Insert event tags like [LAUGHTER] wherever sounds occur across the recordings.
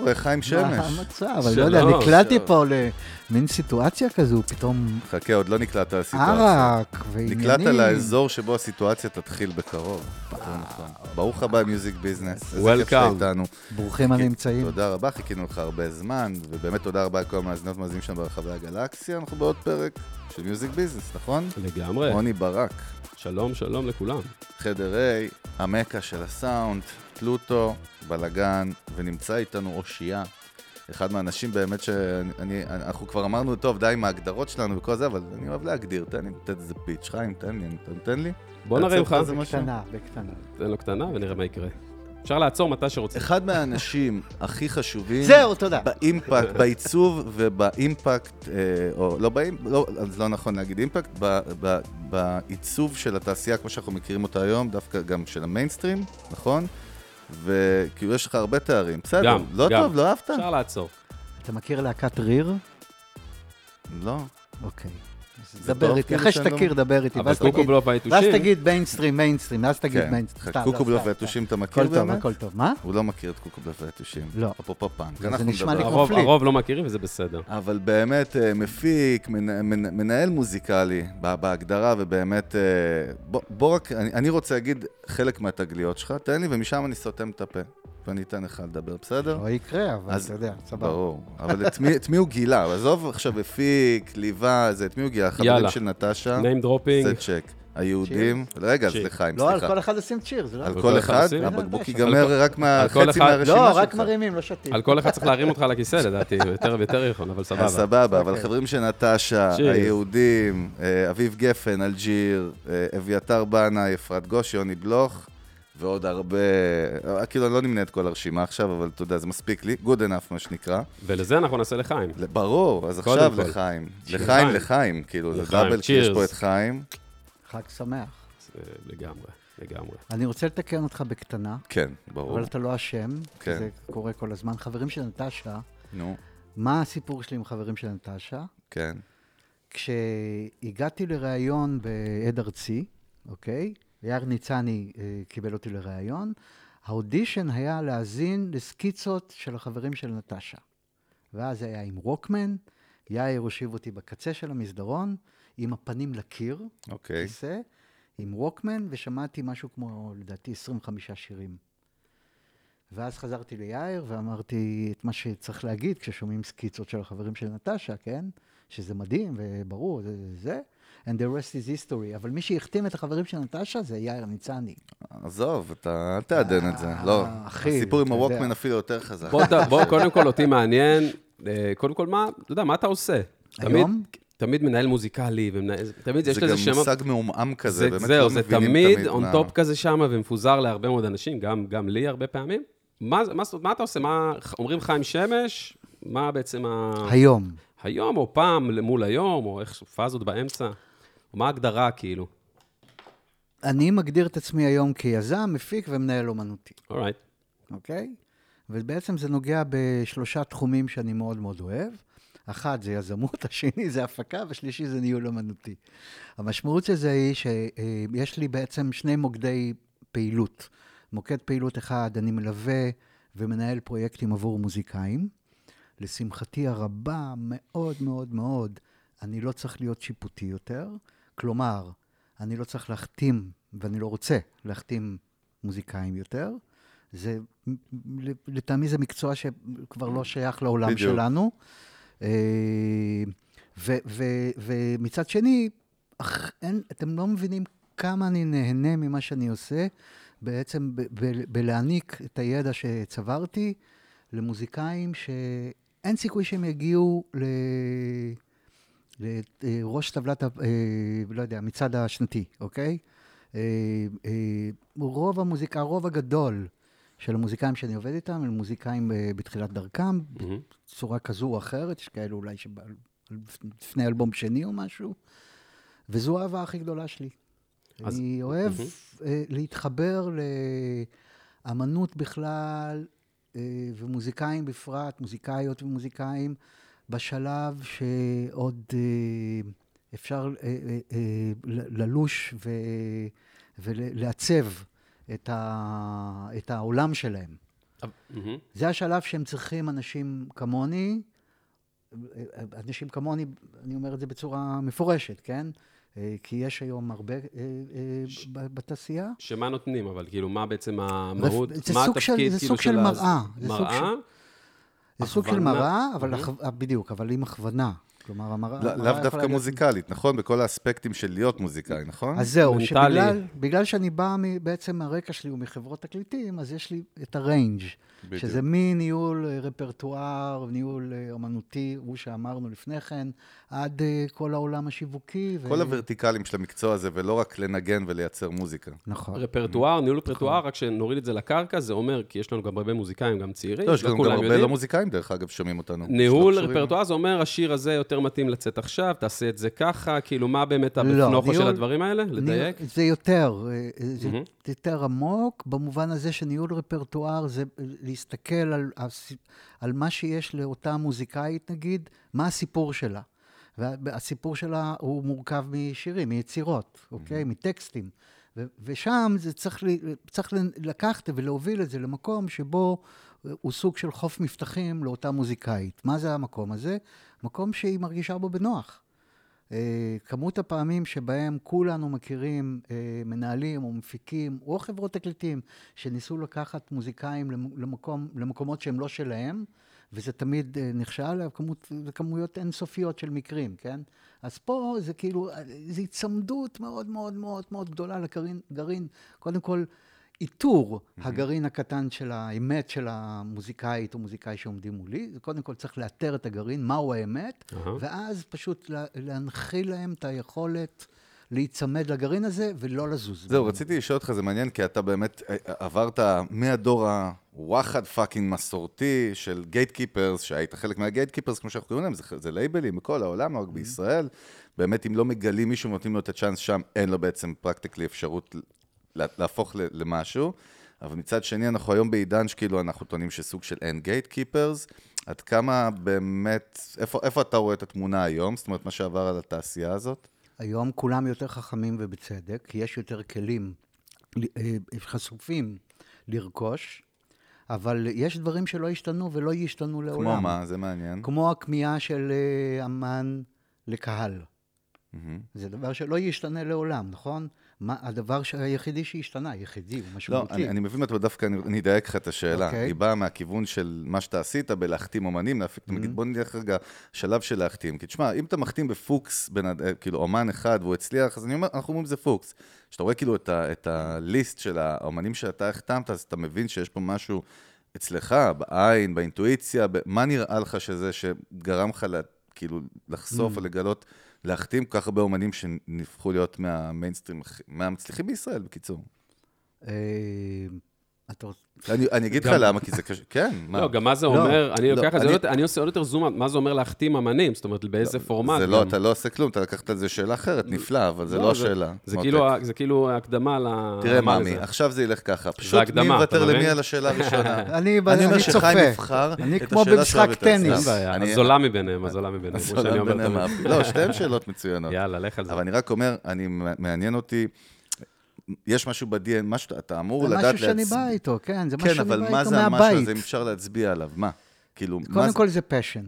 קורה, חיים מה שמש? המצב? אני לא יודע, נקלעתי. פה למין סיטואציה כזו, פתאום חכה, עוד לא נקלעת לסיטואציה. ערק ועניינים. נקלעת לאזור שבו הסיטואציה תתחיל בקרוב. נכון. ברוך הבא, מיוזיק ביזנס. איזה כיף. איתנו. ברוכים הנמצאים. תודה רבה, חיכינו לך הרבה זמן, ובאמת תודה רבה לכל המאזינות ומאזינים שלנו ברחבי הגלקסיה. אנחנו בעוד פרק של מיוזיק ביזנס, נכון? לגמרי. רוני ברק, שלום, שלום לכולם. חדר A, המקה של הסאונד, פלוטו, בלאגן, ונמצא איתנו אושייה. אחד מהאנשים באמת שאני, אנחנו כבר אמרנו, טוב, די עם ההגדרות שלנו וכל זה, אבל אני אוהב להגדיר, תן לי לתת איזה פיץ'. חיים, תן לי, אתה נותן לי? בוא נראה לך. איזה משהו? בקטנה, בקטנה. תן לו קטנה ונראה מה יקרה. אפשר לעצור מתי שרוצים. אחד מהאנשים הכי חשובים... זהו, תודה. באימפקט, בעיצוב ובאימפקט, אה, או לא באימפקט, לא, אז לא נכון להגיד אימפקט, ב, ב, בעיצוב של התעשייה כמו שאנחנו מכירים אותה היום, דווקא גם של המיינסטרים, נכון? וכאילו יש לך הרבה תארים. בסדר, גם, לא גם. טוב, לא אהבת? אפשר לעצור. אתה מכיר להקת ריר? לא. אוקיי. דבר איתי, כאילו, אחרי לא- שתכיר, דבר איתי. אבל ואז קוקו בלוף ואז והיתושים, תגיד מיינסטרים, מיינסטרים, ואז תגיד. מיינסטרים. סתם, לא, קוקובלוף סתם, והיתושים אתה. מכיר הכל טוב, באמת? הכל טוב. מה? הוא לא מכיר את קוקובלוף והיתושים. לא. אפרופו פאנק. זה נשמע לי. כמו הרוב- קונפליקט. הרוב לא מכירים וזה בסדר. אבל באמת אה, מפיק, מנ- מנ- מנהל מוזיקלי ב- בהגדרה, ובאמת, אה, בוא, רק, אני, אני רוצה להגיד חלק מהתגליות שלך, תן לי, ומשם אני סותם את הפה, ואני אתן לך לדבר, בסדר? לא יקרה, אבל אז- אתה יודע, סבבה. ברור. אבל את מי, את מי הוא גילה? עזוב עכשיו הפיק, ליווה, זה, את מי הוא גילה? החברים יאללה. של נטשה, name dropping. זה צ'ק. היהודים, רגע, צ'יק. סליחה, לא, על סליחה. כל אחד עושים צ'יר, זה לא... על על כל אחד? הבקבוק על ייגמר רק מה- על כל חצי אחד- מהרשימה לא, שלך. רק מרימים, לא שתים. על כל אחד צריך להרים אותך לכיסא, לדעתי, יותר ויותר יכול, אבל סבבה. סבבה, אבל אוקיי. חברים של נטשה. היהודים, אה, אביב גפן, אלג'יר, אה, אביתר בנאי, אפרת גוש, יוני בלוך, ועוד הרבה, כאילו, אני לא נמנה את כל הרשימה עכשיו, אבל אתה יודע, זה מספיק לי, good enough, מה שנקרא. ולזה אנחנו נעשה לחיים. ברור, אז עכשיו כל. לחיים. לחיים, לחיים. לחיים, כאילו, זה לחיים, דאבל, כי יש פה. את חיים. חג שמח. זה לגמרי, לגמרי. אני רוצה לתקן אותך בקטנה, כן, ברור. אבל אתה לא אשם, כי כן. זה קורה כל הזמן. חברים של נטשה, נו, מה הסיפור שלי עם חברים של נטשה? כן. כשהגעתי לראיון בעד ארצי, אוקיי? יאיר ניצני אה, קיבל אותי לראיון, האודישן היה להאזין לסקיצות של החברים של נטשה. ואז זה היה עם ווקמן, יאיר הושיב אותי בקצה של המסדרון, עם הפנים לקיר, אוקיי. כיסא, עם ווקמן, ושמעתי משהו כמו, לדעתי, 25 שירים. ואז חזרתי ליאיר ואמרתי את מה שצריך להגיד כששומעים סקיצות של החברים של נטשה, כן? שזה מדהים וברור, זה זה. And the rest is history. אבל מי שהחתים את החברים של נטשה זה יאיר ניצני. עזוב, אתה אל תעדן את זה. אה, לא, אחי, הסיפור עם. הווקמן אפילו יותר חזק. בוא, קודם כל, אותי מעניין, אה, קודם כל, מה, אתה יודע, מה אתה עושה? היום? תמיד, תמיד מנהל מוזיקלי, ומנהל, תמיד יש זה לזה גם שם... מושג מעומעם כזה, זה, באמת זהו, לא זה מבינים תמיד תמיד on מה- top כזה שם, ומפוזר להרבה מאוד אנשים, גם, גם לי הרבה פעמים. מה, זה- מה, מה אתה עושה? מה, אומרים חיים שמש? מה בעצם ה... היום. היום, או פעם מול היום, או איך פאזות באמצע? מה ההגדרה, כאילו? אני מגדיר את עצמי היום כיזם, מפיק ומנהל אומנותי, אורייט. אוקיי? ובעצם זה נוגע בשלושה תחומים שאני מאוד מאוד אוהב. אחת זה יזמות, [LAUGHS] השני זה הפקה, והשלישי זה ניהול אומנותי. המשמעות של זה היא שיש לי בעצם שני מוקדי פעילות. מוקד פעילות אחד, אני מלווה ומנהל פרויקטים עבור מוזיקאים. לשמחתי הרבה, מאוד מאוד מאוד, אני לא צריך להיות שיפוטי יותר. כלומר, אני לא צריך להחתים, ואני לא רוצה להחתים מוזיקאים יותר. זה, לטעמי זה מקצוע שכבר לא שייך לעולם בדיוק. שלנו. אה, ו, ו, ומצד שני, אך, אין, אתם לא מבינים כמה אני נהנה ממה שאני עושה, בעצם ב, ב, בלהעניק את הידע שצברתי למוזיקאים שאין סיכוי שהם יגיעו ל... לראש טבלת, ה- אה, לא יודע, המצעד השנתי, אוקיי? אה, אה, רוב המוזיקה, הרוב הגדול של המוזיקאים שאני עובד איתם, הם מוזיקאים אה, בתחילת דרכם, בצורה כזו או אחרת, יש כאלה אולי שלפני אלבום שני או משהו, וזו האהבה הכי גדולה שלי. אז- אני אוהב אה, להתחבר לאמנות בכלל, אה, ומוזיקאים בפרט, מוזיקאיות ומוזיקאים, בשלב שעוד אה, אפשר אה, אה, ללוש ו, ולעצב את, ה, את העולם שלהם. זה השלב שהם צריכים אנשים כמוני, אנשים כמוני, אני אומר את זה בצורה מפורשת, כן? כי יש היום הרבה ב- בתעשייה. שמה נותנים, אבל כאילו, מה בעצם המהות? מה סוג של- התפקיד, זה כאילו, סוג של מראה. מראה? זה סוג של? מראה, אבל. הכו- בדיוק, אבל עם הכוונה. כלומר, המראה... לא- לאו יכולה דווקא להיות- מוזיקלית, נכון? בכל האספקטים של להיות מוזיקאי, נכון? אז זהו. שבגלל בגלל שאני בא מ- בעצם, הרקע שלי הוא מחברות תקליטים, אז יש לי את הריינג', בדיוק. שזה מניהול אה, רפרטואר, ניהול אה, אומנותי, הוא שאמרנו לפני כן, עד אה, כל העולם השיווקי. ו- כל הוורטיקלים של המקצוע הזה, ולא רק לנגן ולייצר מוזיקה. נכון. רפרטואר, ניהול נכון. רפרטואר, רק שנוריד את זה לקרקע, זה אומר, כי יש לנו גם הרבה מוזיקאים, גם צעירים, לא, יש לנו גם הרבה יודעים. לא מוזיקאים, דרך אגב, שומעים אותנו. ניהול. רפרטואר זה אומר, השיר הזה יותר מתאים לצאת עכשיו, תעשה את זה ככה, כאילו, מה באמת לא, הבפנוכו של ניהול- הדברים האלה? לדייק? זה יותר, אה, זה מהמם. יותר עמוק, במובן הזה שניהול רפרטואר זה להסתכל על, על מה שיש לאותה מוזיקאית, נגיד, מה הסיפור שלה. והסיפור שלה הוא מורכב משירים, מיצירות, אוקיי? מטקסטים. ו- ושם זה צריך, לי, צריך ל- לקחת ולהוביל את זה למקום שבו אה, הוא סוג של חוף מבטחים לאותה מוזיקאית. מה זה המקום הזה? מקום שהיא מרגישה בו בנוח. אה, כמות הפעמים שבהם כולנו מכירים אה, מנהלים או מפיקים או חברות תקליטים שניסו לקחת מוזיקאים למ- למקום, למקומות שהם לא שלהם, וזה תמיד אה, נכשל, כמות, זה כמויות אינסופיות של מקרים, כן? אז פה זה כאילו, זו היצמדות מאוד מאוד מאוד מאוד גדולה לגרעין, גרעין, קודם כל, איתור הגרעין הקטן של האמת של המוזיקאית או מוזיקאי שעומדים מולי, זה קודם כל צריך לאתר את הגרעין, מהו האמת, אהה. ואז פשוט לה- להנחיל להם את היכולת להיצמד לגרעין הזה ולא לזוז. זהו. רציתי לשאול אותך, זה מעניין, כי אתה באמת אה, עברת מהדור הוואחד fucking מסורתי של gatekeepers, שהיית חלק מה gatekeepers, כמו שאנחנו קוראים להם, זה, זה לייבלים בכל העולם, לא רק בישראל. באמת, אם לא מגלים מישהו ונותנים לו את הצ'אנס שם, אין לו בעצם practically אפשרות להפוך למשהו. אבל מצד שני, אנחנו היום בעידן שכאילו אנחנו טוענים שסוג של אין gatekeepers. עד כמה באמת, איפה, איפה אתה רואה את התמונה היום? זאת אומרת, מה שעבר על התעשייה הזאת? היום כולם יותר חכמים ובצדק, כי יש יותר כלים ל- אה, חשופים לרכוש, אבל יש דברים שלא השתנו ולא ישתנו לעולם. כמו מה? זה מעניין. כמו הכמיהה של אה, אמן לקהל. מהמם. זה דבר שלא ישתנה לעולם, נכון? מה, הדבר ש- היחידי שהשתנה, היחידי, הוא לא, משמעותי. אני, אני מבין, אבל דווקא אני, אני אדייק לך את השאלה. אוקיי. היא באה מהכיוון של מה שאתה עשית בלהחתים אומנים, להפיק, Mm-hmm. נגיד, בוא נלך רגע שלב של להחתים. כי תשמע, אם אתה מחתים בפוקס, בין, אה, כאילו, אומן אחד והוא הצליח, אז אני אומר, אנחנו אומרים זה פוקס. כשאתה רואה כאילו את, ה, את הליסט של האומנים שאתה החתמת, אז אתה מבין שיש פה משהו אצלך, בעין, באינטואיציה, ב- מה נראה לך שזה שגרם לך לה, כאילו לחשוף Mm. או לגלות, להחתים כל כך הרבה אומנים שנהפכו להיות מהמיינסטרים, מהמצליחים בישראל, בקיצור. אני, אגיד לך למה, כי זה קשה, כן, מה? לא, גם מה זה לא, אומר, אני לא, לוקח את זה, אני- עושה עוד יותר זום, מה זה אומר להחתים אמנים? זאת אומרת, באיזה פורמט? זה לא. אתה לא עושה כלום, אתה לקחת על זה שאלה אחרת, נפלא, אבל זה לא השאלה. זה. כאילו, זה כאילו הקדמה ל... תראה, לזה? עכשיו זה ילך ככה. פשוט מי מוותר למי? על השאלה הראשונה? [LAUGHS] אני, אני אומר אני שחיים צופה. יבחר אני כמו במשחק. טניס. הזולה מבניהם, הזולה מבניהם, כמו הזולה שאני אומר ביניהם [LAUGHS] תמיד. אהבתי. לא, שתיהן שאלות מצוינות. יאללה, לך על זה. אבל אני רק אומר, אני, מעניין אותי, יש משהו ב-DNA, משהו, אתה אמור זה לדעת משהו שאני להצ- בא איתו, כן, זה משהו כן, שאני אבל בא מה איתו זה המשהו מהבית. הזה, אם אפשר להצביע עליו? מה? כאילו, מה קודם זה? כל זה passion.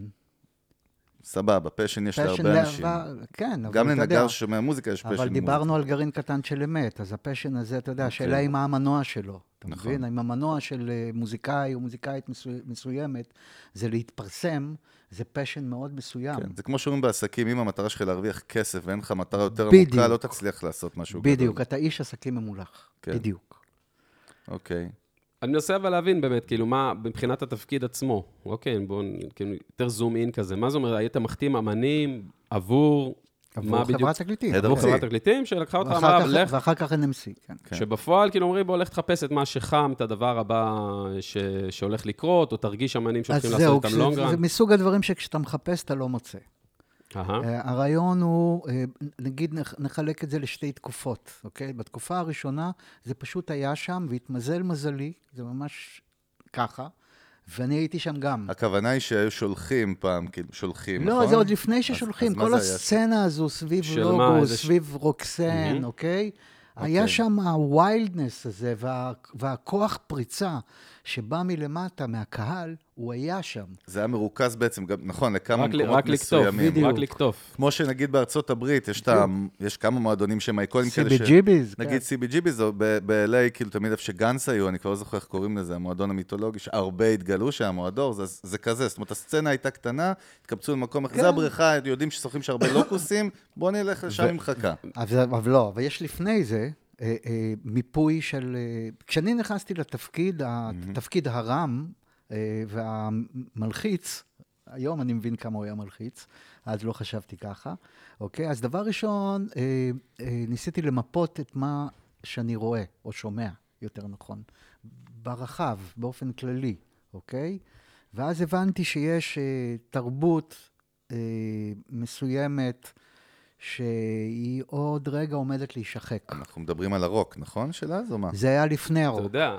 סבבה, passion יש להרבה אנשים. לאהבה, כן, אבל גם לנגר שומע מוזיקה יש passion אבל למוזיקה. דיברנו על גרעין קטן של אמת, אז ה passion הזה, אתה יודע, השאלה היא מה המנוע שלו. אתה נכון. מבין? אם המנוע של אה, מוזיקאי או מוזיקאית מסו- מסוימת זה להתפרסם, זה passion מאוד מסוים. כן, זה כמו שאומרים בעסקים, אם המטרה שלך להרוויח כסף ואין לך מטרה יותר בדיוק. עמוקה, לא תצליח לעשות משהו גדול. בדיוק, אתה איש עסקים ממולח. כן. בדיוק. אוקיי. אני מנסה אבל להבין באמת, כאילו, מה מבחינת התפקיד עצמו, אוקיי, בואו, כאילו, יותר זום אין כזה. מה זה אומר, היית מחתים אמנים עבור עבור בדיוק? חברת תקליטים. עבור. חברת תקליטים, שלקחה אותך, אמרה, לך, ואחר כך NMC, כן. כן. שבפועל כאילו אומרים, בוא, לך תחפש את מה שחם, את הדבר הבא ש... שהולך לקרות, או תרגיש אמנים שהולכים לעשות איתם כש- לונגרן. זה מסוג הדברים שכשאתה מחפש אתה לא מוצא. אה, הרעיון הוא, אה, נגיד נח- נחלק את זה לשתי תקופות, אוקיי? בתקופה הראשונה זה פשוט היה שם, והתמזל מזלי, זה ממש ככה, ואני הייתי שם גם. הכוונה היא שהיו שולחים פעם, כאילו, שולחים, נכון? לא, זה עוד לפני אז- ששולחים, אז כל היה? הסצנה הזו סביב של מה, לוגו, איזה ש- סביב רוקסן, מהמם. אוקיי? היה אוקיי. שם ה wildness הזה וה- והכוח פריצה שבא מלמטה, מהקהל, הוא היה שם. זה היה מרוכז בעצם, גם, נכון, לכמה רק מקומות רק לקטוף, מסוימים. בדיוק. רק לקטוף. כמו שנגיד בארצות הברית, יש, ה, יש כמה מועדונים שהם אייקונים כאלה ש... CBGB's, כן. נגיד CBGB's, או ב-LA, כאילו תמיד איפה שגנץ היו, אני כבר לא זוכר איך קוראים לזה, המועדון המיתולוגי, שהרבה התגלו שם, או הדור, זה, זה כזה, זאת אומרת, הסצנה הייתה קטנה, התקבצו למקום אחר, כן. זה הבריכה, יודעים ששוחים שהרבה [LAUGHS] לוקוסים, בוא נלך לשם עם חכה. אבל, לא, אבל יש לפני זה מיפוי של... אה, כשאני נכנסתי לתפקיד, התפקיד הרם אה, והמלחיץ, היום אני מבין כמה הוא היה מלחיץ, אז לא חשבתי ככה, אוקיי? אז דבר ראשון, אה, אה, ניסיתי למפות את מה שאני רואה, או שומע, יותר נכון, ברחב, באופן כללי, אוקיי? ואז הבנתי שיש אה, תרבות אה, מסוימת, שהיא עוד רגע עומדת להישחק. אנחנו מדברים על הרוק, נכון? של אז או מה? זה היה לפני אתה הרוק. יודע,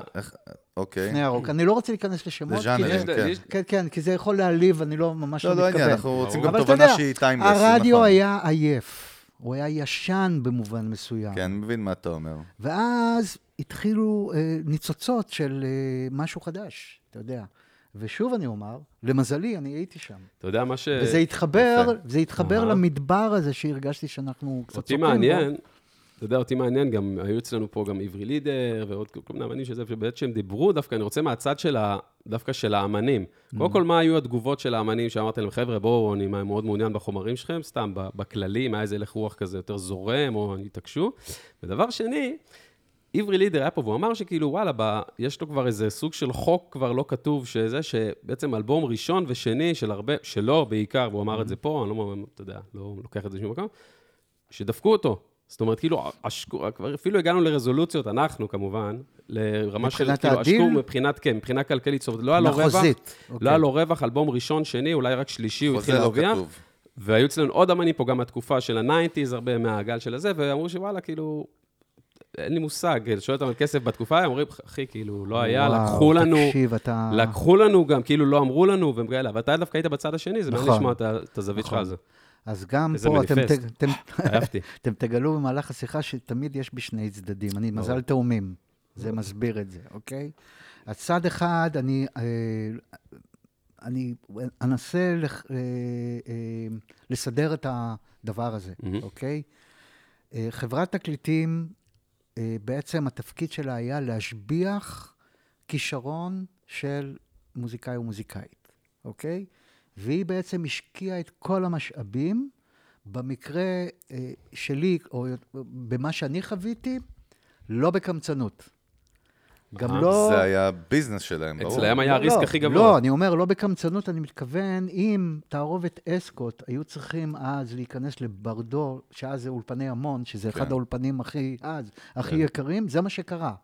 אוקיי. לפני הרוק. אני לא רוצה להיכנס לשמות, זה כי ז'אנרים, זה- כן. כן, כן, כי זה יכול להעליב, אני לא ממש לא, לא לא מתכוון. עניין, אנחנו רוצים גם אתה תובנה שהיא טיימלס, הרדיו נכון. היה עייף. הוא היה ישן במובן מסוים. כן, אני מבין מה אתה אומר. ואז התחילו אה, ניצוצות של אה, משהו חדש, אתה יודע. ושוב אני אומר, למזלי, אני הייתי שם. אתה יודע מה ש... וזה התחבר, יפה. זה התחבר אהה. למדבר הזה שהרגשתי שאנחנו קצת אותי צוחקים בו. מעניין, אתה יודע, אותי מעניין, גם היו אצלנו פה גם עברי לידר ועוד כל מיני אמנים שזה, שבעת שהם דיברו, דווקא אני רוצה מהצד של ה... דווקא של האמנים. קודם כל, מה היו התגובות של האמנים שאמרתי להם, חבר'ה, בואו, אני מאוד מעוניין בחומרים שלכם, סתם, בכללי, היה איזה הלך רוח כזה יותר זורם, או התעקשו. ודבר שני, עברי לידר היה פה, והוא אמר שכאילו, וואלה, ב... יש לו כבר איזה סוג של חוק כבר לא כתוב, שזה שבעצם אלבום ראשון ושני של הרבה, שלו בעיקר, והוא אמר את זה פה, אני לא, אתה יודע, לא לוקח את זה לשום מקום, שדפקו אותו. זאת אומרת, כאילו, עשקו, כבר אפילו הגענו לרזולוציות, אנחנו כמובן, לרמה של, כאילו? עשקו מבחינת, כן, מבחינה כלכלית, זאת אומרת, לא היה לו רווח, מחוזית. לא אוקיי. היה לו רווח, אלבום ראשון, שני, אולי רק שלישי, הוא התחיל לא להרוויח. והיו אצלנו עוד אמנים פה, גם מהתקופה של ה nineties, הרבה מהגל של הזה, ואמרו שוואלה, כאילו, אין לי מושג, שואל אותם על כסף בתקופה, הם אומרים, אחי, כאילו, לא היה, וואו, לקחו לנו, תקשיב, אתה... לקחו לנו גם, כאילו, לא אמרו לנו, והם כאלה, ואתה דווקא היית בצד השני, זה מעניין נכון. לשמוע את הזווית שלך נכון. על זה. אז גם פה אתם, אתם. [LAUGHS] אתם תגלו במהלך השיחה שתמיד יש בי שני צדדים. אני מזל תאומים, זה מסביר את זה, אוקיי? אז צד אחד, אני, אה, אני אנסה לח, אה, אה, לסדר את הדבר הזה. אוקיי? חברת תקליטים, בעצם התפקיד שלה היה להשביח כישרון של מוזיקאי ומוזיקאית, אוקיי? והיא בעצם השקיעה את כל המשאבים. במקרה אה, שלי, או במה שאני חוויתי, לא בקמצנות. גם אה, לא... זה היה ביזנס שלהם, ברור. אצלהם היה לא, הריסק לא, הכי גבוה. לא, אני אומר, לא בקמצנות, אני מתכוון, אם תערובת אסקוט היו צריכים אז להיכנס לברדו, שאז זה אולפני המון, שזה אחד כן. האולפנים הכי, אז, הכי יקרים, זה מה שקרה.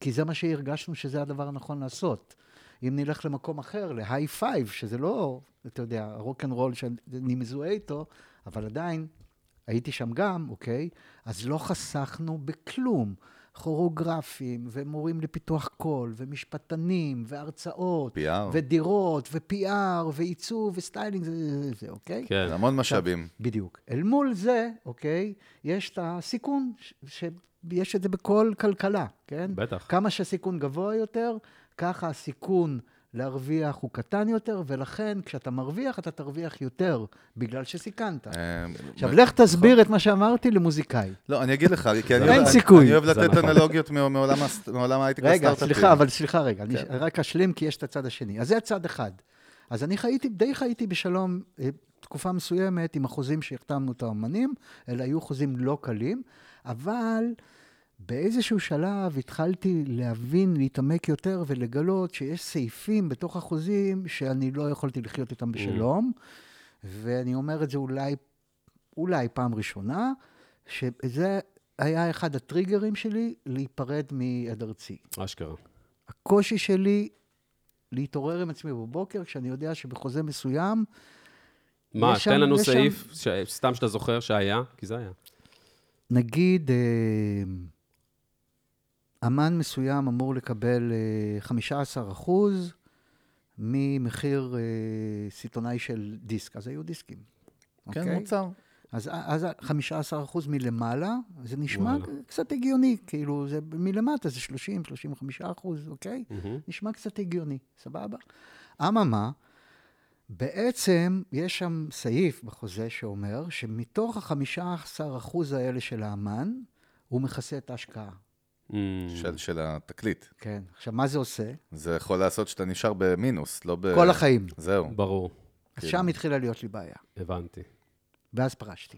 כי זה מה שהרגשנו שזה הדבר הנכון לעשות. אם נלך למקום אחר, להיי פייב, שזה לא, אתה יודע, רוק אנד רול שאני מזוהה איתו, אבל עדיין, הייתי שם גם, אוקיי? אז לא חסכנו בכלום. כוריאוגרפים, ומורים לפיתוח קול, ומשפטנים, והרצאות, PR. ודירות, ו-PR, ועיצוב, וסטיילינג, זה, זה, זה, זה, אוקיי? כן. המון משאבים. בדיוק. אל מול זה, אוקיי, יש את הסיכון, ש- שיש את זה בכל כלכלה, כן? בטח. כמה שהסיכון גבוה יותר, ככה הסיכון להרוויח הוא קטן יותר, ולכן כשאתה מרוויח, אתה תרוויח יותר, בגלל שסיכנת. אה, עכשיו, לך תסביר את מה שאמרתי למוזיקאי. לא, אני אגיד לך, כי אני אוהב- לתת נכון. אנלוגיות מ- מעולם ההייטק רגע, והסטארט-אפים. סליחה, אבל סליחה רגע, אני כן. רק אשלים כי יש את הצד השני. אז זה הצד אחד. אז אני חייתי, די חייתי בשלום אה, תקופה מסוימת עם החוזים שהחתמנו את האמנים, אלה היו חוזים לא קלים, אבל באיזשהו שלב התחלתי להבין, להתעמק יותר ולגלות שיש סעיפים בתוך החוזים שאני לא יכולתי לחיות איתם בשלום, ואני אומר את זה אולי אולי פעם ראשונה, שזה היה אחד הטריגרים שלי להיפרד מעד ארצי. אשכרה. הקושי שלי להתעורר עם עצמי בבוקר, כשאני יודע שבחוזה מסוים, מה, יש שם- תן לנו יש שם- סעיף, ש- סתם שאתה זוכר שהיה, כי זה היה. נגיד, אה, אמן מסוים אמור לקבל אה, 15 אחוז ממחיר אה, סיטונאי של דיסק, אז היו דיסקים. כן, אוקיי? מוצר. אז, אז 15 אחוז מלמעלה, זה נשמע וואלה. קצת הגיוני, כאילו, זה מלמטה זה 30, 35 אחוז, אוקיי? מהמם. נשמע קצת הגיוני, סבבה? אממה, בעצם יש שם סעיף בחוזה שאומר שמתוך ה-15% האלה של האמן, הוא מכסה את ההשקעה. Mm. של, של התקליט. כן. עכשיו, מה זה עושה? זה יכול לעשות שאתה נשאר במינוס, לא ב... כל החיים. זהו. ברור, אז כן. שם התחילה להיות לי בעיה. הבנתי. ואז פרשתי.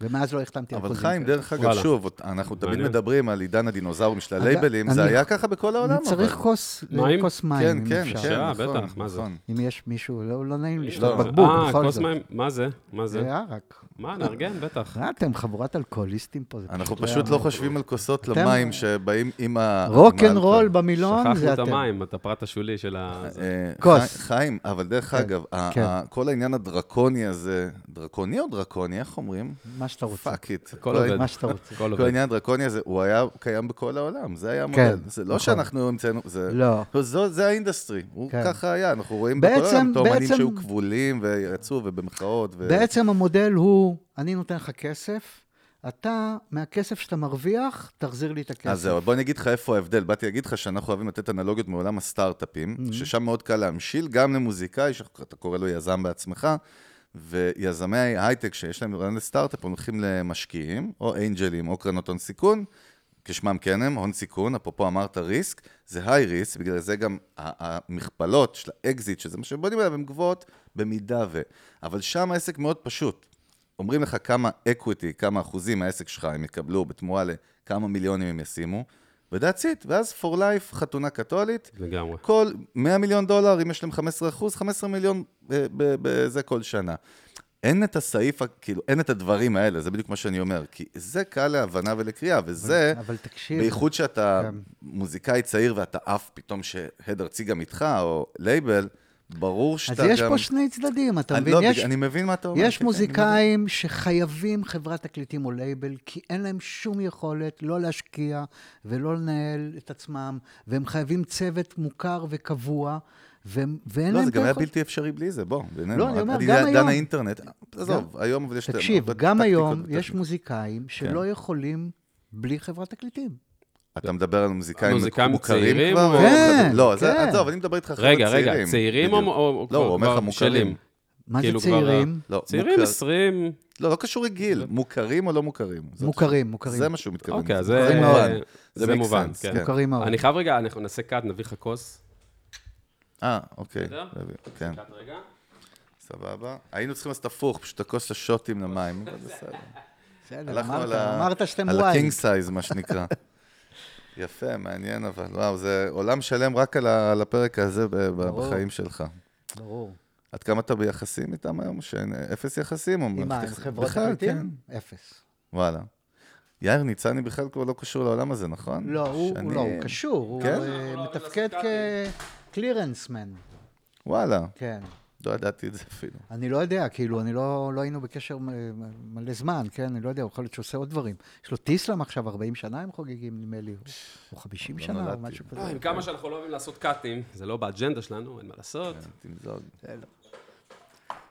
ומאז לא החתמתי על אבל חוזים חיים, כאלה. דרך אגב. שוב, אנחנו תמיד. מדברים על עידן הדינוזאורים של הלייבלים, זה היה ככה בכל העולם, אני צריך אבל. כוס מים? כוס מים, כן, כן. כן, נכון, בטח, מה זה? נכון. אם יש מישהו, לא לא נעים לי לא, לשתות זה- בקבוק, אה, בכל כוס זאת. מים, מה זה? מה זה? זה ערק. מה, נארגן? בטח. אה, אתם חבורת אלכוהוליסטים פה, זה אנחנו פשוט פשוט לא לא. חושבים על כוסות אתם- למים שבאים עם ה... רוק עם אנד רול האלכוהול. במילון זה שכחנו את אתם. המים, את הפרט השולי של ה... אה, כוס. חי- חיים, אבל דרך כן, אגב, כן. כל העניין הדרקוני הזה, דרקוני או דרקוני, איך אומרים? מה שאתה רוצה. fuck it. הכל עובד. מה שאתה רוצה. כל עובד. העניין הדרקוני הזה, הוא היה קיים בכל העולם, זה היה כן, המודל. זה לא נכון. שאנחנו המצאנו, זה... לא. זה ה industry, הוא כן. ככה היה, אנחנו רואים בעצם- בכל העולם בעצם- שהיו כבולים ויצאו ובמחאות. בעצם המודל הוא, אני נותן לך כסף, אתה, מהכסף שאתה מרוויח, תחזיר לי את הכסף. אז זהו, בוא אני אגיד לך איפה ההבדל. באתי להגיד לך שאנחנו אוהבים לתת אנלוגיות מעולם הסטארט-אפים, Mm-hmm. ששם מאוד קל להמשיל, גם למוזיקאי, שאתה קורא לו יזם בעצמך, ויזמי הייטק שיש להם רעיון לסטארט-אפ, הם הולכים למשקיעים, או אנג'לים, או קרנות הון סיכון, כשמם כן הם, הון סיכון, אפרופו אמרת risk, זה high risk, בגלל זה גם המכפלות של האקזיט, שזה מה שבונים עליו, הן גבוהות במידה ו... אבל שם העסק מאוד פשוט. אומרים לך כמה equity, כמה אחוזים מהעסק שלך הם יקבלו בתמורה לכמה מיליונים הם ישימו, ו-that's it, ואז for life, חתונה קתולית, לגמרי. כל 100 מיליון דולר, אם יש להם 15 אחוז, 15 מיליון אה, בזה כל שנה. אין את הסעיף, כאילו, אין את הדברים האלה, זה בדיוק מה שאני אומר, כי זה קל להבנה ולקריאה, וזה, אבל תקשיב, בייחוד שאתה כן. מוזיקאי צעיר ואתה עף פתאום שהד ארצי גם איתך, או לייבל, ברור אז שאתה יש גם... פה שני צדדים, אתה מבין? לא, יש, אני מבין מה אתה אומר. יש כן, כן, מוזיקאים שחייבים חברת תקליטים או לייבל, כי אין להם שום יכולת לא להשקיע ולא לנהל את עצמם, והם חייבים צוות מוכר וקבוע, והם- ואין לא, להם זה את גם היה. בלתי אפשרי בלי זה, בוא, בינינו. לא, אני אומר, גם היום- עד האינטרנט, עזוב, היום אבל יש... תקשיב, גם היום. יש מוזיקאים שלא יכולים בלי חברת תקליטים. אתה מדבר על מוזיקאים מוכרים כבר? כן, לא, כן. עזוב, אני מדבר איתך חבר'ה רגע, צעירים. רגע, צעירים או- בדיוק. או או לא, הוא אומר לך מוכרים. מה זה כאילו צעירים? לא, צעירים מוכר- 20, לא, לא קשור לגיל, מוכרים או לא מוכרים. מוכרים, מוכרים. זה מה שהוא מתכוון. אוקיי, זה מובן. זה מובן, כן. כן. מוכרים מאוד. אני חייב רגע, אנחנו נעשה קאט, נביא לך כוס. אה, אוקיי. בסדר? כן, קאט רגע. סבבה. היינו צריכים לעשות הפוך, פשוט הכוס השוטים למים, אבל [LAUGHS] בסדר. בסדר, אמרת, על שאתם על וואי. ה king size, מה שנקרא. [LAUGHS] יפה, מעניין אבל. וואו, זה עולם שלם רק על ה- על הפרק הזה ב- ברור. בחיים שלך. ברור. עד כמה אתה ביחסים איתם היום? שאין אפס יחסים? עם מה, עם חברות תקליטים? כן. אפס. וואלה. יאיר ניצני בכלל כבר לא קשור לעולם הזה, נכון? לא, הוא הוא שאני- לא, הוא קשור, הוא כן? אה, מתפקד כקלירנסמן. וואלה, כן. לא ידעתי את זה אפילו. אני לא יודע, כאילו, אני לא, לא היינו בקשר מלא זמן, כן? אני לא יודע, יכול להיות שהוא עושה עוד דברים. יש לו טיסלאם עכשיו, 40 שנה הם חוגגים, נדמה לי, או 50 לא שנה, או. משהו אה, כזה. עם כמה שאנחנו לא אוהבים לעשות קאטים, זה לא באג'נדה שלנו, אין מה לעשות. תמזוג.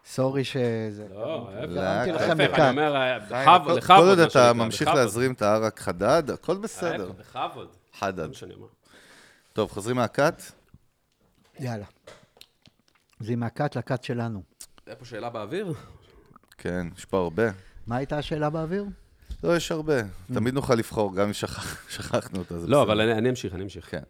סורי שזה... לא, לא, להפך, בכת. אני אומר, אה, בכבוד, כל- בכבוד, כל עוד אתה ממשיך. להזרים את הערק חדד, הכל בסדר. בכבוד. חדד. טוב, חוזרים מהכת? יאללה. זה מהכת לכת שלנו. היה פה שאלה באוויר? כן, יש פה הרבה. מה הייתה השאלה באוויר? לא, יש הרבה. תמיד נוכל לבחור, גם אם שכח- [LAUGHS] שכחנו אותה, זה לא. אבל אני אני אמשיך, אני אמשיך. כן.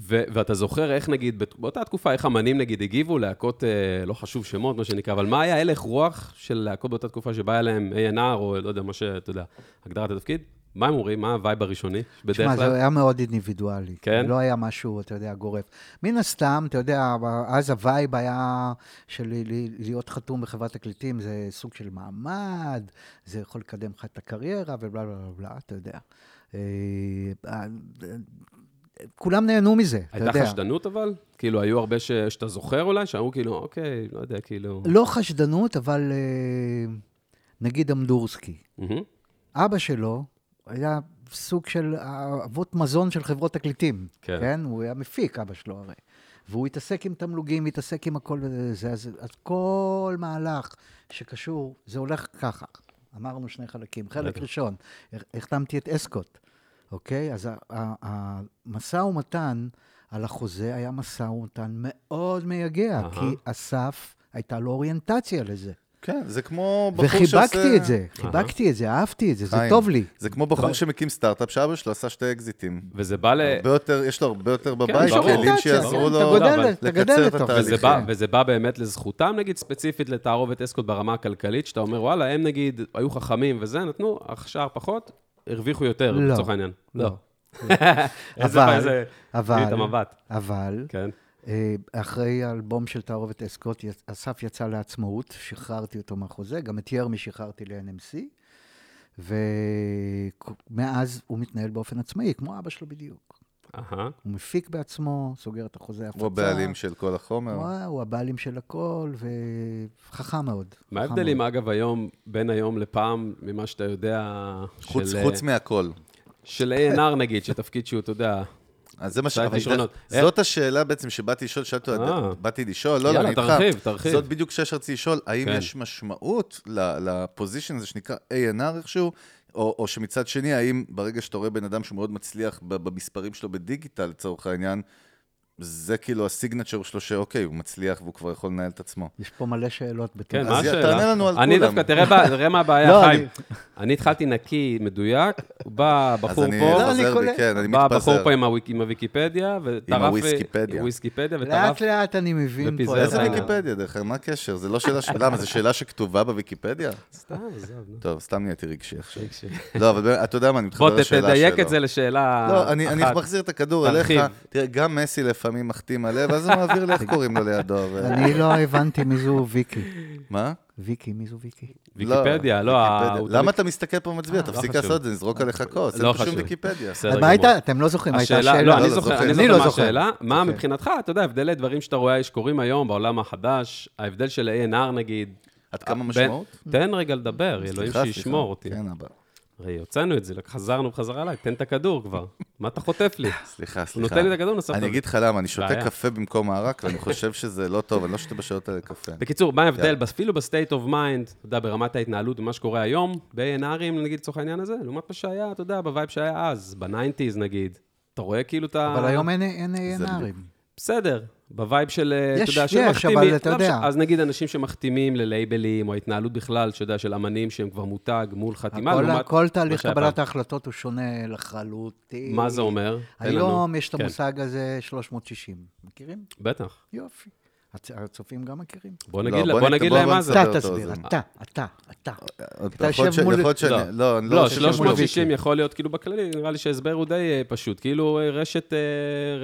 ו- ואתה זוכר איך נגיד, באותה תקופה, איך אמנים נגיד הגיבו, להקות, אה, לא חשוב שמות, מה שנקרא, אבל מה היה הלך רוח של להקות באותה תקופה שבא אליהם A&R, או לא יודע, מה שאתה יודע, הגדרת התפקיד? מה הם אומרים? מה הווייב הראשוני? בדרך תשמע, זה כלל? היה מאוד אינדיבידואלי. כן? לא היה משהו, אתה יודע, גורף. מן הסתם, אתה יודע, אז הווייב היה של להיות חתום בחברת תקליטים, זה סוג של מעמד, זה יכול לקדם לך את הקריירה ובלה בלה בלה בלה, אתה יודע. אה, כולם נהנו מזה, אתה הייתה יודע. חשדנות אבל? כאילו, היו הרבה ש... שאתה זוכר אולי? שאמרו כאילו, אוקיי, לא יודע, כאילו... לא חשדנות, אבל אה, נגיד אמדורסקי. מהמם. אבא שלו היה סוג של אבות מזון של חברות תקליטים. כן. כן. הוא היה מפיק, אבא שלו הרי. והוא התעסק עם תמלוגים, התעסק עם הכל וזה, אז, אז כל מהלך שקשור, זה הולך ככה. אמרנו שני חלקים. חלק בטח. ראשון, החתמתי את אסקוט, אוקיי? אז המשא ומתן על החוזה היה משא ומתן מאוד מייגע. כי אסף, הייתה לו אוריינטציה לזה. כן, זה כמו בחור שעושה... וחיבקתי את זה, חיבקתי את זה, אהבתי את זה, זה חיים, טוב לי. זה כמו בחור שמקים סטארט-אפ, שאבא שלו עשה שתי אקזיטים. וזה בא ל... הרבה יותר, יש לו הרבה יותר בבית, ברור. כלים שיעזרו כן, לו אתה גודל- אבל אתה גדל לקצר את זה. וזה. בא, וזה בא באמת לזכותם, נגיד, ספציפית לתערובת אסקוט ברמה הכלכלית, שאתה אומר, וואלה, הם נגיד היו חכמים וזה, נתנו, השאר פחות, הרוויחו יותר, לא. לצורך העניין. לא. [LAUGHS] איזה אבל-. אבל. אבל, כן. אחרי האלבום של תערובת אסקוט, אסף יצא לעצמאות, שחררתי אותו מהחוזה, גם את ירמי שחררתי ל-NMC, ומאז הוא מתנהל באופן עצמאי, כמו אבא שלו בדיוק. אהה. הוא מפיק בעצמו, סוגר את החוזה הפצה. הוא הבעלים של כל החומר. הוא, הוא הבעלים של הכל, וחכם מאוד. מה ההבדלים. אגב, היום, בין היום לפעם, ממה שאתה יודע, חוץ, של, חוץ מהכל. של A&R נגיד, שתפקיד שהוא, אתה יודע, אז זה מה ש... זאת השאלה בעצם שבאתי לשאול, שאלתי אותו, אה. באתי לשאול, לא, לא, יאללה, אני איתך. תרחיב, תרחיב. זאת בדיוק שאלה שרציתי לשאול, האם כן. יש משמעות לפוזיישן הזה שנקרא A&R איכשהו, או, או שמצד שני, האם ברגע שאתה רואה בן אדם שמאוד מצליח ב- במספרים שלו בדיגיטל, לצורך העניין, זה כאילו הסיגנצ'ר שלו שאוקיי, הוא מצליח והוא כבר יכול לנהל את עצמו. יש פה מלא שאלות בתוך כן, אז מה השאלה? תענה לנו על אני כולם. דווקא, [LAUGHS] תראה מה הבעיה, לא, חיים. אני- אני התחלתי נקי, מדויק, בא אז בחור אני פה, לא, אני חוזר בי. כן, אני בא בחור מתפזר. פה עם הוויק- עם הוויקיפדיה, וטרף... הוויסקיפדיה. וויסקיפדיה, וטרף... לאט לאט אני מבין פה. איזה ויקיפדיה, דרך אגב? מה הקשר? זה לא שאלה ש... למה, זו שאלה שכתובה בוויקיפדיה? סתם, עזוב. טוב, סתם נהייתי רגשי עכשיו. לא, אבל באמת, אתה יודע מה, אני מתחבר בוא, ת- לשאלה שלו. תדייק את זה לשאלה לא, אני, אני אחת. מחזיר את הכדור אליך. תרחיב. תראה, גם מסי לפעמים מחטיא מלא, ואז הוא מעביר לאיך קוראים לו לידו. אני לא הבנתי מי זו ויקי. מה? ויקי, מי זו ויקי? ויקיפדיה, לא... ויקיפדיה. ה- הוא למה אתה מסתכל פה ומצביע? אה, לא תפסיק חשוב. לעשות את זה, נזרוק עליך כוס. לא אין פה שום. ויקיפדיה. מה. הייתה? אתם לא זוכרים, הייתה השאלה? לא, אני לא זוכר. אני אני זוכר לא מה זוכר. השאלה. מה אוקיי. מבחינתך, אתה יודע, הבדלי דברים שאתה רואה שקורים היום בעולם החדש, ההבדל של A&R נגיד. עד כמה משמעות? תן רגע לדבר, אלוהים. שישמור אותי. כן, אבא. הרי הוצאנו את זה, חזרנו בחזרה אליי, תן את הכדור כבר. מה אתה חוטף לי? סליחה, הוא סליחה. נותן לי את הכדור, נוסף אני אגיד לך למה, אני שותה. קפה במקום הערק, ואני חושב שזה לא טוב, אני לא שותה בשעות האלה קפה. בקיצור, מה ההבדל? אפילו ב state of mind, אתה יודע, ברמת ההתנהלות ומה שקורה היום, ב-A&R'ים, נגיד, לצורך העניין הזה, לעומת מה שהיה, אתה יודע, בווייב שהיה אז, בניינטיז נגיד. אתה רואה כאילו את ה... אבל היום אין- A&R'ים. בסדר, בווייב של, אה, יש, אתה יודע, יש, שמחתימים. אבל אתה לא יודע. משנה, אז נגיד אנשים שמחתימים ללייבלים, או ההתנהלות בכלל, שאתה יודע, של אמנים שהם כבר מותג מול חתימה, הכל- לעומת כל תהליך קבלת. ההחלטות הוא שונה לחלוטין. מה זה אומר? היום יש את כן, המושג הזה 360. מכירים? בטח. יופי. הצ- הצופים גם מכירים? בוא לא, נגיד בוא בוא נת- נגיד בוא- להם בוא מה זה. אתה תסביר, אתה, אתה, אתה. אתה יושב מול- יכול להיות שאני... לא, אני לא, לא... 360 יכול להיות כאילו בכללי, נראה לי שההסבר הוא די אה, פשוט. כאילו אה, רשת, אה,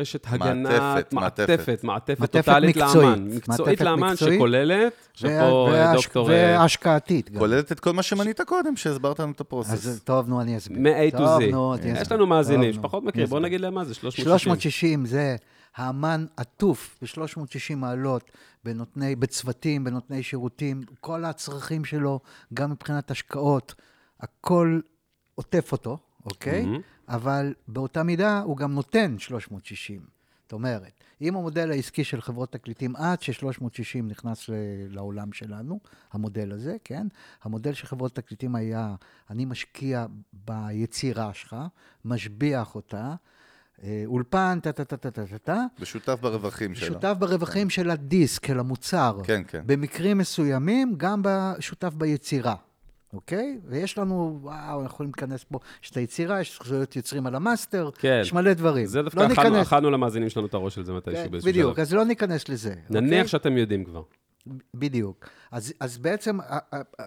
רשת הגנה, מעטפת, מעטפת. טוטאלית. לאמן. מקצועית לאמן. שכוללת, עכשיו וה- פה אה, וההש- דוקטור... אה, וההשקעתית גם. כוללת את כל מה שמנית קודם, שהסברת לנו את הפרוסס. אז טוב, נו, אני אסביר. מ-A to טוב, Z. יש לנו מאזינים שפחות מכירים, בוא. נגיד להם מה זה 360. 360 זה האמן עטוף ב-360 מעלות בנותני, בצוותים, בנותני שירותים, כל הצרכים שלו, גם מבחינת השקעות, הכל עוטף אותו, אוקיי? מהמם. אבל באותה מידה הוא גם נותן 360. זאת אומרת, אם המודל העסקי של חברות תקליטים, עד ש-360 נכנס ל- לעולם שלנו, המודל הזה, כן? המודל של חברות תקליטים היה, אני משקיע ביצירה שלך, משביח אותה, אולפן, טה-טה-טה-טה-טה, ושותף ברווחים שלה. שותף ברווחים של הדיסק, של המוצר. כן, כן. במקרים מסוימים, גם שותף ביצירה, אוקיי? ויש לנו, וואו, אנחנו יכולים להיכנס פה, יש את היצירה, יש זכויות יוצרים על המאסטר, כן. יש מלא דברים. זה דווקא לא אכלנו- למאזינים שלנו את הראש של זה מתישהו כן, באיזשהו בדיוק, שלב. אז לא ניכנס לזה. נניח אוקיי? שאתם יודעים כבר. בדיוק. אז, אז בעצם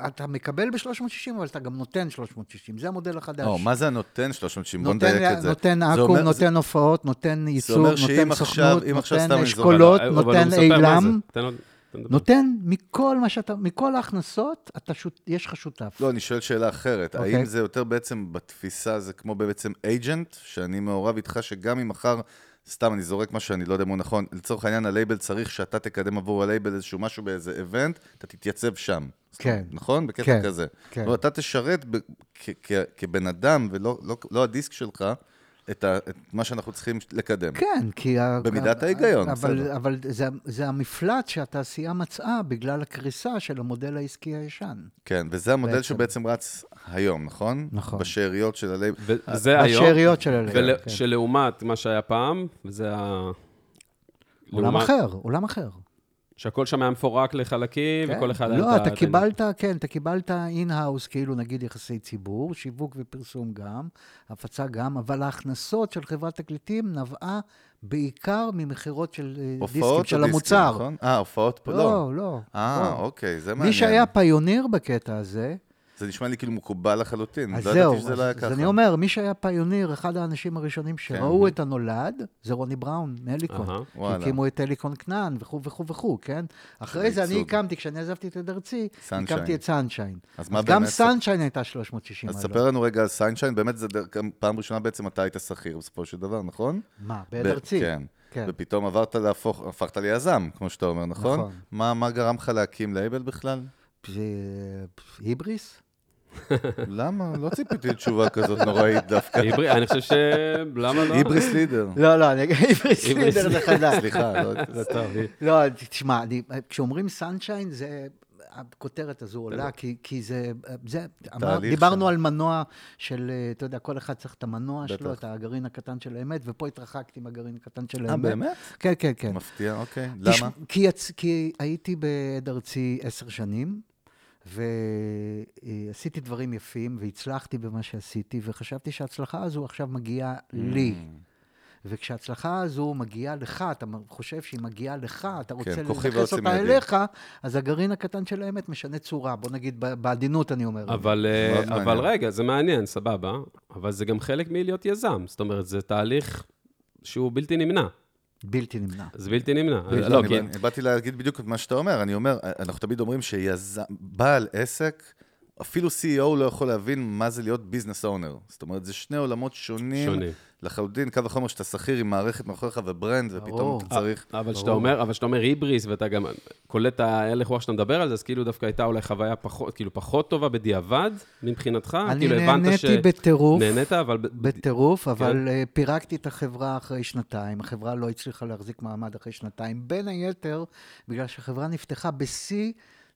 אתה מקבל ב-360, אבל אתה גם נותן 360. זה המודל החדש. או, מה זה הנותן 360? בוא נותן, נדייק את זה. נותן זה אקו"ם, אומר- נותן הופעות, נותן ייצוג, שאם נותן סוכנות, נותן אשכולות, נותן זה. אילם. נותן מכל מה שאתה, מכל ההכנסות, אתה שות, יש לך שותף. לא, אני שואל שאלה אחרת. אוקיי. האם זה יותר בעצם בתפיסה, זה כמו בעצם אייג'נט, שאני מעורב איתך, שגם אם מחר, סתם אני זורק משהו שאני לא יודע אם הוא נכון, לצורך העניין הלייבל צריך שאתה תקדם עבור הלייבל איזשהו משהו באיזה איבנט, אתה תתייצב שם. כן. נכון? בקטע כן, כזה. כן. לא, אתה תשרת ב- כ- כ- כבן אדם, ולא לא, לא הדיסק שלך, את, ה, את מה שאנחנו צריכים לקדם. כן, כי... ה- במידת ה- ההיגיון, אבל, בסדר. אבל זה, זה המפלט שהתעשייה מצאה בגלל הקריסה של המודל העסקי הישן. כן, וזה המודל בעצם. שבעצם רץ היום, נכון? נכון. בשאריות של הלייבל. וזה היום. בשאריות של הלב. ול- כן. שלעומת מה שהיה פעם, וזה ה... עולם לעומת- אחר, עולם אחר. שהכל שם היה מפורק לחלקים, כן. וכל אחד... לא, את ה- אתה קיבלת, כן, אתה קיבלת in-house, כאילו נגיד יחסי ציבור, שיווק ופרסום גם, הפצה גם, אבל ההכנסות של חברת תקליטים נבעה בעיקר ממכירות של אה, דיסקים, הופעות של או דיסקים, המוצר. נכון? אה, הופעות פה לא. לא, לא. אה, לא. אוקיי, זה מעניין. מי שהיה pioneer בקטע הזה, זה נשמע לי כאילו מקובל לחלוטין. אז לא זהו, ידעתי שזה לא היה אז, ככה. אז אני אומר, מי שהיה pioneer, אחד האנשים הראשונים שראו כן. את הנולד, זה רוני בראון, מהליקון. שהקימו את הליקון כנען וכו' וכו' וכו', כן? אחרי זה אני. הקמתי, כשאני עזבתי את ארצי. הקמתי את סנשיין. אז גם סנשיין הייתה 360 אז. ספר לנו רגע על סנשיין, באמת גם פעם ראשונה בעצם אתה היית שכיר בסופו של דבר, נכון? מה, בהד ב- ארצי? כן. כן. ופתאום עברת להפוך, הפכת ליזם, כמו שאתה אומר, נכון? נכון. מה מה גרם לך להקים לייבל בכלל? זה היבריס? למה? לא ציפיתי לתשובה כזאת נוראית דווקא. אני חושב ש... למה לא? היבריס לידר. לא, לא, אני אגיד היבריס לידר זה חדש. סליחה, לא... זה טוב. לא, תשמע, כשאומרים סנשיין, זה... הכותרת הזו עולה, כי, כי זה, זה אמר, דיברנו שם. על מנוע של, אה, אתה יודע, כל אחד צריך את המנוע בטח. שלו, את הגרעין הקטן של האמת, ופה התרחקתי מהגרעין הקטן של אה, האמת. באמת? כן, כן, כן. מפתיע, אוקיי. תש- למה? כי, יצ... כי הייתי בעד ארצי עשר שנים, ועשיתי דברים יפים, והצלחתי במה שעשיתי, וחשבתי שההצלחה הזו עכשיו מגיעה לי. Mm. וכשההצלחה הזו מגיעה לך, אתה חושב שהיא מגיעה לך, אתה רוצה כן, כוחי לנכס ועוצם אותה ידי. אליך, אז הגרעין הקטן של האמת משנה צורה. בוא נגיד, בעדינות אני אומר. אבל, אה, אבל. רגע, זה מעניין, סבבה, אבל זה גם חלק מלהיות יזם. זאת אומרת, זה תהליך שהוא בלתי נמנע. בלתי נמנע. זה בלתי נמנע. לא, לא. אני באתי להגיד בדיוק את מה שאתה אומר. אני אומר, אנחנו תמיד אומרים שיזם, בעל עסק, אפילו CEO לא יכול להבין מה זה להיות business owner. זאת אומרת, זה שני עולמות שונים. שונים. לחלוטין, קל וחומר שאתה שכיר עם מערכת מאחוריך ו brand, ופתאום. אתה צריך... אבל כשאתה אומר, אבל כשאתה אומר היבריס, ואתה גם קולט את ההלך רוח שאתה מדבר על זה, אז כאילו דווקא הייתה אולי חוויה פחות, כאילו פחות טובה בדיעבד, מבחינתך? אני כאילו נהניתי בטירוף. נהנית, אבל... בטירוף, כן. אבל אה, פירקתי את החברה אחרי שנתיים. החברה לא הצליחה להחזיק מעמד אחרי שנתיים, בין היתר בגלל שהחברה נפתחה בשיא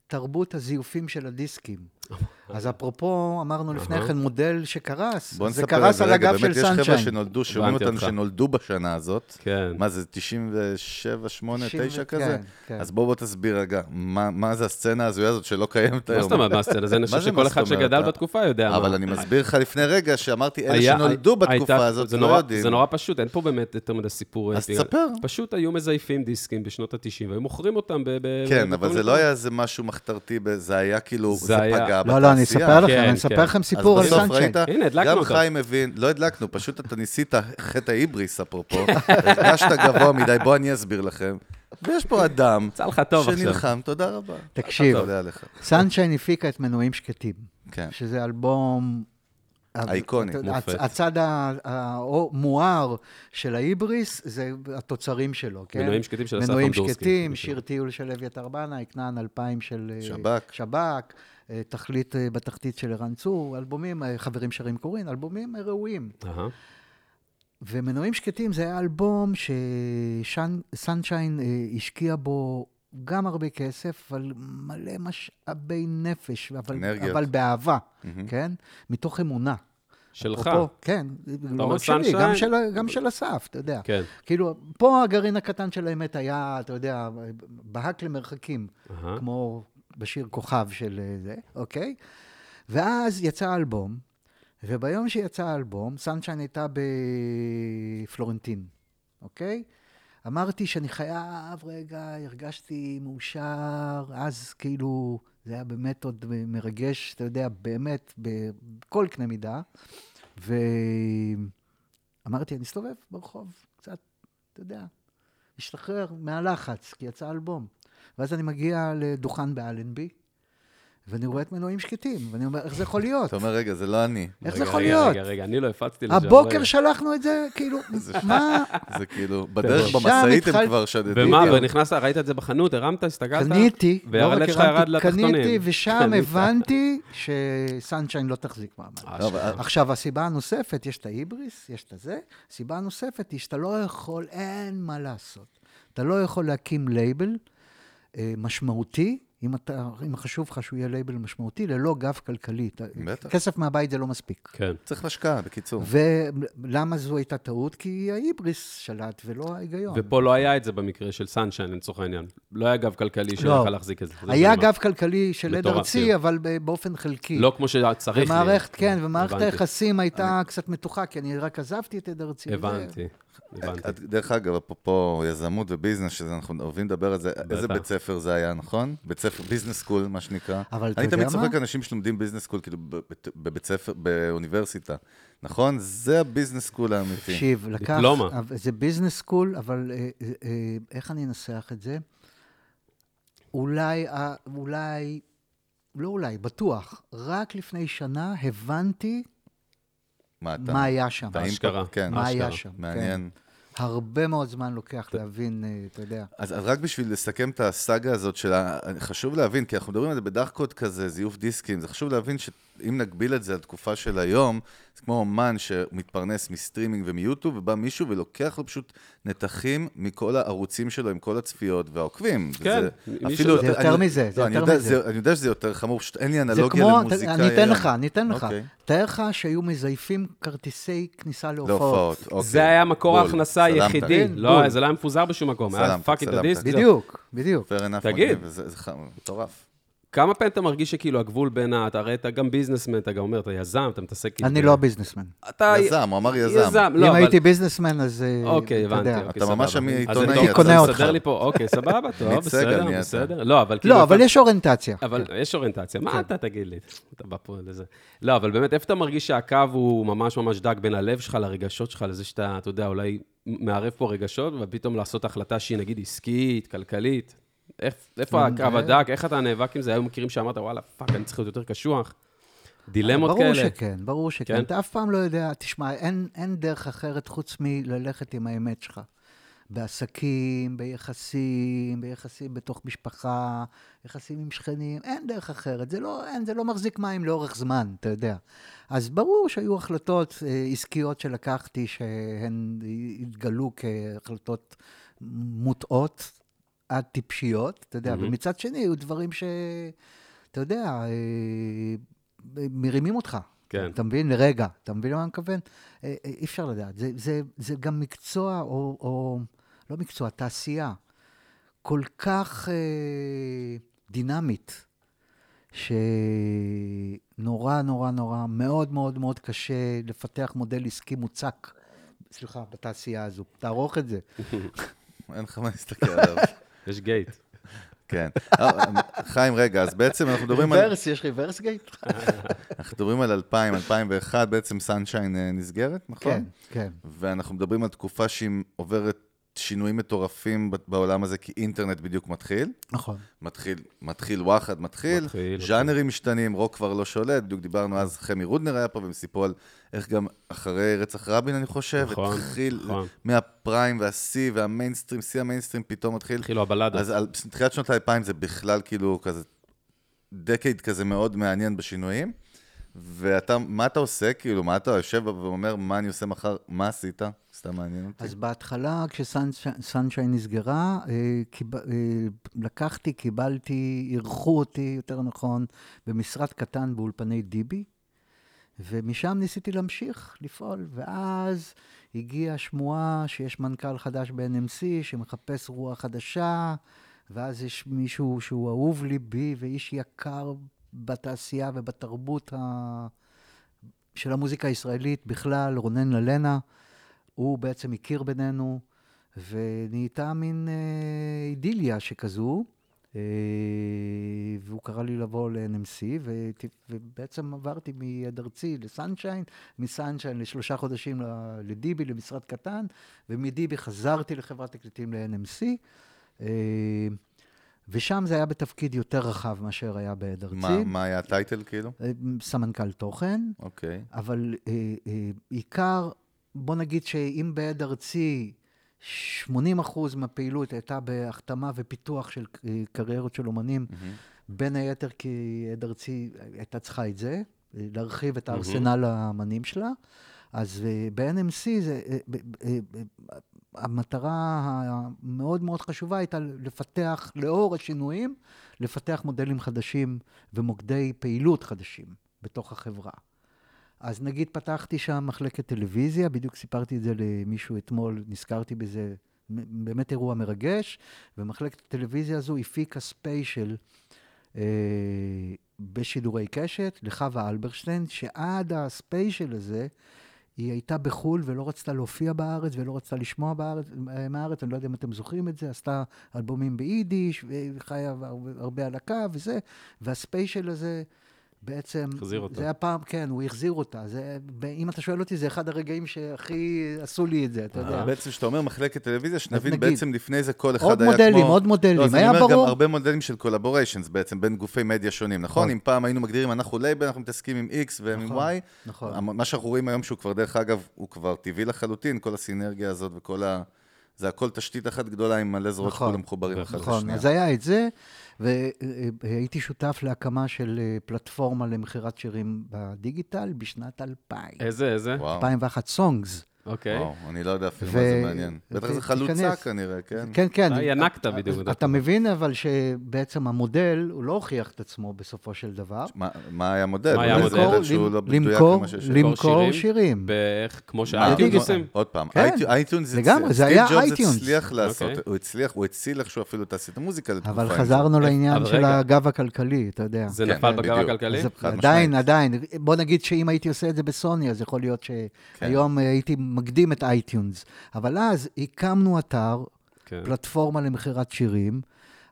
תרבות הזיופים של הדיסקים. [LAUGHS] אז אפרופו, אמרנו לפני כן, מודל שקרס, זה קרס על הגב של באמת יש חבר'ה. שנולדו, שומעים אותנו. שנולדו בשנה הזאת. כן. מה זה, 97, 8, 90, 9 כן, כזה? כן. אז בוא בוא תסביר רגע, מה מה זה הסצנה ההזויה הזאת שלא קיימת היום? מה זאת אומרת, מה הסצנה? זה אני [LAUGHS] חושב שכל אחד? שגדל בתקופה יודע מה. אבל אני מסביר לך לפני רגע שאמרתי, אלה שנולדו בתקופה הזאת זה לא נורא- יודעים. זה נורא פשוט, אין פה באמת יותר מדי סיפור. אז בגלל- תספר. פשוט היו מזייפים דיסקים בשנות ה-90, והיו מוכרים אותם ב... ב- כן, בכל אבל זה מיני- לא היה איזה משהו מחתרתי, זה היה כאילו, זה זה היה- פגע בתעשייה. לא, לא, אני אספר לכם, כן, אני כן. אספר לכם סיפור על סנשיין. ראית, הנה, הדלקנו גם אותו. חיים הבין, לא הדלקנו, פשוט אתה ניסית חטא ההיבריס, אפרופו, הרגשת גבוה מדי, בוא אני אסביר לכם. ויש פה אדם יצא לך טוב עכשיו. שנלחם, תודה רבה. תקשיב. סנשיין הפיקה את מנועים שקטים, כן. שזה אלבום... אייקוני, מופת. הצ- הצד המואר של ההיבריס זה התוצרים שלו, כן? מנועים שקטים של אסף מנועים אמדורסקי. שקטים, שיר טיול של אביתר בנאי, כנען 2000 של אה, שב"כ. שב"כ, אה, תכלית אה, בתחתית של ערן צור, אלבומים, חברים שרים קוראים, אלבומים ראויים. ומנועים שקטים זה היה אלבום שסנשיין השקיע בו גם הרבה כסף, אבל מלא משאבי נפש, אבל, אנרגיות. אבל באהבה, כן? מתוך אמונה. שלך. אפרופו, כן, לא רק שלי? גם של, גם של אסף, אתה יודע. כן. כאילו, פה הגרעין הקטן של האמת היה, אתה יודע, בהק למרחקים, אהה. כמו בשיר כוכב של אה, זה, אוקיי? ואז יצא האלבום, וביום שיצא האלבום, סנשיין הייתה בפלורנטין, אוקיי? אמרתי שאני חייב, רגע, הרגשתי מאושר, אז כאילו, זה היה באמת עוד מרגש, אתה יודע, באמת, בכל קנה מידה. ואמרתי, אני אסתובב ברחוב, קצת, אתה יודע, להשתחרר מהלחץ, כי יצא אלבום. ואז אני מגיע לדוכן באלנבי, ואני רואה את מנועים שקטים, ואני אומר, איך זה יכול להיות? אתה אומר, רגע, זה לא אני. איך זה רגע, יכול להיות? רגע, רגע, אני לא הפצתי לזה. הבוקר שלחנו את זה, כאילו, [LAUGHS] מה? [LAUGHS] זה כאילו, בדרך במשאית הם כבר שדדים. ומה, בדיוק. ונכנסת, ראית את זה בחנות, הרמת, הסתכלת? קניתי, לא רק שלך ירד הרמתי, לתחתונים. קניתי, ושם. הבנתי שסנשיין לא תחזיק מעמד. אבל- עכשיו, הסיבה הנוספת, יש את ההיבריס, יש את הזה, הסיבה הנוספת היא שאתה לא יכול, אין מה לעשות. אתה לא יכול להקים לייבל אה, משמעותי, אם, אתה, אם חשוב לך שהוא יהיה לייבל משמעותי, ללא גב כלכלי. בטח. כסף מהבית זה לא מספיק. כן. צריך השקעה, בקיצור. ולמה זו הייתה טעות? כי ההיבריס שלט ולא ההיגיון. ופה לא היה את זה במקרה של סנשיין, לצורך העניין. לא היה גב כלכלי שיכול לא. להחזיק את זה. זה היה מה שאני גב כלכלי של הד ארצי, כן. אבל ב- באופן חלקי. לא כמו שצריך. ומערכת, כן, ומערכת הבנתי. היחסים הייתה קצת מתוחה, כי אני רק עזבתי את הד ארצי. וזה- הבנתי, הבנתי. את- דרך אגב, אפרופו יזמות ו business, שאנחנו אוהבים לדבר על זה, איזה בית ספר זה היה, נכון? בית ספר, business school, מה שנקרא. אבל אתה אני יודע תמיד מה? צוחק אנשים שלומדים business school, כאילו, בבית- בבית ספר, באוניברסיטה, נכון? זה ה business school האמיתי. תקשיב, לקח... דיפלומה. זה business school, אבל אה, אה, אה, איך אני אנסח את זה? אולי, אולי, לא אולי, בטוח, רק לפני שנה הבנתי מה אתה? מה היה שם. את ה impact, אשכרה. כן. מה היה אשכרה. שם. מעניין. כן. הרבה מאוד זמן לוקח להבין, אה, אתה יודע. אז, אז רק בשביל לסכם את הסאגה הזאת של ה... חשוב להבין, כי אנחנו מדברים על זה ב dark code כזה, זיוף דיסקים, זה חשוב להבין שאם נגביל את זה לתקופה של היום, זה כמו אומן שמתפרנס מסטרימינג ומיוטיוב, ובא מישהו ולוקח לו פשוט נתחים מכל הערוצים שלו עם כל הצפיות והעוקבים. כן, וזה אפילו... זה יותר אני- מזה, זה לא, אני יותר יודע- מזה. אני יודע שזה יותר חמור, פשוט אין לי זה אנלוגיה כמו, למוזיקאי אני אתן. לך, אני אתן לך. אוקיי. תאר לך שהיו מזייפים כרטיסי כניסה להופעות. אוקיי. זה היה מקור ההכנסה. היחידי. כן, לא, בול. זה לא היה מפוזר בשום מקום. היה סלמת, fucking סלמת. הדיסק. בדיוק, בדיוק. fair enough, תגיד. זה זה מטורף. כמה פעמים אתה מרגיש שכאילו הגבול בין ה... אתה הרי אתה גם ביזנסמן, אתה גם אומר, אתה יזם, אתה מתעסק כאילו... אני לא ביזנסמן. אתה... יזם, הוא אמר יזם. יזם, לא, אם אבל... הייתי ביזנסמן, אז אה, אוקיי, אתה הבנתי. אוקיי, אתה ממש אז עיתונאי, אני אתה קונה אותך. מסדר לי פה, אוקיי, סבבה, טוב, בסדר. בסדר. לא, אבל כאילו... לא, אבל יש אוריינטציה. אבל יש אוריינטציה, מה אתה תגיד לי? אתה בא פה לזה. לא, אבל באמת, איפה אתה מרגיש שהקו הוא ממש ממש דק בין הלב שלך לרגשות שלך, לזה שאתה, אתה יודע, אולי מערב פה רגשות, ופתאום לעשות החלטה שהיא נגיד עסקית, כלכלית? איפ- איפה הקו אה. הדק? איך אתה נאבק עם זה? היו מכירים שאמרת, וואלה, fuck, אני צריך להיות יותר קשוח. דילמות ברור כאלה. שכן, ברור שכן. כן? אתה אף פעם לא יודע, תשמע, אין, אין דרך אחרת חוץ מללכת עם האמת שלך. בעסקים, ביחסים, ביחסים בתוך משפחה, יחסים עם שכנים, אין דרך אחרת. זה לא, אין, זה לא מחזיק מים לאורך זמן, אתה יודע. אז ברור שהיו החלטות אה, עסקיות שלקחתי, שהן התגלו כהחלטות מוטעות עד טיפשיות, אתה יודע, מהמם. ומצד שני, היו דברים ש... אתה יודע, אה, מרימים אותך. כן. אתה מבין? לרגע. אתה מבין למה אני מכוון? אה, אה, אי אפשר לדעת. זה, זה, זה גם מקצוע, או, או לא מקצוע, תעשייה, כל כך אה, דינמית, שנורא, נורא, נורא, מאוד מאוד מאוד קשה לפתח מודל עסקי מוצק, סליחה, בתעשייה הזו. תערוך את זה. [LAUGHS] אין לך מה להסתכל עליו. יש gate. כן. אה, חיים, רגע, אז בעצם אנחנו מדברים על... reverse, יש reverse gate? אנחנו מדברים על 2000, 2001, בעצם סנשיין אה, נסגרת, נכון? כן, כן. ואנחנו מדברים על תקופה שהיא עוברת שינויים מטורפים בעולם הזה, כי אינטרנט בדיוק מתחיל. נכון. מתחיל, מתחיל וואחד מתחיל, מתחיל, ז'אנרים משתנים, רוק כבר לא שולט, בדיוק דיברנו אז, חמי רודנר היה פה, והם סיפרו על איך גם אחרי רצח רבין, אני חושב, נכון, התחיל נכון. מהפריים והשיא והמיינסטרים, שיא המיינסטרים פתאום מתחיל. התחילו הבלדות. אז על תחילת שנות האלפיים זה בכלל כאילו כזה, דקייד כזה מאוד מעניין בשינויים. ואתה, מה אתה עושה? כאילו, מה אתה יושב ואומר, מה אני עושה מחר? מה עשית? סתם מעניין אותי. אז בהתחלה, כשסנשיין נסגרה, אה. אה, לקחתי, קיבלתי, אירחו אותי, יותר נכון, במשרד קטן באולפני דיבי, ומשם ניסיתי להמשיך לפעול. ואז הגיעה שמועה שיש מנכ"ל חדש ב-NMC שמחפש רוח חדשה, ואז יש מישהו שהוא אהוב ליבי ואיש יקר בתעשייה ובתרבות ה... של המוזיקה הישראלית בכלל, רונן ללנה. הוא בעצם הכיר בינינו, ונהייתה מין אה, אידיליה שכזו, אה, והוא קרא לי לבוא ל-NMC, ות- ובעצם עברתי מיד ארצי לסנשיין, מסנשיין לשלושה חודשים לדיבי, למשרד קטן, ומדיבי חזרתי לחברת תקליטים ל-NMC. אה, ושם זה היה בתפקיד יותר רחב מאשר היה בעד ארצי. מה, מה היה הטייטל כאילו? אה, סמנכ"ל תוכן, אוקיי. אבל אה, אה, עיקר, בוא נגיד שאם בעד ארצי 80 אחוז מהפעילות הייתה בהחתמה ופיתוח של קריירות של אומנים, בין היתר כי עד ארצי הייתה צריכה את זה, להרחיב את הארסנל האמנים שלה. אז אה, ב-NMC זה, אה, אה, המטרה המאוד מאוד חשובה הייתה לפתח, לאור השינויים, לפתח מודלים חדשים ומוקדי פעילות חדשים בתוך החברה. אז נגיד פתחתי שם מחלקת טלוויזיה, בדיוק סיפרתי את זה למישהו אתמול, נזכרתי בזה, באמת אירוע מרגש, ומחלקת הטלוויזיה הזו הפיקה ספיישל אה, בשידורי קשת לחווה אלברשטיין, שעד הספיישל הזה, היא הייתה בחו"ל ולא רצתה להופיע בארץ ולא רצתה לשמוע בארץ, אה, מהארץ, אני לא יודע אם אתם זוכרים את זה, עשתה אלבומים ביידיש, וחייה הרבה על הקו וזה, והספיישל הזה בעצם... החזיר אותה. זה היה פעם, כן, הוא החזיר אותה. זה, אם אתה שואל אותי, זה אחד הרגעים שהכי עשו לי את זה, אתה יודע. בעצם כשאתה אומר מחלקת טלוויזיה, שנבין בעצם לפני זה כל אחד עוד היה כמו... מודלים, עוד מודלים. לא, אז היה אני אומר גם ברור- הרבה מודלים של collaborations בעצם, בין גופי מדיה שונים, נכון? נכון. אם פעם היינו מגדירים, אנחנו לייבל, אנחנו מתעסקים עם X ועם נכון, Y, נכון. מה שאנחנו רואים היום שהוא כבר, דרך אגב, הוא כבר טבעי לחלוטין, כל הסינרגיה הזאת וכל ה... זה הכל תשתית אחת גדולה עם מלא זרועות נכון, שכולם מחוברים אחד נכון, לשנייה. אז היה את זה, והייתי שותף להקמה של אה, פלטפורמה למכירת שירים בדיגיטל בשנת 2000. איזה, איזה? וואו, 2001 סונגס. אוקיי. וואו, אני לא יודע אפילו מה זה מעניין. בטח זה חלוצה. כנראה, כן? כן, כן. אתה ינקת בדיוק. אתה מבין אבל שבעצם המודל, הוא לא הוכיח את עצמו בסופו של דבר. מה- היה המודל? מה היה המודל? זה למכור- לא למכור- שירים. באיך, כמו? שאייטיונס עושים? עוד פעם, כן, אייטי- אייטיונס, לגמרי, הצ- זה היה סטיב ג'ובס אייטיונס. הצליח לעשות, אוקיי. הוא הצליח, הוא הציל איכשהו אפילו את תעשיית המוזיקה לתקופה. אבל זה. חזרנו לעניין אבל של. הגב הכלכלי, אתה יודע. זה כן, נפל בגב בדיוק. הכלכלי? זה עדיין. עדיין. בוא נגיד שאם הייתי עושה את זה בסוני, אז יכול להיות שהיום אה, הייתי מקדים את אייטיונס. אבל אז הקמנו אתר, כן. פלטפורמה למכירת שירים.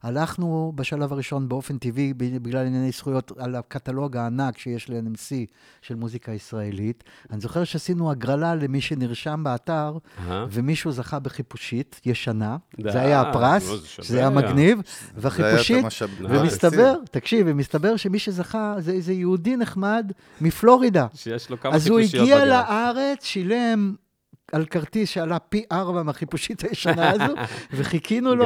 הלכנו בשלב הראשון באופן טבעי, בגלל ענייני זכויות, על הקטלוג הענק שיש ל-NMC של מוזיקה ישראלית. אני זוכר שעשינו הגרלה למי שנרשם באתר. ומישהו זכה בחיפושית ישנה. זה היה הפרס, זה היה. מגניב, והחיפושית, ומסתבר, תקשיב, ומסתבר שמי שזכה זה איזה יהודי נחמד מפלורידה. שיש לו כמה אז הוא חיפושיות הגיע. לארץ, שילם על כרטיס שעלה פי ארבע מהחיפושית הישנה [LAUGHS] הזו, וחיכינו לו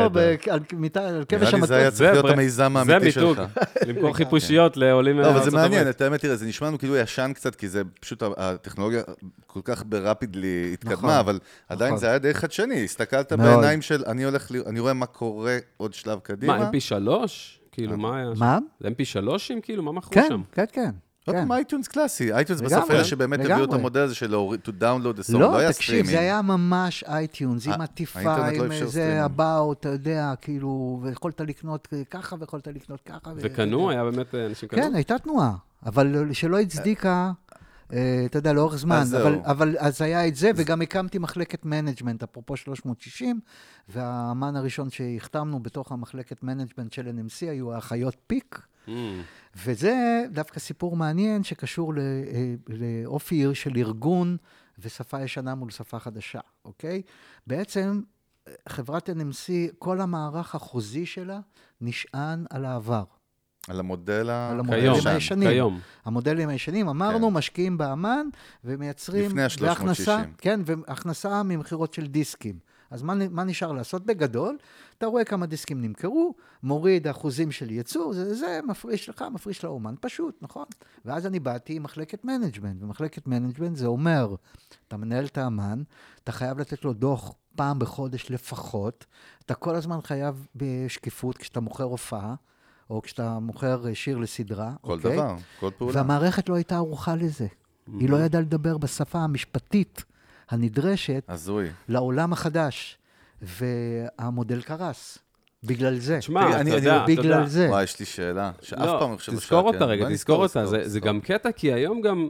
על כבש נראה לי זה היה המטוס. צריך להיות המיזם זה האמיתי מיתוג, שלך. [LAUGHS] למכור חיפושיות לעולים לא, אבל זה מארצות מעניין, הברית. את האמת, תראה, זה נשמע לנו כאילו ישן קצת, כי זה פשוט, הטכנולוגיה כל כך ב rapidly נכון, התקדמה, אבל עדיין נכון. זה היה די חדשני, הסתכלת. בעיניים של, אני הולך, אני רואה מה קורה עוד שלב מה, קדימה. mp3? כאילו, מה היה? מה? זה mp3 ים? כאילו, מה מכרו כן, שם? כן, כן. עוד כן. פעם אייטיונס קלאסי, אייטיונס בסוף אלה שבאמת הביאו את. המודל הזה של להוריד, to download the song, לא לא, היה תקשיב, סטרימינג. זה היה ממש אייטיונס, עם ה- עטיפה, לא עם איזה about, אתה יודע, כאילו, ויכולת לקנות ככה ויכולת לקנות ככה. ו- וקנו? היה באמת אה, אנשים קנו? כן, הייתה תנועה, אבל שלא הצדיקה, אה, אתה יודע, לאורך זמן. אז זהו. אבל, אבל אז היה את זה, וגם הקמתי מחלקת management, אפרופו 360, והאמן הראשון שהחתמנו בתוך המחלקת management של NMC היו האחיות פיק. Mm, וזה דווקא סיפור מעניין שקשור אה, לאופי של ארגון ושפה ישנה מול שפה חדשה, אוקיי? בעצם אה, חברת NMC, כל המערך החוזי שלה נשען על העבר. על המודל כיום, המודלים הישנים. כיום. המודלים הישנים, אמרנו, משקיעים באמן ומייצרים... לפני ה- והכנסה- 360. כן, והכנסה ממכירות של דיסקים. אז מה, מה נשאר לעשות? בגדול, אתה רואה כמה דיסקים נמכרו, מוריד אחוזים של ייצור, זה, זה מפריש לך, מפריש לאומן, פשוט, נכון? ואז אני באתי עם מחלקת management, ומחלקת management זה אומר, אתה מנהל את האמן, אתה חייב לתת לו דוח פעם בחודש לפחות, אתה כל הזמן חייב בשקיפות כשאתה מוכר הופעה, או כשאתה מוכר אה, שיר לסדרה, כל אוקיי? דבר, כל פעולה. והמערכת לא הייתה ערוכה לזה. היא לא ידעה לדבר בשפה המשפטית הנדרשת הזוי. לעולם החדש, והמודל קרס. בגלל זה. תשמע, תראי, אתה אני- אני- יודע, אתה בגלל יודע. זה. וואי, יש לי שאלה, שאף לא, פעם אני חושב לא תזכור אותה רגע, בוא תזכור אותה. זה- נזכור, זה. גם קטע, כי היום גם...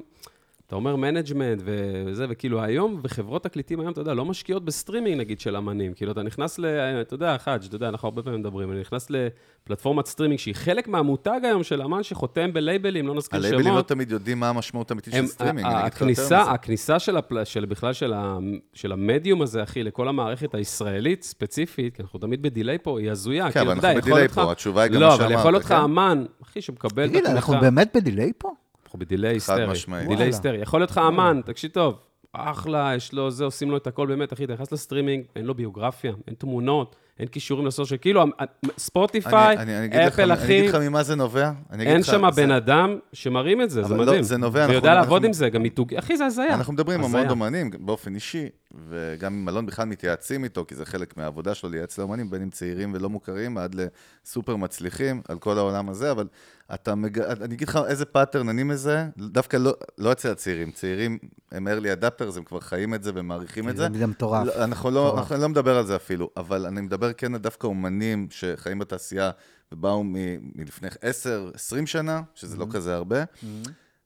אתה אומר management וזה, וכאילו היום, וחברות תקליטים היום, אתה יודע, לא משקיעות בסטרימינג, נגיד, של אמנים. כאילו, אתה נכנס ל... אתה יודע, חאג', אתה יודע, אנחנו הרבה פעמים מדברים, אני נכנס לפלטפורמת סטרימינג, שהיא חלק מהמותג היום של אמן שחותם בלייבלים, לא נזכיר שמות. הלייבלים לא תמיד יודעים מה המשמעות האמיתית של סטרימינג, אני אגיד לך יותר הכניסה, מזה. הכניסה של, הפל... של בכלל של, ה... של המדיום הזה, אחי, לכל המערכת הישראלית ספציפית, כי אנחנו תמיד ב delay פה, היא הזויה. כן, כאילו, אבל אנחנו יכול ב delay פה, התשובה היא גם לא, מה אבל שאמרת, יכול להיות לך כן? אמן, אחי, שמקבל את תגיד, התמיכה. אנחנו באמת ב delay פה? אנחנו ב delay חד היסטרי. משמעית. delay. היסטרי. יכול להיות לך אמן, תקשיב טוב, אחלה, יש לו זה, עושים לו את הכל באמת, אחי, אתה נכנס לסטרימינג, אין לו ביוגרפיה, אין תמונות, אין קישורים ל social, כאילו, ספוטיפיי, אני- אני- אני אגיד לך- אפל, אני אחי, אגיד לך ממה זה נובע. אין שם בן אדם שמרים את זה, זה לא, מדהים. זה נובע, אנחנו- ויודע לעבוד עם זה, גם מיתוג, אחי, זה הזיה. אנחנו מדברים עם. המון אומנים באופן אישי, וגם עם אלון בכלל מתייעצים איתו, כי זה חלק מהעבודה שלו לייעץ לאומנים, בין אם צעירים ולא מוכרים, עד לסופר מצליחים, על כל העולם הזה, אבל אתה מג... אני אגיד לך איזה pattern אני מזהה, דווקא לא, לא אצל הצעירים. צעירים הם early adapters, הם כבר חיים את זה ומעריכים את זה. זה מטורף. לא, אנחנו לא. אנחנו לא מדבר על זה אפילו, אבל אני מדבר כן על דווקא אומנים שחיים בתעשייה ובאו מ- מלפני 10, 20 שנה, שזה Mm-hmm. לא כזה הרבה.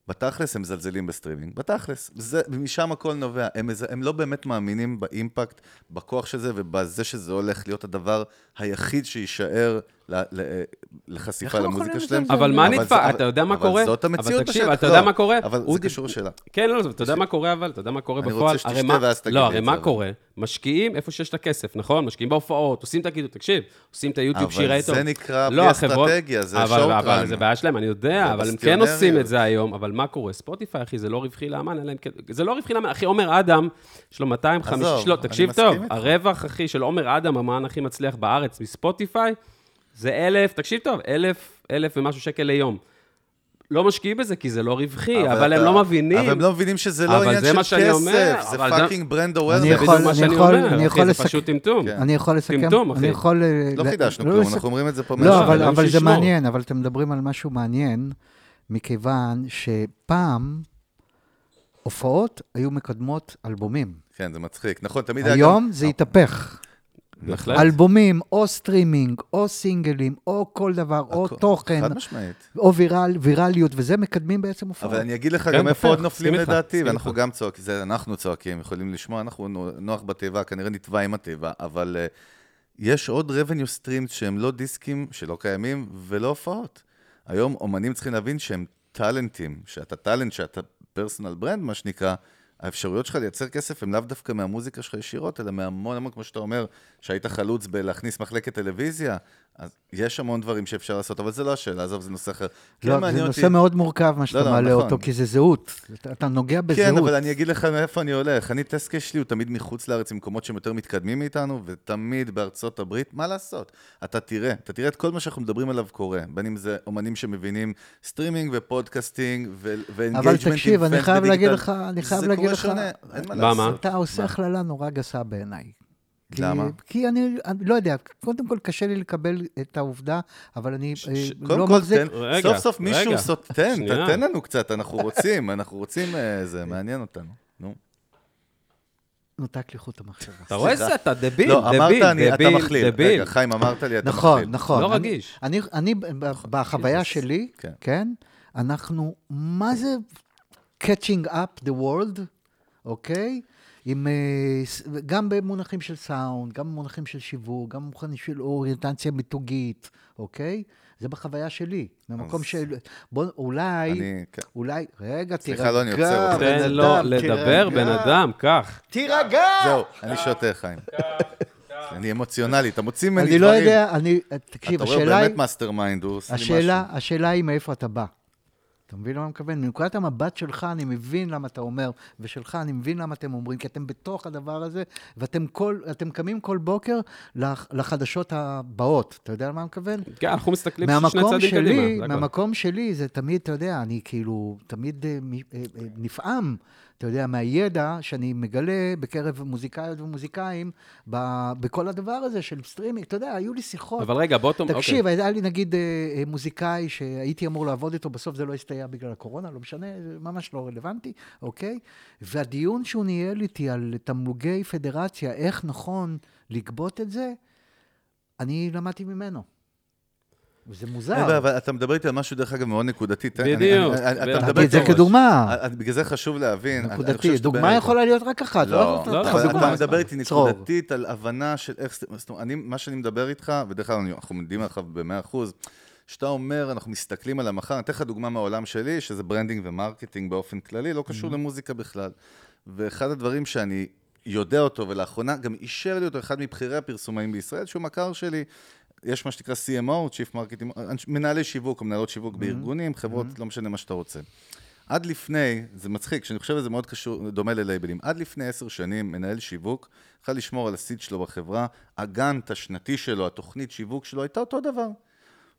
בתכלס הם מזלזלים בסטרימינג, בתכלס. זה, משם הכל נובע. הם, הם לא באמת מאמינים ב impact, בכוח של זה ובזה שזה הולך להיות הדבר היחיד שיישאר לחשיפה לא למוזיקה שלהם. אבל מה אבל נדפק? אתה יודע מה אבל קורה? זאת המציאות אבל בשטח, אתה לא. יודע מה קורה? אבל זה קשור לשאלה. כן, לא, לא, אתה יודע מה קורה אבל? אתה יודע מה קורה אני בפועל? רוצה שתשתה הרי מה- ואז תגיד לא, לי הרי את מה זה, קורה? משקיעים איפה שיש את הכסף, נכון? משקיעים בהופעות, עושים את הקידוד, תקשיב, עושים את היוטיוב אבל שיראה טוב. זה נקרא לא, בלי אסטרטגיה, זה אבל- שואו אבל. זה בעיה שלהם, אני יודע, אבל הם כן עושים. את זה היום, אבל מה קורה? ספוטיפיי, אחי, זה לא רווחי לאמן. זה לא רווחי לאמן, אחי, עומר אדם, יש לו 250... עזוב, לא, אני תקשיב טוב. הרווח, אחי, של עומר אדם, האמן הכי מצליח בארץ מספוטיפיי, זה אלף, תקשיב טוב, אלף, אלף ומשהו שקל ליום. לא משקיעים בזה כי זה לא רווחי, אבל הם אתה- לא מבינים. אבל הם לא מבינים שזה לא אבל עניין זה מה של שאני אומר, כסף, זה אבל זה- פאקינג ברנד אני אווירנס. זה יכול- בדיוק מה אני שאני יכול- אומר, אני אחי, יכול זה לסכם- פשוט טמטום. כן. אני יכול לסכם, טמטום, אני אחי. יכול... אה, לא חידשנו לא כלום, לסכם- אנחנו אומרים את זה פה לא. אבל, אבל זה. מעניין, אבל אתם מדברים על משהו מעניין, מכיוון שפעם הופעות היו מקדמות אלבומים. כן, זה מצחיק. נכון, תמיד היה גם... היום זה התהפך. בהחלט. אלבומים, או סטרימינג, או סינגלים, או כל דבר, או הכל- תוכן, חד משמעית. או viral, ויראליות, וזה מקדמים בעצם הופעות. אבל אני אגיד לך כן, גם איפה עוד נופלים לדעתי, ואנחנו. גם צועקים, זה אנחנו צועקים, יכולים לשמוע, אנחנו נו- נוח בתיבה, כנראה נטבע עם התיבה, אבל אה, יש עוד revenue streams שהם לא דיסקים, שלא קיימים, ולא הופעות. היום אומנים צריכים להבין שהם טאלנטים, שאתה טאלנט, שאתה פרסונל ברנד, מה שנקרא, האפשרויות שלך לייצר כסף הן לאו דווקא מהמוזיקה שלך ישירות, אלא מהמון המון, כמו שאתה אומר, שהיית חלוץ בלהכניס מחלקת טלוויזיה, אז יש המון דברים שאפשר לעשות, אבל זה לא השאלה, עזוב, זה נושא אחר. כן לא, מעניין זה אותי- נושא מאוד מורכב, מה לא, שאתה לא, מעלה נכון. אותו, כי זה זהות. אתה, אתה נוגע בזהות. כן, אבל אני אגיד לך מאיפה אני הולך. אני, טסקה שלי הוא תמיד מחוץ לארץ, במקומות שהם יותר מתקדמים מאיתנו, ותמיד בארצות הברית, מה לעשות? אתה תראה, אתה תראה את כל מה שאנחנו מדברים עליו קורה, בין אם זה אומנים שמבינים סטרימינג ו podcasting ו- ו engagement אבל תקשיב, אני חייב להגיד. לך, אני חייב זה להגיד קורה לך, שונה, אין מה למה? לעשות. אתה עושה הכללה נורא גסה בעיניי. כי- למה? כי אני, אני לא יודע, קודם כל קשה לי לקבל את העובדה, אבל אני ש- אה, ש- לא מחזיק... תן, רגע, סוף סוף מישהו. סוט... תן, שנייה. תן לנו קצת, אנחנו רוצים, אנחנו רוצים, אה, זה מעניין אותנו. נו. נותק לי חוט המחשבה. אתה רואה סליחה. זה? אתה דביל, לא, אמרת, דביל, אני- אתה דביל, מכליל. דביל. רגע, חיים, אמרת לי, אתה נכון, מכליל. נכון. לא רגיש. אני, אני, ב- בחוויה שלי, כן. כן, אנחנו, מה זה catching up the world, אוקיי? עם, אה, גם במונחים של סאונד, גם במונחים של שיווק, גם במונחים של אוריינטציה מיתוגית, אוקיי? זה בחוויה שלי, ממקום אז- של... בוא, אולי, אני- כן. אולי, רגע, סליחה, תירגע, לא, אני עוצר אותך. תן לו לדבר, תירגע. בן אדם, קח. תירגע! זהו, אני שותה, חיים. אני אמוציונלי, אתה מוציא ממני אני דברים. לא יודע, אני, תקשיב, אתה רואה, השאלה היא... באמת mastermind, הוא עושה לי משהו. השאלה, השאלה היא מאיפה אתה בא. אתה מבין למה אני מתכוון? מנקודת המבט שלך, אני מבין למה אתה אומר, ושלך, אני מבין למה אתם אומרים, כי אתם בתוך הדבר הזה, ואתם כל, קמים כל בוקר לח, לחדשות הבאות. אתה יודע למה אני מתכוון? כן, אנחנו מסתכלים שני צעדים שלי, קדימה. מהמקום שלי, זה תמיד, אתה יודע, אני כאילו, תמיד אה, אה, אה, נפעם, אתה יודע, מהידע שאני מגלה בקרב מוזיקאיות ומוזיקאים, ב- בכל הדבר הזה של סטרימינג. אתה יודע, היו לי שיחות. אבל רגע, בוא תאמר, תקשיב, היה לי נגיד אה, אה, מוזיקאי שהייתי אמור לעבוד איתו, בסוף זה לא הסתייע בגלל הקורונה, לא משנה, זה ממש לא רלוונטי, אוקיי? והדיון שהוא ניהל איתי על תמלוגי פדרציה, איך נכון לגבות את זה, אני למדתי ממנו. זה מוזר. אבל אתה מדבר איתי על משהו, דרך אגב, מאוד נקודתי. תן- אני- בדיוק. אני- אני- אתה בדיוק. מדבר את זה איתי- כדוגמה. אה, בגלל זה חשוב להבין. נקודתי. דוגמה יכולה להיות רק אחת. לא, לא, לא, לא, אבל. אתה מדבר איתי. נקודתית על הבנה של איך... זאת אומרת, אני, מה שאני מדבר איתך, ודרך אני- אנחנו עומדים עליך ב-100%, שאתה אומר, אנחנו מסתכלים על המחר, אני אתן לך דוגמה מהעולם שלי, שזה branding ו marketing באופן כללי, לא קשור למוזיקה בכלל. ואחד הדברים שאני יודע אותו, ולאחרונה גם אישר לי אותו אחד מבכירי הפרסומאים בישראל, שהוא מכר שלי. יש מה שנקרא CMO, Chief Marketing, מנהלי שיווק מנהלות שיווק בארגונים, חברות, לא משנה מה שאתה רוצה. עד לפני, זה מצחיק, כשאני חושב על זה מאוד קשור, דומה ללייבלים, עד לפני עשר שנים מנהל שיווק יכול לשמור על הסיד שלו בחברה, הגאנט השנתי שלו, התוכנית שיווק שלו, הייתה אותו דבר.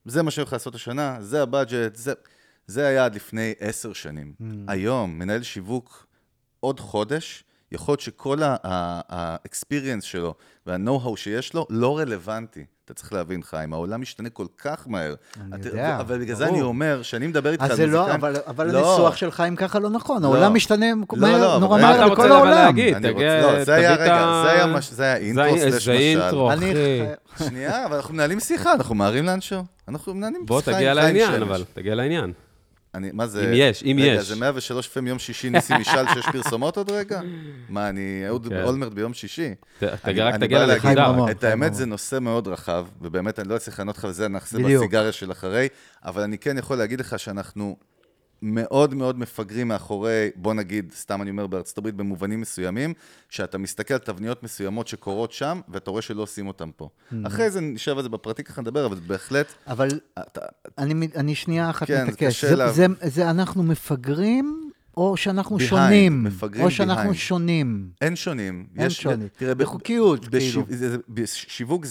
זה מה שאני הולך לעשות השנה, זה הבאג'ט, זה, זה היה עד לפני עשר שנים. Mm. היום, מנהל שיווק, עוד חודש, יכול להיות שכל ה-experience שלו וה-know-how שיש לו לא רלוונטי. אתה צריך להבין, חיים, העולם משתנה כל כך מהר. אני אתה- יודע, אבל בגלל זה. אני אומר, שאני מדבר איתך על אז זה לא, מוזיקאים... אבל, אבל לא. הניסוח שלך אם ככה לא נכון. לא. העולם משתנה לא, מהר- לא, נורא אבל מה רגע, אתה מהר רוצה בכל אבל העולם. להגיד? תגיע- רוצה- לא, זה היה, תביא את רגע, ה- זה היה מש- זה היה אינטרו זה- סלש זה אינטרו, משל. אני... אחי. שנייה, אבל אנחנו מנהלים שיחה, אנחנו מהרים לאנשהו. אנחנו מנהלים בוא, שיחה תגיע עם חיים לעניין, שמש. אבל, תגיע לעניין. אני, מה זה? אם יש, אם רגע, יש. זה 103 FM יום שישי, ניסים משאל שיש פרסומות עוד רגע? [LAUGHS] מה, אני אהוד כן. אולמרט ביום שישי? ת- אני- רק תגיע. רמון. את האמת, זה נושא מאוד רחב, ובאמת, אני לא אצליח לענות לך, וזה נעשה בדיוק. בסיגריה של אחרי, אבל אני כן יכול להגיד לך שאנחנו מאוד מאוד מפגרים מאחורי, בוא נגיד, סתם אני אומר בארצות הברית, במובנים מסוימים, שאתה מסתכל על תבניות מסוימות שקורות שם, ואתה רואה שלא עושים אותן פה. Mm-hmm. אחרי זה נשב על זה בפרטי ככה נדבר, אבל בהחלט, אבל אתה- אני, אני שנייה אחת כן, זה מתעקש. זה, לה- זה, זה אנחנו מפגרים, או שאנחנו Behind, שונים? מפגרים או שאנחנו behind. שונים. אין שונים. אין יש- שוני. תראה, בחוקיות, כאילו. זה- זה-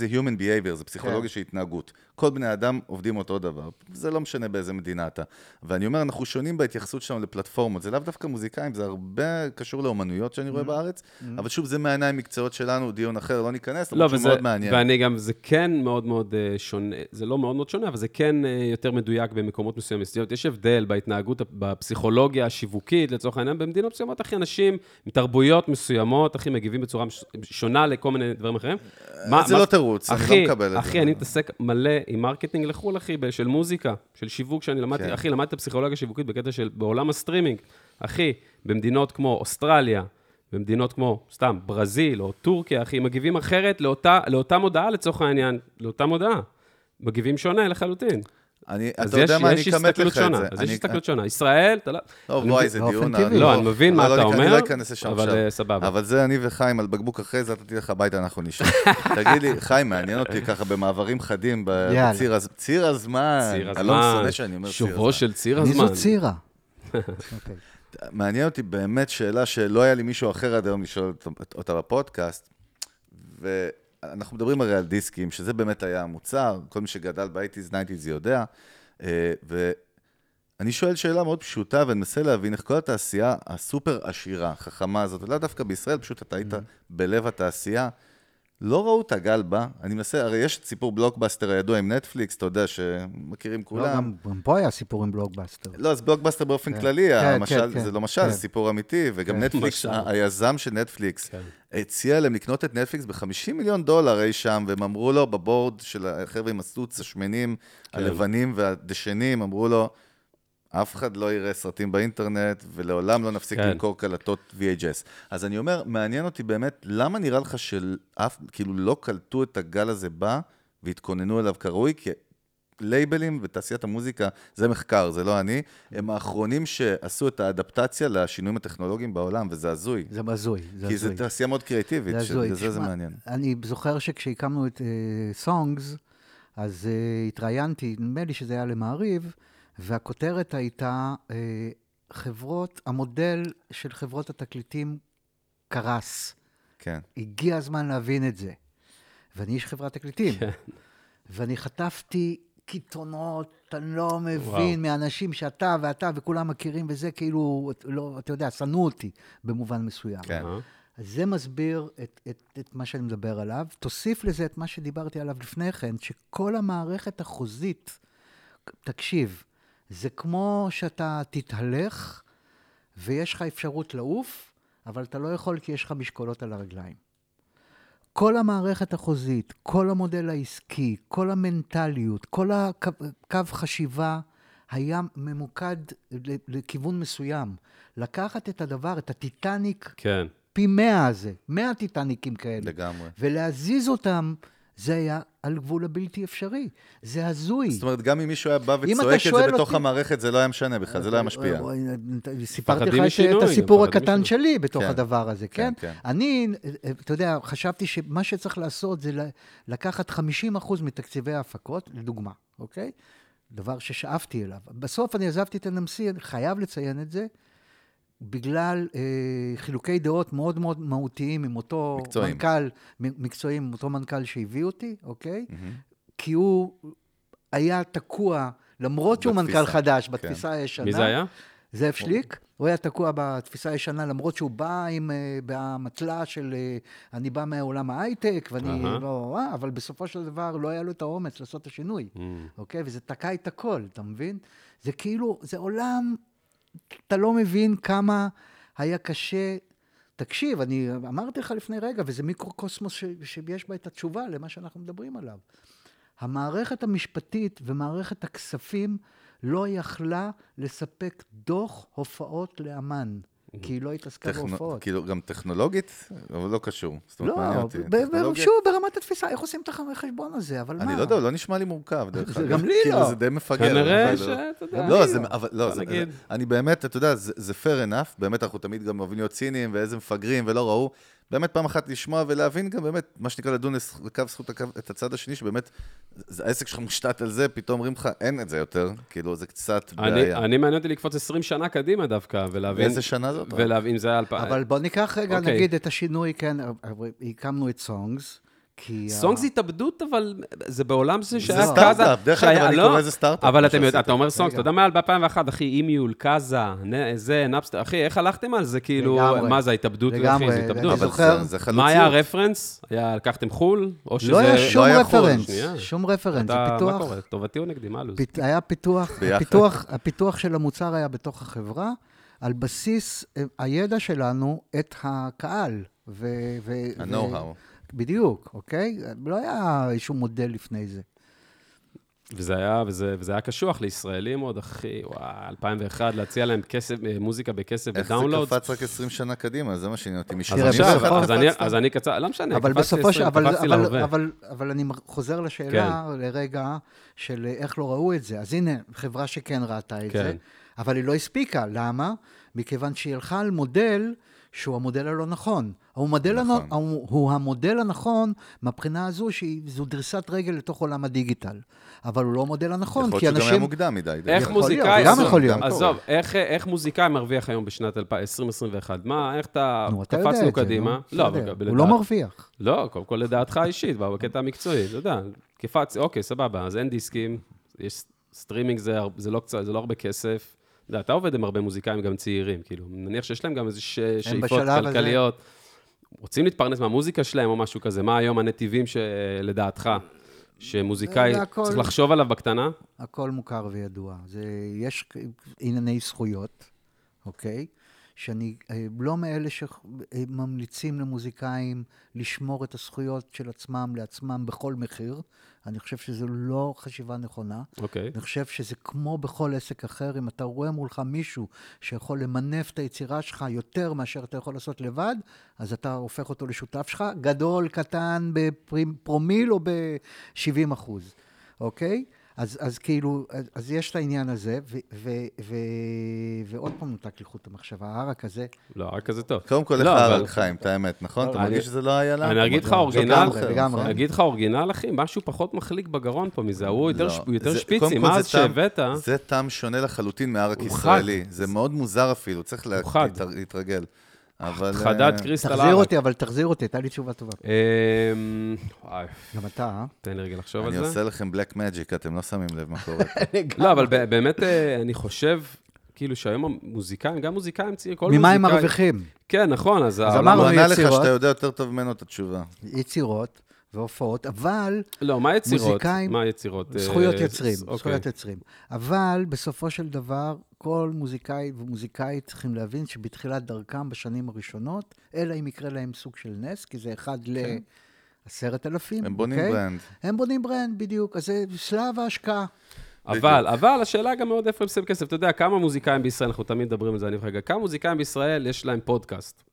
Human Behavior, זה פסיכולוגיה כן. של התנהגות. כל בני אדם עובדים אותו דבר. זה לא משנה באיזה מדינה אתה. ואני אומר, אנחנו שונים בהתייחסות שלנו לפלטפורמות. זה לאו דווקא מוזיקאים, זה הרבה קשור לאומנויות שאני Mm-hmm. רואה בארץ, אבל שוב, זה מהעיניים מקצועיות שלנו, דיון אחר, לא ניכנס, לא, וזה, מאוד מעניין. ואני גם, זה כן מאוד מאוד אה, שונה, זה לא מאוד מאוד שונה, אבל זה כן אה, יותר מדויק במקומות מסוימים. יש הבדל בהתנהגות, בפסיכולוגיה השיווקית, לצורך העניין, במדינות מסוימות, אחי, אנשים מתרבויות מסוימות, אחי, מגיבים בצורה שונה לכל מיני דברים אחרים. מה- זה מה- לא תירוץ, אני לא מקבל את זה. אחי, אני מתעסק מלא עם marketing לחו"ל, אחי, של מוזיקה, של שיווק שאני למדתי, כן. אחי, למדתי פסיכולוגיה שיווקית בקטע של, בעולם הסטרימינג. אחי, במדינות כמו אוסטרליה, במדינות כמו, סתם, ברזיל או טורקיה, אחי, מגיבים אחרת לאותה, לאותה מודעה, לצורך העניין, לאותה מודעה. מגיבים שונה לחלוטין. אני- אז אתה יודע יש- מה, אני יש אכמת לך את שונה. זה. אז יש אני- הסתכלות שונה. ישראל, אתה לא... טוב, וואי, זה דיון... לא, אני מבין מה לא, אתה לא, אני אומר, לא אכנס לשם אבל, עכשיו. אה, סבבה. אבל זה אני וחיים על בקבוק אחרי זה, אתה תלך הביתה, אנחנו נשאר. [LAUGHS] תגיד לי, חיים, מעניין אותי ככה במעברים חדים. בציר הז- ציר הזמן. ציר אני לא הזמן, שונא שאני אומר ציר שובו הזמן. של ציר מי הזמן. זו צירה? [LAUGHS] אוקיי. מעניין אותי באמת שאלה שלא היה לי מישהו אחר עד היום לשאול אות- אותה בפודקאסט, ואנחנו מדברים הרי על דיסקים, שזה באמת היה המוצר, כל מי שגדל ב-80's, 90's יודע, אה, ואני שואל שאלה מאוד פשוטה, ואני מנסה להבין איך כל התעשייה הסופר עשירה, חכמה הזאת, ולאו דווקא בישראל, פשוט אתה היית בלב התעשייה, לא ראו את הגל בא, אני מנסה, הרי יש את סיפור בלוקבאסטר הידוע עם נטפליקס, אתה יודע, שמכירים לא, כולם. גם גם פה היה סיפור עם בלוקבאסטר. לא, אז בלוקבאסטר באופן כן. כללי, כן, המשל, כן, זה כן, לא משל, כן. זה סיפור אמיתי, וגם כן. נטפליקס, היזם של נטפליקס, כן. הציע להם לקנות את נטפליקס ב-50 מיליון דולר אי שם, והם אמרו לו, בבורד של החבר'ה עם הסוץ, השמנים, כן. הלבנים והדשנים, אמרו לו, אף אחד לא יראה סרטים באינטרנט, ולעולם לא נפסיק כן. למכור קלטות VHS. אז אני אומר, מעניין אותי באמת, למה נראה לך שאף, כאילו לא קלטו את הגל הזה בא, והתכוננו אליו כראוי? כי לייבלים ותעשיית המוזיקה, זה מחקר, זה לא אני, הם האחרונים שעשו את האדפטציה לשינויים הטכנולוגיים בעולם, וזה הזוי. זה הזוי, זה כי זו הזוי. תעשייה מאוד קריאטיבית. שבגלל זה מעניין. אני זוכר שכשהקמנו את סונגס, אז uh, התראיינתי, נדמה לי שזה היה למעריב, והכותרת הייתה, uh, חברות, המודל של חברות התקליטים קרס. כן. הגיע הזמן להבין את זה. ואני איש חברת תקליטים. כן. ואני חטפתי קיתונות, אני לא מבין, וואו. מאנשים שאתה ואתה וכולם מכירים, וזה כאילו, לא, אתה יודע, שנאו אותי במובן מסוים. כן. אה? אז זה מסביר את, את, את מה שאני מדבר עליו. תוסיף לזה את מה שדיברתי עליו לפני כן, שכל המערכת החוזית, תקשיב, זה כמו שאתה תתהלך ויש לך אפשרות לעוף, אבל אתה לא יכול כי יש לך משקולות על הרגליים. כל המערכת החוזית, כל המודל העסקי, כל המנטליות, כל הקו קו חשיבה היה ממוקד לכיוון מסוים. לקחת את הדבר, את הטיטניק כן. פי מאה הזה, מאה טיטניקים כאלה. לגמרי. ולהזיז אותם, זה היה על גבול הבלתי אפשרי. זה הזוי. זאת אומרת, גם אם מישהו היה בא אם אתה וצועק את זה בתוך אותי- המאחד, זה לא היה משנה בכלל, זה לא היה משפיע. סיפרתי לך משינוי, את הסיפור הקטן משינוי. שלי בתוך כן. הדבר הזה, כן? כן, כן. אני, אתה יודע, חשבתי שמה שצריך לעשות זה לקחת 50% מתקציבי ההפקות, לדוגמה, אוקיי? דבר ששאפתי אליו. בסוף אני עזבתי את הנמסי, אני חייב לציין את זה, בגלל אה, חילוקי דעות מאוד מאוד מהותיים עם אותו מקצועיים. מנכ"ל, מקצועיים, עם אותו מנכ"ל שהביא אותי, אוקיי? כי הוא היה תקוע, למרות שהוא בתפיסה, מנכ"ל חדש, כן. בתפיסה הישנה. מי זה היה? זאב שליק, הוא היה תקוע בתפיסה הישנה, למרות שהוא בא עם, באמתלה של אה, אני בא מהעולם ההייטק, ואני אהה. לא... אה, אבל בסופו של דבר לא היה לו את האומץ לעשות את השינוי, Mm. אוקיי? וזה תקע את הכל, אתה מבין? זה כאילו, זה עולם, אתה לא מבין כמה היה קשה. תקשיב, אני אמרתי לך לפני רגע, וזה מיקרוקוסמוס ש, שיש בה את התשובה למה שאנחנו מדברים עליו. המערכת המשפטית ומערכת הכספים לא יכלה לספק דוח הופעות לאמן, כי היא לא התעסקה טכנו- בהופעות. כאילו, גם טכנולוגית, אבל לא קשור. זאת אומרת, לא, מעניין אותי. ב- ב- טכנולוגיה- שוב, ברמת התפיסה, איך עושים את החשבון הזה, אבל מה? אני לא יודע, לא נשמע לי מורכב, דרך זה אגב. גם לי כאילו, לא. זה די מפגר. כנראה שאתה יודע. לא, זה, אבל, לא, זה, נגיד. אני באמת, אתה יודע, זה, זה fair enough, באמת אנחנו תמיד גם אוהבים להיות ציניים, ואיזה מפגרים ולא ראו. באמת פעם אחת לשמוע ולהבין גם באמת, מה שנקרא לדון לקו זכות הקו, את הצד השני, שבאמת, זה, העסק שלך מושתת על זה, פתאום אומרים לך, אין את זה יותר, כאילו, זה קצת אני, בעיה. אני מעניין אותי לקפוץ 20 שנה קדימה דווקא, ולהבין... איזה שנה זאת? ולהבין, זה היה... אלפ- אבל בוא ניקח רגע, אוקיי. נגיד את השינוי, כן, הקמנו את סונגס, כי... ה- סונג זה התאבדות, אבל זה בעולם זה זה שהיה סטארט-אפ, קאזה... דרך שהיה- אגב, אני לא, קורא לזה סטארט-אפ, אבל. אתה אומר סונג, רגע. אתה יודע מה, ב-2001, אחי, אימיול, קאזה, זה, נאפסטר, אחי, איך הלכתם על זה? כאילו. מה זה, ההתאבדות? לגמרי, אחי, זה אני התאבדות. זוכר- זה, זה. מה היה הרפרנס? היה, לקחתם חו"ל? או שזה... לא היה שום היה רפרנס. שום רפרנס, זה אתה- מה פיתוח, קורה? טובתי או נגדי? מה הלו"ז? היה פיתוח. הפיתוח, הפיתוח של המוצר היה בתוך החברה, על בסיס אה, הידע שלנו את הקהל. ה-know-how. בדיוק, אוקיי? לא היה איזשהו מודל לפני זה. וזה היה, וזה, וזה היה קשוח לישראלים עוד, אחי, וואי, 2001, להציע להם כסף, אה, מוזיקה בכסף איך זה. קפץ רק 20 שנה קדימה, זה מה שעניין אותי. אז עכשיו, ואחת אז אני? אז אני קצר, לא משנה, אבל קפצתי בסופו של... 20, אבל, קפצתי אבל, להווה. אבל, אבל אני חוזר לשאלה לרגע של איך לא ראו את זה. אז הנה, חברה שכן ראתה את כן. זה, אבל היא לא הספיקה. למה? מכיוון שהיא הלכה על מודל שהוא המודל הלא נכון. הוא, מודל נכון. נכון. הוא, המודל הנכון מהבחינה הזו שזו דריסת רגל לתוך עולם הדיגיטל. אבל הוא לא המודל הנכון, יכול כי להיות שגם היה אנשים... מוקדם מדי. איך יכול מוזיקאי, גם יכול להיות. עזוב, איך, איך מוזיקאי מרוויח היום בשנת 2021? מה, איך אתה, נו, אתה יודע את קפצנו זה, קדימה. נו, לא. אבל הוא לא לדעת- מרוויח. לא, קודם כל לדעתך האישית, בקטע המקצועי, אתה יודע, קפץ, אוקיי, סבבה, אז אין דיסקים, יש סטרימינג זה, זה, לא, קצת, זה לא הרבה כסף. אתה יודע, אתה עובד עם הרבה מוזיקאים, גם צעירים, כאילו, נניח שיש להם גם איזה ש... שאיפות בשלב הזה. רוצים להתפרנס מהמוזיקה שלהם או משהו כזה, מה היום הנתיבים שלדעתך, שמוזיקאי זה הכל- צריך לחשוב עליו בקטנה? הכל מוכר וידוע. זה, יש ענייני זכויות, אוקיי? שאני אה, לא מאלה שממליצים למוזיקאים לשמור את הזכויות של עצמם לעצמם בכל מחיר. אני חושב שזו לא חשיבה נכונה. אוקיי. אני חושב שזה כמו בכל עסק אחר, אם אתה רואה מולך מישהו שיכול למנף את היצירה שלך יותר מאשר אתה יכול לעשות לבד, אז אתה הופך אותו לשותף שלך, גדול, קטן, בפרומיל או ב-70 אחוז, אוקיי? אז, אז כאילו, אז, אז יש את העניין הזה, ו, ו, ו, ועוד פעם נותק לי חוט המחשבה, הערק הזה, לא, רק כזה טוב. קודם כל, לך לא, אבל- הערק חיים, את האמת, נכון? אתה אני- מרגיש שזה לא היה לה? אני אגיד לך לא, אורגינל. נכון? אני אגיד לך אורגינל, אחי, משהו פחות מחליק בגרון פה מזה, הוא יותר לא, יותר זה- שפיצי, מה זה אז טעם- שהבאת? זה טעם שונה לחלוטין הוא ישראלי. זה מאוד מוזר אפילו, צריך להתרגל. אבל... חדד אה, קריסטל תחזיר ערק. אותי, אבל תחזיר אותי, הייתה לי תשובה טובה. אמ, גם אתה, אה? תן לי רגע לחשוב אני על זה. עושה לכם בלק מג'יק, אתם לא שמים לב מה קורה. [LAUGHS] לא, אבל ב- באמת, אה, אני חושב, כאילו שהיום המוזיקאים, גם מוזיקאים צעירים, כל מוזיקאי... ממה הם מרוויחים? כן, נכון, אז העולם... אמרנו, הוא ענה לך יצירות. שאתה יודע יותר טוב ממנו את התשובה. יצירות והופעות, אבל לא, מה יצירות? מוזיקאים- מה יצירות? אה, זכויות יוצרים, אוקיי. זכויות יוצרים. אבל בסופו של דבר, כל מוזיקאי ומוזיקאית צריכים להבין שבתחילת דרכם בשנים הראשונות, אלא אם יקרה להם סוג של נס, כי זה אחד ל... עשרת אלפים, הם בונים אוקיי? brand. הם בונים brand, בדיוק. אז זה שלב ההשקעה. אבל, אבל השאלה גם מאוד איפה הם שמים כסף. אתה יודע, כמה מוזיקאים בישראל, אנחנו תמיד מדברים על זה, אני רגע, כמה מוזיקאים בישראל יש להם פודקאסט?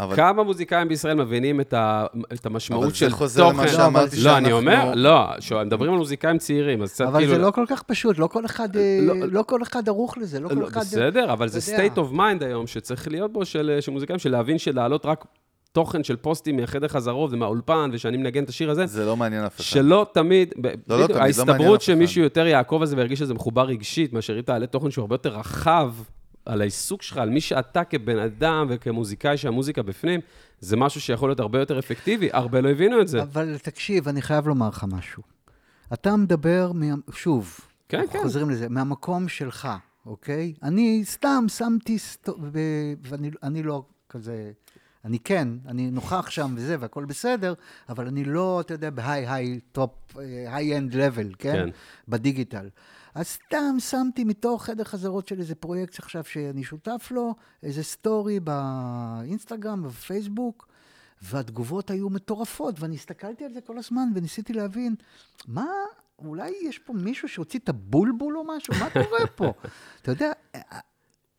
אבל כמה מוזיקאים בישראל מבינים את, ה, את המשמעות אבל זה של חוזר תוכן? למה שאמרתי לא, אני שאנחנו- אומר, לא, מדברים על מוזיקאים צעירים, אז קצת אבל כאילו... זה לא כל כך פשוט, לא כל אחד, אה, לא- לא כל אחד ערוך לזה, לא כל לא, אחד... בסדר, אבל זה state of mind היום שצריך להיות בו של, של מוזיקאים, של להבין שלהעלות רק תוכן של פוסטים מהחדר חזרות ומהאולפן, ושאני מנגן את השיר הזה, זה לא מעניין אף אחד. שלא תמיד, ב- בדיוק, תמיד, לא מעניין אף ההסתברות אחד. שמישהו יותר יעקוב על זה וירגיש שזה מחובר רגשית, מאשר אם תעלה תוכן שהוא הרבה יותר רחב על העיסוק שלך, על מי שאתה כבן אדם וכמוזיקאי שהמוזיקה בפנים, זה משהו שיכול להיות הרבה יותר אפקטיבי. הרבה לא הבינו את זה. אבל תקשיב, אני חייב לומר לך משהו. אתה מדבר, מה... שוב, כן, כן. חוזרים לזה, מהמקום שלך, אוקיי? אני סתם שמתי, סט... ו... ואני אני לא כזה... אני כן, אני נוכח שם וזה, והכל בסדר, אבל אני לא, אתה יודע, ב high, high, top, high-end level, כן? כן. בדיגיטל. אז סתם שמתי מתוך חדר חזרות של איזה פרויקט עכשיו שאני שותף לו, איזה סטורי באינסטגרם, בפייסבוק, והתגובות היו מטורפות, ואני הסתכלתי על זה כל הזמן וניסיתי להבין, מה, אולי יש פה מישהו שהוציא את הבולבול או משהו? מה קורה פה? [LAUGHS] אתה יודע,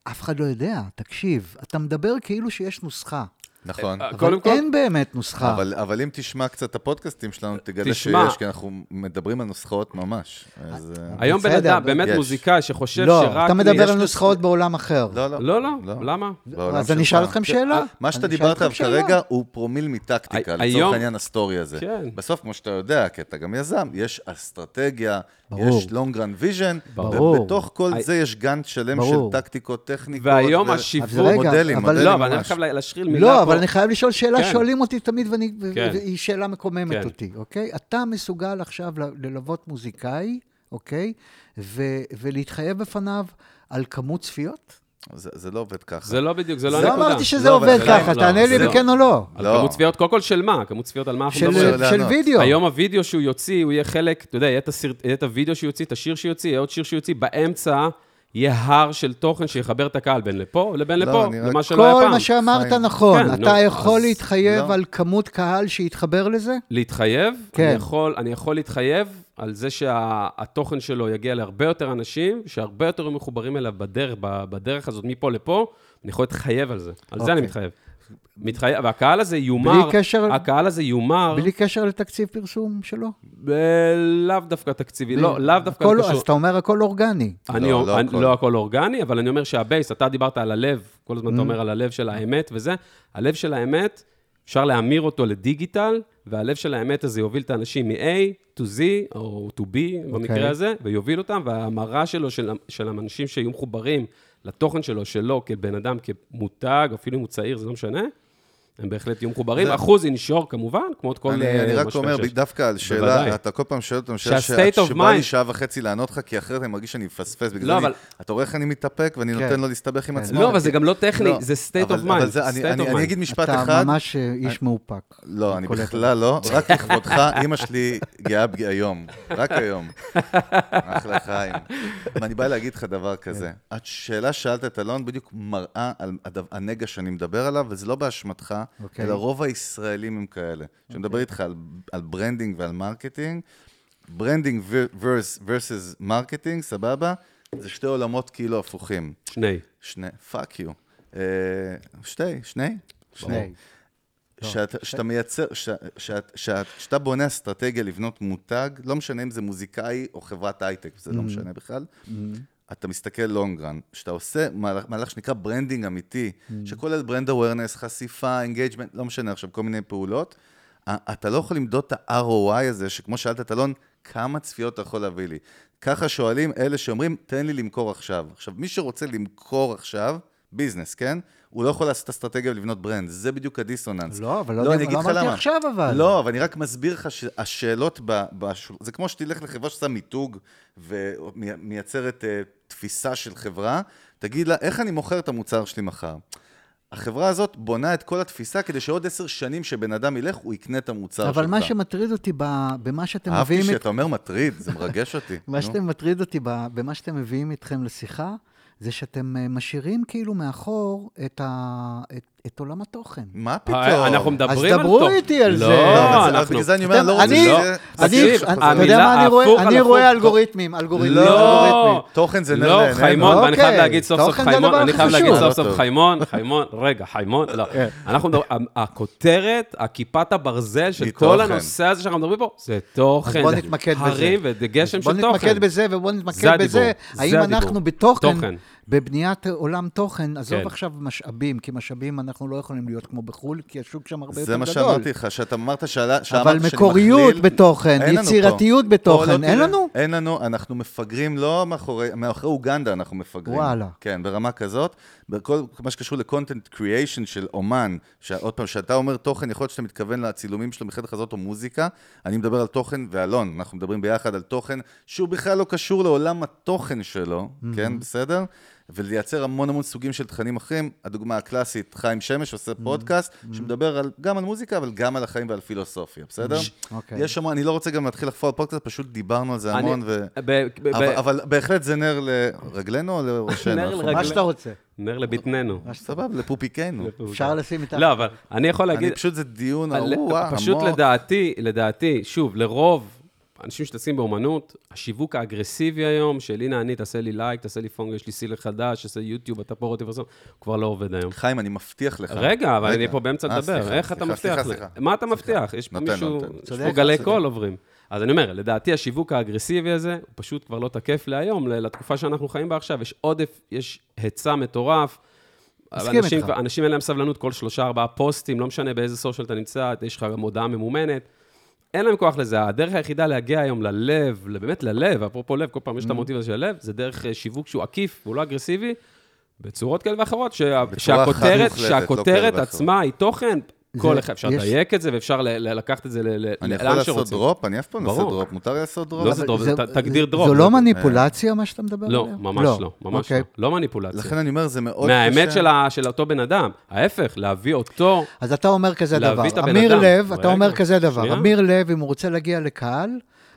אף אחד לא יודע, תקשיב, אתה מדבר כאילו שיש נוסחה, נכון. אה, אבל קודם כל- אין באמת נוסחה. אבל, אבל אם תשמע קצת את הפודקאסטים שלנו, תגלה תשמע. שיש, כי אנחנו מדברים על נוסחאות ממש. אז, אה, היום בן אדם, באמת יש. מוזיקאי שחושב לא, שרק... אתה מדבר על נוס- נוסחאות בעולם אחר. לא, לא. לא, לא, למה? בעולם אז אני. אשאל אתכם שאלה. מה שאתה דיברת עליו. כרגע הוא פרומיל מטקטיקה, לצורך העניין הסטורי הזה. כן. בסוף, כמו שאתה יודע, כי אתה גם יזם, יש אסטרטגיה, ברור. יש long run vision, ברור. ובתוך כל הי- זה יש גאנט שלם ברור. של טקטיקות, טכניקות. והיום ו- השיווק... מודלים, אבל- מודלים לא, אבל אני ממש. חייב להשחיל מילה לא, פה. אבל אני חייב לשאול שאלה כן. שואלים אותי תמיד, כן. והיא שאלה מקוממת כן. אותי, אוקיי? אתה מסוגל עכשיו ללוות מוזיקאי, אוקיי? ו- ולהתחייב בפניו על כמות צפיות? זה זה לא עובד ככה. זה לא בדיוק, זה לא לא הנקודה. אמרתי שזה לא, עובד זה ככה, לא, תענה לי לא. בכן או לא. על לא. כמות צפיות, קודם כל של מה? כמות צפיות על מה אנחנו של- מדברים? של לענות. וידאו. היום הווידאו שהוא יוציא, הוא יהיה חלק, אתה יודע, יהיה את, הסרט, יהיה את הווידאו שהוא יוציא, את השיר שיוציא, יהיה עוד שיר שיוציא, באמצע יהיה הר של תוכן שיחבר את הקהל בין לפה לבין לא, לפה, למה שלא היה כל פעם. מה שאמרת חיים. נכון. כן, אתה נו, יכול אז להתחייב לא. על כמות קהל שיתחבר לזה? להתחייב, כן. אני, יכול, אני יכול להתחייב על זה שהתוכן שלו יגיע להרבה יותר אנשים, שהרבה יותר יהיו מחוברים אליו בדרך, ב- בדרך הזאת מפה לפה, אני יכול להתחייב על זה. על זה אני אוקיי. מתחייב. מתחייב, והקהל הזה יומר, בלי קשר- הקהל הזה יומר, בלי קשר לתקציב פרסום שלו? ב- לאו דווקא תקציבי, לא, לאו דווקא הכל- קשור. אז אתה אומר הכל אורגני. אני, לא, לא, לא אני, הכל. לא הכל אורגני, אבל אני אומר שהבייס, אתה דיברת על הלב, כל הזמן אתה אומר על הלב של האמת וזה, הלב של האמת, אפשר להמיר אותו לדיגיטל, והלב של האמת הזה יוביל את האנשים מ-A to Z, או to B במקרה הזה, ויוביל אותם, וההמרה שלו, של, של האנשים שיהיו מחוברים לתוכן שלו, שלו כבן אדם, כמותג, אפילו אם הוא צעיר, זה לא משנה, הם בהחלט יהיו מחוברים. אחוז ינשור כמובן, כמו את כל אני, אה, אני רק אומר. דווקא על שאלה, בוודאי. אתה כל פעם שואל אותם שאלה שבא לי שעה וחצי לענות לך, כי אחרת אני מרגיש שאני מפספס. בגלל לא, זה אני- אבל- אתה רואה איך אני מתאפק ואני כן. נותן לו להסתבך עם עצמו. לא, אבל זה גם לא טכני, לא, זה state of mind. זה- אני- state אני of אני mind. אגיד משפט אתה אחד. ממש אה, איש מאופק. לא, אני. בכלל לא, רק לכבודך, [LAUGHS] אימא שלי גאה בי היום, רק היום. אחלה חיים. ואני בא להגיד לך דבר כזה. השאלה ששאלת את אלון בדיוק מראה על הנגע שאני מדבר עליו, וזה לא באשמתך, אוקיי. אלא רוב הישראלים הם כאלה. כשאני מדבר איתך על- על branding ועל marketing, branding versus marketing, סבבה? זה שתי עולמות כאילו הפוכים. שני. שני, fuck you. שתי, שני? שני. שאתה, שאתה מייצר, ש- שאת- שאת- שאתה בונה אסטרטגיה לבנות מותג, לא משנה אם זה מוזיקאי או חברת הייטק, זה לא משנה בכלל, אתה מסתכל long run, שאתה עושה מהלך, מהלך שנקרא branding אמיתי, שכולל brand awareness, חשיפה, engagement, לא משנה עכשיו, כל מיני פעולות, אתה לא יכול למדוד את ה-ROI הזה, שכמו שאלת את אלון, כמה צפיות אתה יכול להביא לי. ככה שואלים אלה שאומרים, תן לי למכור עכשיו. עכשיו, מי שרוצה למכור עכשיו, business, כן? הוא לא יכול לעשות אסטרטגיה ולבנות brand, זה בדיוק הדיסוננס. לא, אבל לא אני יודע- לא אמרתי למה. עכשיו, אבל. לא, אבל אני רק מסביר לך שהשאלות, ב, בשול... זה כמו שתלך לחברה שעושה מיתוג ומייצרת uh, תפיסה של חברה, תגיד לה, איך אני מוכר את המוצר שלי מחר? החברה הזאת בונה את כל התפיסה כדי שעוד עשר שנים שבן אדם ילך, הוא יקנה את המוצר שלך. אבל מה שמטריד אותי במה שאתם אהבתי מביאים... את- שאתה אומר מטריד, זה מרגש [LAUGHS] אותי. מה. שאתם מטריד אותי במה שאתם מביאים איתכם לשיחה, זה שאתם אה, משאירים כאילו מאחור את, ה... את, את עולם התוכן. מה פתאום? אה, אנחנו מדברים על דברו תוכן. איתי על זה. לא, לא, אז- אז אנחנו... בגלל זה אני אומר, אני לא רוצה אני- שזה... אני, תקשיב, אתה יודע מה אני רואה? אני. רואה אלגוריתמים, אלגוריתמים, לא, אלגוריתמים. תוכן זה נר לא. חיימון, ואני חייב אוקיי, להגיד סוף סוף זה חיימון, אני חייב להגיד. סוף סוף. חיימון, חיימון, רגע, חיימון, לא. אנחנו מדברים, הכותרת, הכיפת הברזל של כל. הנושא הזה שאנחנו מדברים פה, זה תוכן. אז בוא זה נתמקד בזה. הרים וגשם בוא של תוכן. נתמקד בזה ובוא זה נתמקד בזה. זה האם. אנחנו בתוכן, תוכן. בבניית עולם תוכן, עזוב כן. עכשיו משאבים, כי משאבים אנחנו לא יכולים להיות כמו בחו"ל, כי השוק שם הרבה יותר זה גדול. מה שאמרתי לך, שאתה אמרת שאלה, שאמרת אבל שאני מקוריות בתוכן, פה. יצירתיות פה בתוכן, לא אין. לנו? אין לנו, אנחנו מפגרים לא מאחורי, מאחורי אוגנדה אנחנו מפגרים. וואלה. כן, ברמה כזאת. בכל מה שקשור לקונטנט קריאיישן של אומן, שעוד פעם, כשאתה אומר תוכן, יכול להיות שאתה מתכוון לצילומים שלו מחדר חזות או מוזיקה, אני מדבר על תוכן ואלון, אנחנו מדברים ביחד על תוכן שהוא בכלל לא קשור לעולם התוכן שלו, כן, בסדר? ולייצר המון המון סוגים של תכנים אחרים. הדוגמה הקלאסית, חיים שמש עושה פודקאסט, שמדבר על, גם על מוזיקה, אבל גם על החיים ועל פילוסופיה, בסדר? אוקיי. יש המון, אני לא רוצה גם להתחיל לחפור על פודקאסט, פשוט דיברנו על זה אני- המון, ו... ב- ב- אבל, ב- אבל בהחלט זה נר לרגלינו או לראשנו? מה שאתה רוצה. נר לביטננו. סבבה, לפופיקנו. אפשר לשים איתך. לא, אבל אני יכול להגיד... אני פשוט, זה דיון ארוך, פשוט עמוק. לדעתי, לדעתי, שוב, לרוב אנשים שעוסקים באומנות, השיווק האגרסיבי היום, של הנה אני, תעשה לי לייק, תעשה לי פונג, יש לי סינגל חדש, תעשה יוטיוב, אתה פה רואה אותי הוא כבר לא עובד היום. חיים, אני מבטיח לך. רגע, אבל. אני פה באמצע אה, לדבר, איך אתה מבטיח? מה אתה מבטיח? יש פה מישהו. יש פה גלי. קול עוברים. אז אני אומר, לדעתי השיווק האגרסיבי הזה, הוא פשוט כבר לא תקף להיום, לתקופה שאנחנו חיים בה עכשיו. יש עודף, יש היצע מטורף. אנשים, אנשים אין להם סבלנות כל שלושה, ארבעה פוסטים, לא משנה באיזה סושיאל אתה נמצא, יש לך גם הודעה ממומנת. אין להם כוח לזה. הדרך היחידה להגיע היום ללב, באמת ללב, אפרופו לב, כל פעם יש את המוטיב הזה של הלב, זה דרך אה, שיווק שהוא עקיף, הוא לא אגרסיבי, בצורות כאלה ואחרות, שה, שהכותרת, לא שהכותרת כאלה עצמה היא תוכן, כל אחד, אפשר לדייק את זה ואפשר לקחת את זה ל- ל- אני יכול לאן לעשות שרוצים. דרופ? אני אף פעם לא עושה. דרופ. מותר לי לעשות דרופ? לא זה דרופ, תגדיר דרופ. זו זה- לא מניפולציה, מה שאתה מדבר לא, עליה? ממש לא, ממש אוקיי. לא. לא מניפולציה. לכן אני אומר, זה מאוד קשה. מהאמת של אותו בן אדם. ההפך, להביא אותו, אז אתה אומר כזה להביא דבר. את הבן אמיר. לב, אתה אומר כזה דבר. אמיר לב, אם הוא רוצה להגיע לקהל,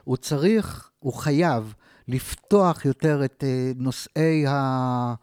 הוא צריך, הוא חייב לפתוח יותר את אה, נושאי ה...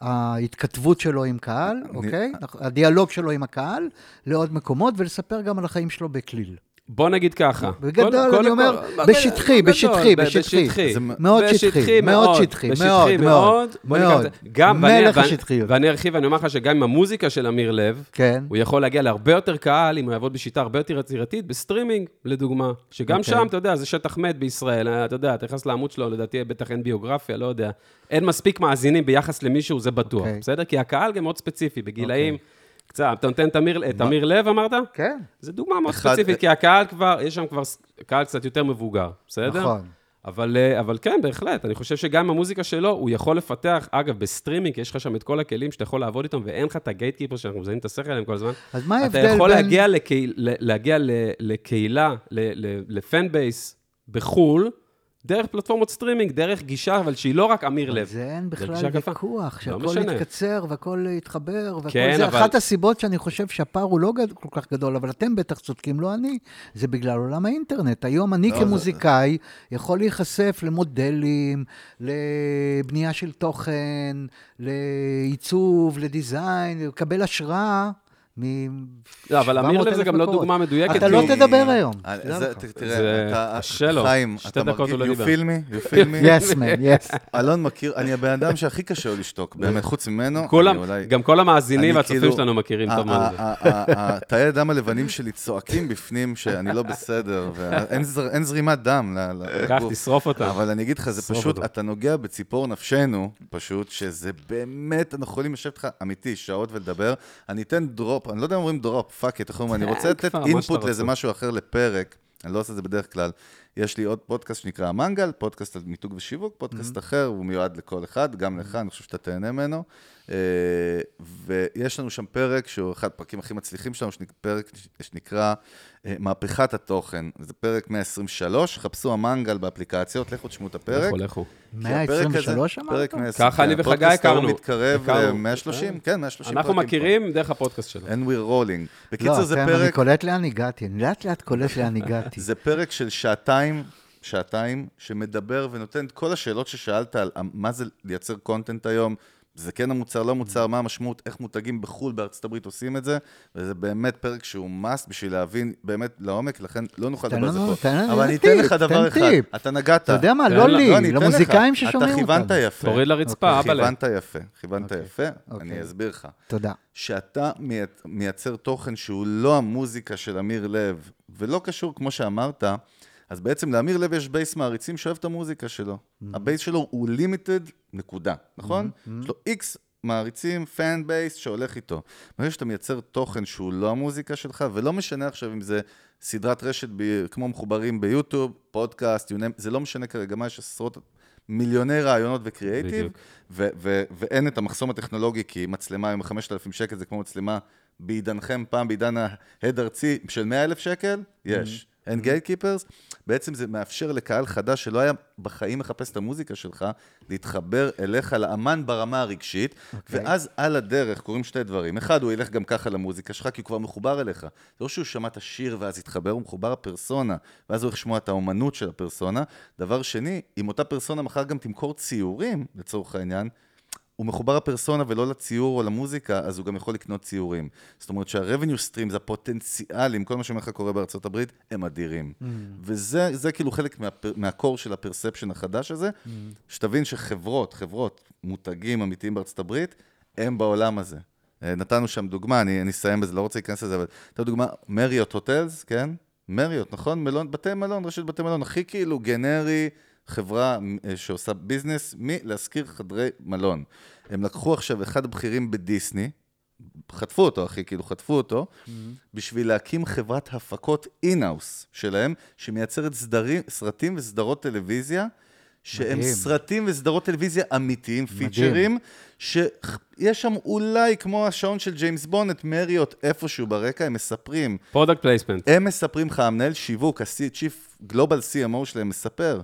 ההתכתבות שלו עם קהל, אוקיי? הדיאלוג שלו עם הקהל, לעוד מקומות, ולספר גם על החיים שלו בכליל. בוא נגיד ככה. בגדול, אני אומר, כל- בשטחי, בגדול, בשטחי, בשטחי. מאוד שטחי, מאוד שטחי, מאוד, מאוד, מאוד. גם, מלך השטחיות. ואני ארחיב, ואני אומר לך שגם עם המוזיקה של אמיר לב, כן. הוא יכול להגיע להרבה יותר קהל אם הוא יעבוד בשיטה הרבה יותר יצירתית, בסטרימינג, לדוגמה. שגם אוקיי. שם, אתה יודע, זה שטח מת בישראל, אתה יודע, אתה נכנס לעמוד שלו, לדעתי בטח אין ביוגרפיה, לא יודע. אין מספיק מאזינים ביחס למישהו, זה בטוח, אוקיי. בסדר? כי הקהל גם מאוד ספציפי, בגילאים... קצת, אתה נותן את אמיר לב, אמרת? כן, זו דוגמה מאוד ספציפית, כי הקהל כבר, יש שם כבר קהל קצת יותר מבוגר, בסדר? נכון. אבל, אה, אבל כן, בהחלט, אני חושב שגם המוזיקה שלו, הוא יכול לפתח, אגב, בסטרימינג, יש לך שם את כל הכלים שאתה יכול לעבוד איתם, ואין לך את ה gatekeeper שאנחנו מזיינים את השכל עליהם כל הזמן. אז מה אתה ההבדל יכול בין- להגיע, לקהיל, ל- להגיע ל- לקהילה, ל fan base בחו"ל, דרך פלטפורמות סטרימינג, דרך גישה, אבל שהיא לא רק אמיר לב. זה אין בכלל. ויכוח, לא שהכל משנה. יתקצר והכל יתחבר, והכל כן, זה. אבל- אחת הסיבות שאני חושב שהפער הוא לא גד- כל כך גדול, אבל אתם בטח צודקים, לא אני, זה בגלל עולם האינטרנט. היום אני לא, כמוזיקאי יכול להיחשף למודלים, לבנייה של תוכן, לעיצוב, ל design, לקבל השראה. מ- לא, אבל אמיר לב 700,000 זה גם לא. דוגמה מדויקת. אתה לא תדבר היום. אה, לך. ת- זה תראה, אתה. חיים, אתה מרגיש, לא you feel me, you feel me. [LAUGHS] Yes, [LAUGHS] man, yes. אלון מכיר, אני הבן אדם שהכי קשה לו לשתוק, באמת, חוץ ממנו. גם כל המאזינים והצופים כאילו- שלנו מכירים טוב ה- מאוד את זה. ה- ה- ה- התאי הדם הלבנים שלי צועקים בפנים שאני לא בסדר, [LAUGHS] ואין זר- אין זרימת דם ל- ל- קח. תשרוף אותם. אבל אני אגיד לך, זה פשוט. אתה נוגע בציפור נפשנו, פשוט, שזה באמת, אנחנו יכולים לשבת איתך אמיתי, שעות ולדבר. אני אתן drop, אני לא יודע אם אומרים drop, fuck it, איך אומרים, אני רוצה לתת מה שאתה input לאיזה. משהו אחר לפרק. אני לא עושה את זה בדרך כלל. יש לי עוד פודקאסט שנקרא המנגל, פודקאסט על מיתוג ושיווק, פודקאסט אחר, הוא מיועד לכל אחד, גם לך, אני חושב שאתה תהנה ממנו. אה, ויש לנו שם פרק שהוא אחד הפרקים הכי מצליחים שלנו, שנק- פרק שנקרא אה, מהפכת התוכן. זה פרק 123, חפשו המנגל באפליקציות, לכו תשמעו את הפרק. לכו, לכו. כי הפרק הזה- 123 אמרת? פרק 120, ככה אני כן, וחגי הפודקאסט הכרנו. מתקרב הכרנו. ל-130, כן, 130 אנחנו פרקים מכירים דרך הפודקאסט שלו. And we're rolling. בקיצור, לא, זה אני פרק... קולט לאן הגעתי, אני לאט לאט קולט לאן הגעתי. [LAUGHS] זה פרק של שעתיים, שעתיים, שמדבר ונותן את כל השאלות ששאלת על מה זה לייצר קונטנט היום, זה כן המוצר, לא מוצר, מה המשמעות, איך מותגים בחו"ל, בארצות הברית עושים את זה, וזה באמת פרק שהוא must בשביל להבין באמת לעומק, לכן לא נוכל לדבר על זה פה. אבל אני אתן לך דבר אחד. אתה נגעת. אתה יודע מה, תן לא לה- לי, לך. למוזיקאים ששומעים אתה כיוונת. יפה. תוריד לרצפה, אבאלה. כיוונת יפה, כיוונת אוקיי. יפה, אוקיי. אני אסביר לך. תודה. שאתה מייצ- מייצר תוכן שהוא לא המוזיקה של אמיר לב, ולא קשור, כמו שאמרת, אז בעצם לאמיר לב יש base מעריצים שאוהב את המוזיקה שלו. ה base שלו הוא limited, נקודה, נכון? יש לו איקס מעריצים, fan base שהולך איתו. ברגע שאתה מייצר תוכן שהוא לא המוזיקה שלך, ולא משנה עכשיו אם זה סדרת רשת ב- כמו מחוברים ביוטיוב, פודקאסט, name it- זה לא משנה כרגע מה, יש עשרות... מיליוני רעיונות וקריאייטיב. ו- ו- ואין את המחסום הטכנולוגי, כי מצלמה היום 5,000 שקל זה כמו מצלמה בעידנכם, פעם בעידן ההד ארצי של 100,000 שקל, יש. אין גייט קיפרס, בעצם זה מאפשר לקהל חדש שלא היה בחיים מחפש את המוזיקה שלך, להתחבר אליך לאמן ברמה הרגשית, ואז על הדרך קורים שתי דברים. אחד, הוא ילך גם ככה למוזיקה שלך, כי הוא כבר מחובר אליך. זה לא שהוא שמע את השיר ואז התחבר, הוא מחובר לפרסונה, ואז הוא הולך לשמוע את האומנות של הפרסונה. דבר שני, אם אותה פרסונה מחר גם תמכור ציורים, לצורך העניין, הוא מחובר לפרסונה ולא לציור או למוזיקה, אז הוא גם יכול לקנות ציורים. זאת אומרת שה-revenue streams, הפוטנציאלים, כל מה שאומר לך קורה בארצות הברית, הם אדירים. Mm. וזה זה כאילו חלק מה, מהקור של הפרספשן החדש הזה, Mm. שתבין שחברות, חברות, מותגים אמיתיים בארצות הברית, הם בעולם הזה. אה, נתנו שם דוגמה, אני, אני אסיים בזה, לא רוצה להיכנס לזה, אבל נתנו דוגמה, מריוט הוטלס, כן? מריוט, נכון? מלון, בתי מלון, רשת בתי מלון, הכי כאילו גנרי, חברה אה, שעושה ביזנס מלהשכיר חדרי מלון. הם לקחו עכשיו אחד הבכירים בדיסני, חטפו אותו, אחי, כאילו חטפו אותו, בשביל להקים חברת הפקות אינאוס שלהם, שמייצרת סדרים, סרטים וסדרות טלוויזיה, שהם מדהים. סרטים וסדרות טלוויזיה אמיתיים, מדהים. פיצ'רים, שיש שם אולי, כמו השעון של ג'יימס בונד, את מריות איפשהו ברקע, הם מספרים. product placement. הם מספרים לך, המנהל שיווק, ה-Chief Global CMO שלהם מספר,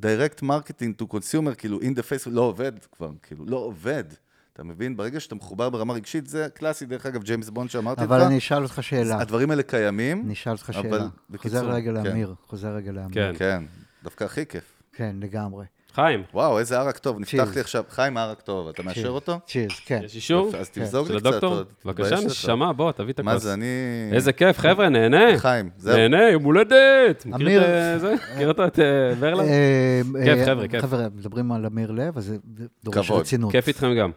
direct marketing to consumer, כאילו in the face, לא עובד כבר, כאילו, לא עובד. אתה מבין? ברגע שאתה מחובר ברמה רגשית, זה קלאסי, דרך אגב, ג'יימס בונד שאמרתי לך. אבל אני אשאל אותך שאלה. הדברים האלה קיימים. אני אשאל אותך אבל שאלה. בקיצור, חוזר רגע כן. לאמיר. חוזר רגע לאמיר. כן. כן, דווקא הכי כיף. כן, לגמרי. חיים, וואו, איזה ערק טוב, נפתח Cheers. לי עכשיו, חיים ערק טוב, אתה מאשר אותו? צ'ירס, כן. יש אישור? אז תמזוג של לי קצת. בבקשה. נשמה, בוא, תביא את הכוס. מה זה, אני... איזה כיף, חבר'ה, נהנה. חיים, זהו. נהנה, יום הולדת. מכיר אמיר- את אה, זה? מכיר אותו, את אה, ורלנד? אה, כיף, חבר'ה, כיף. חבר'ה, מדברים על אמיר לב, אז זה דורש. רצינות. כיף איתכם גם.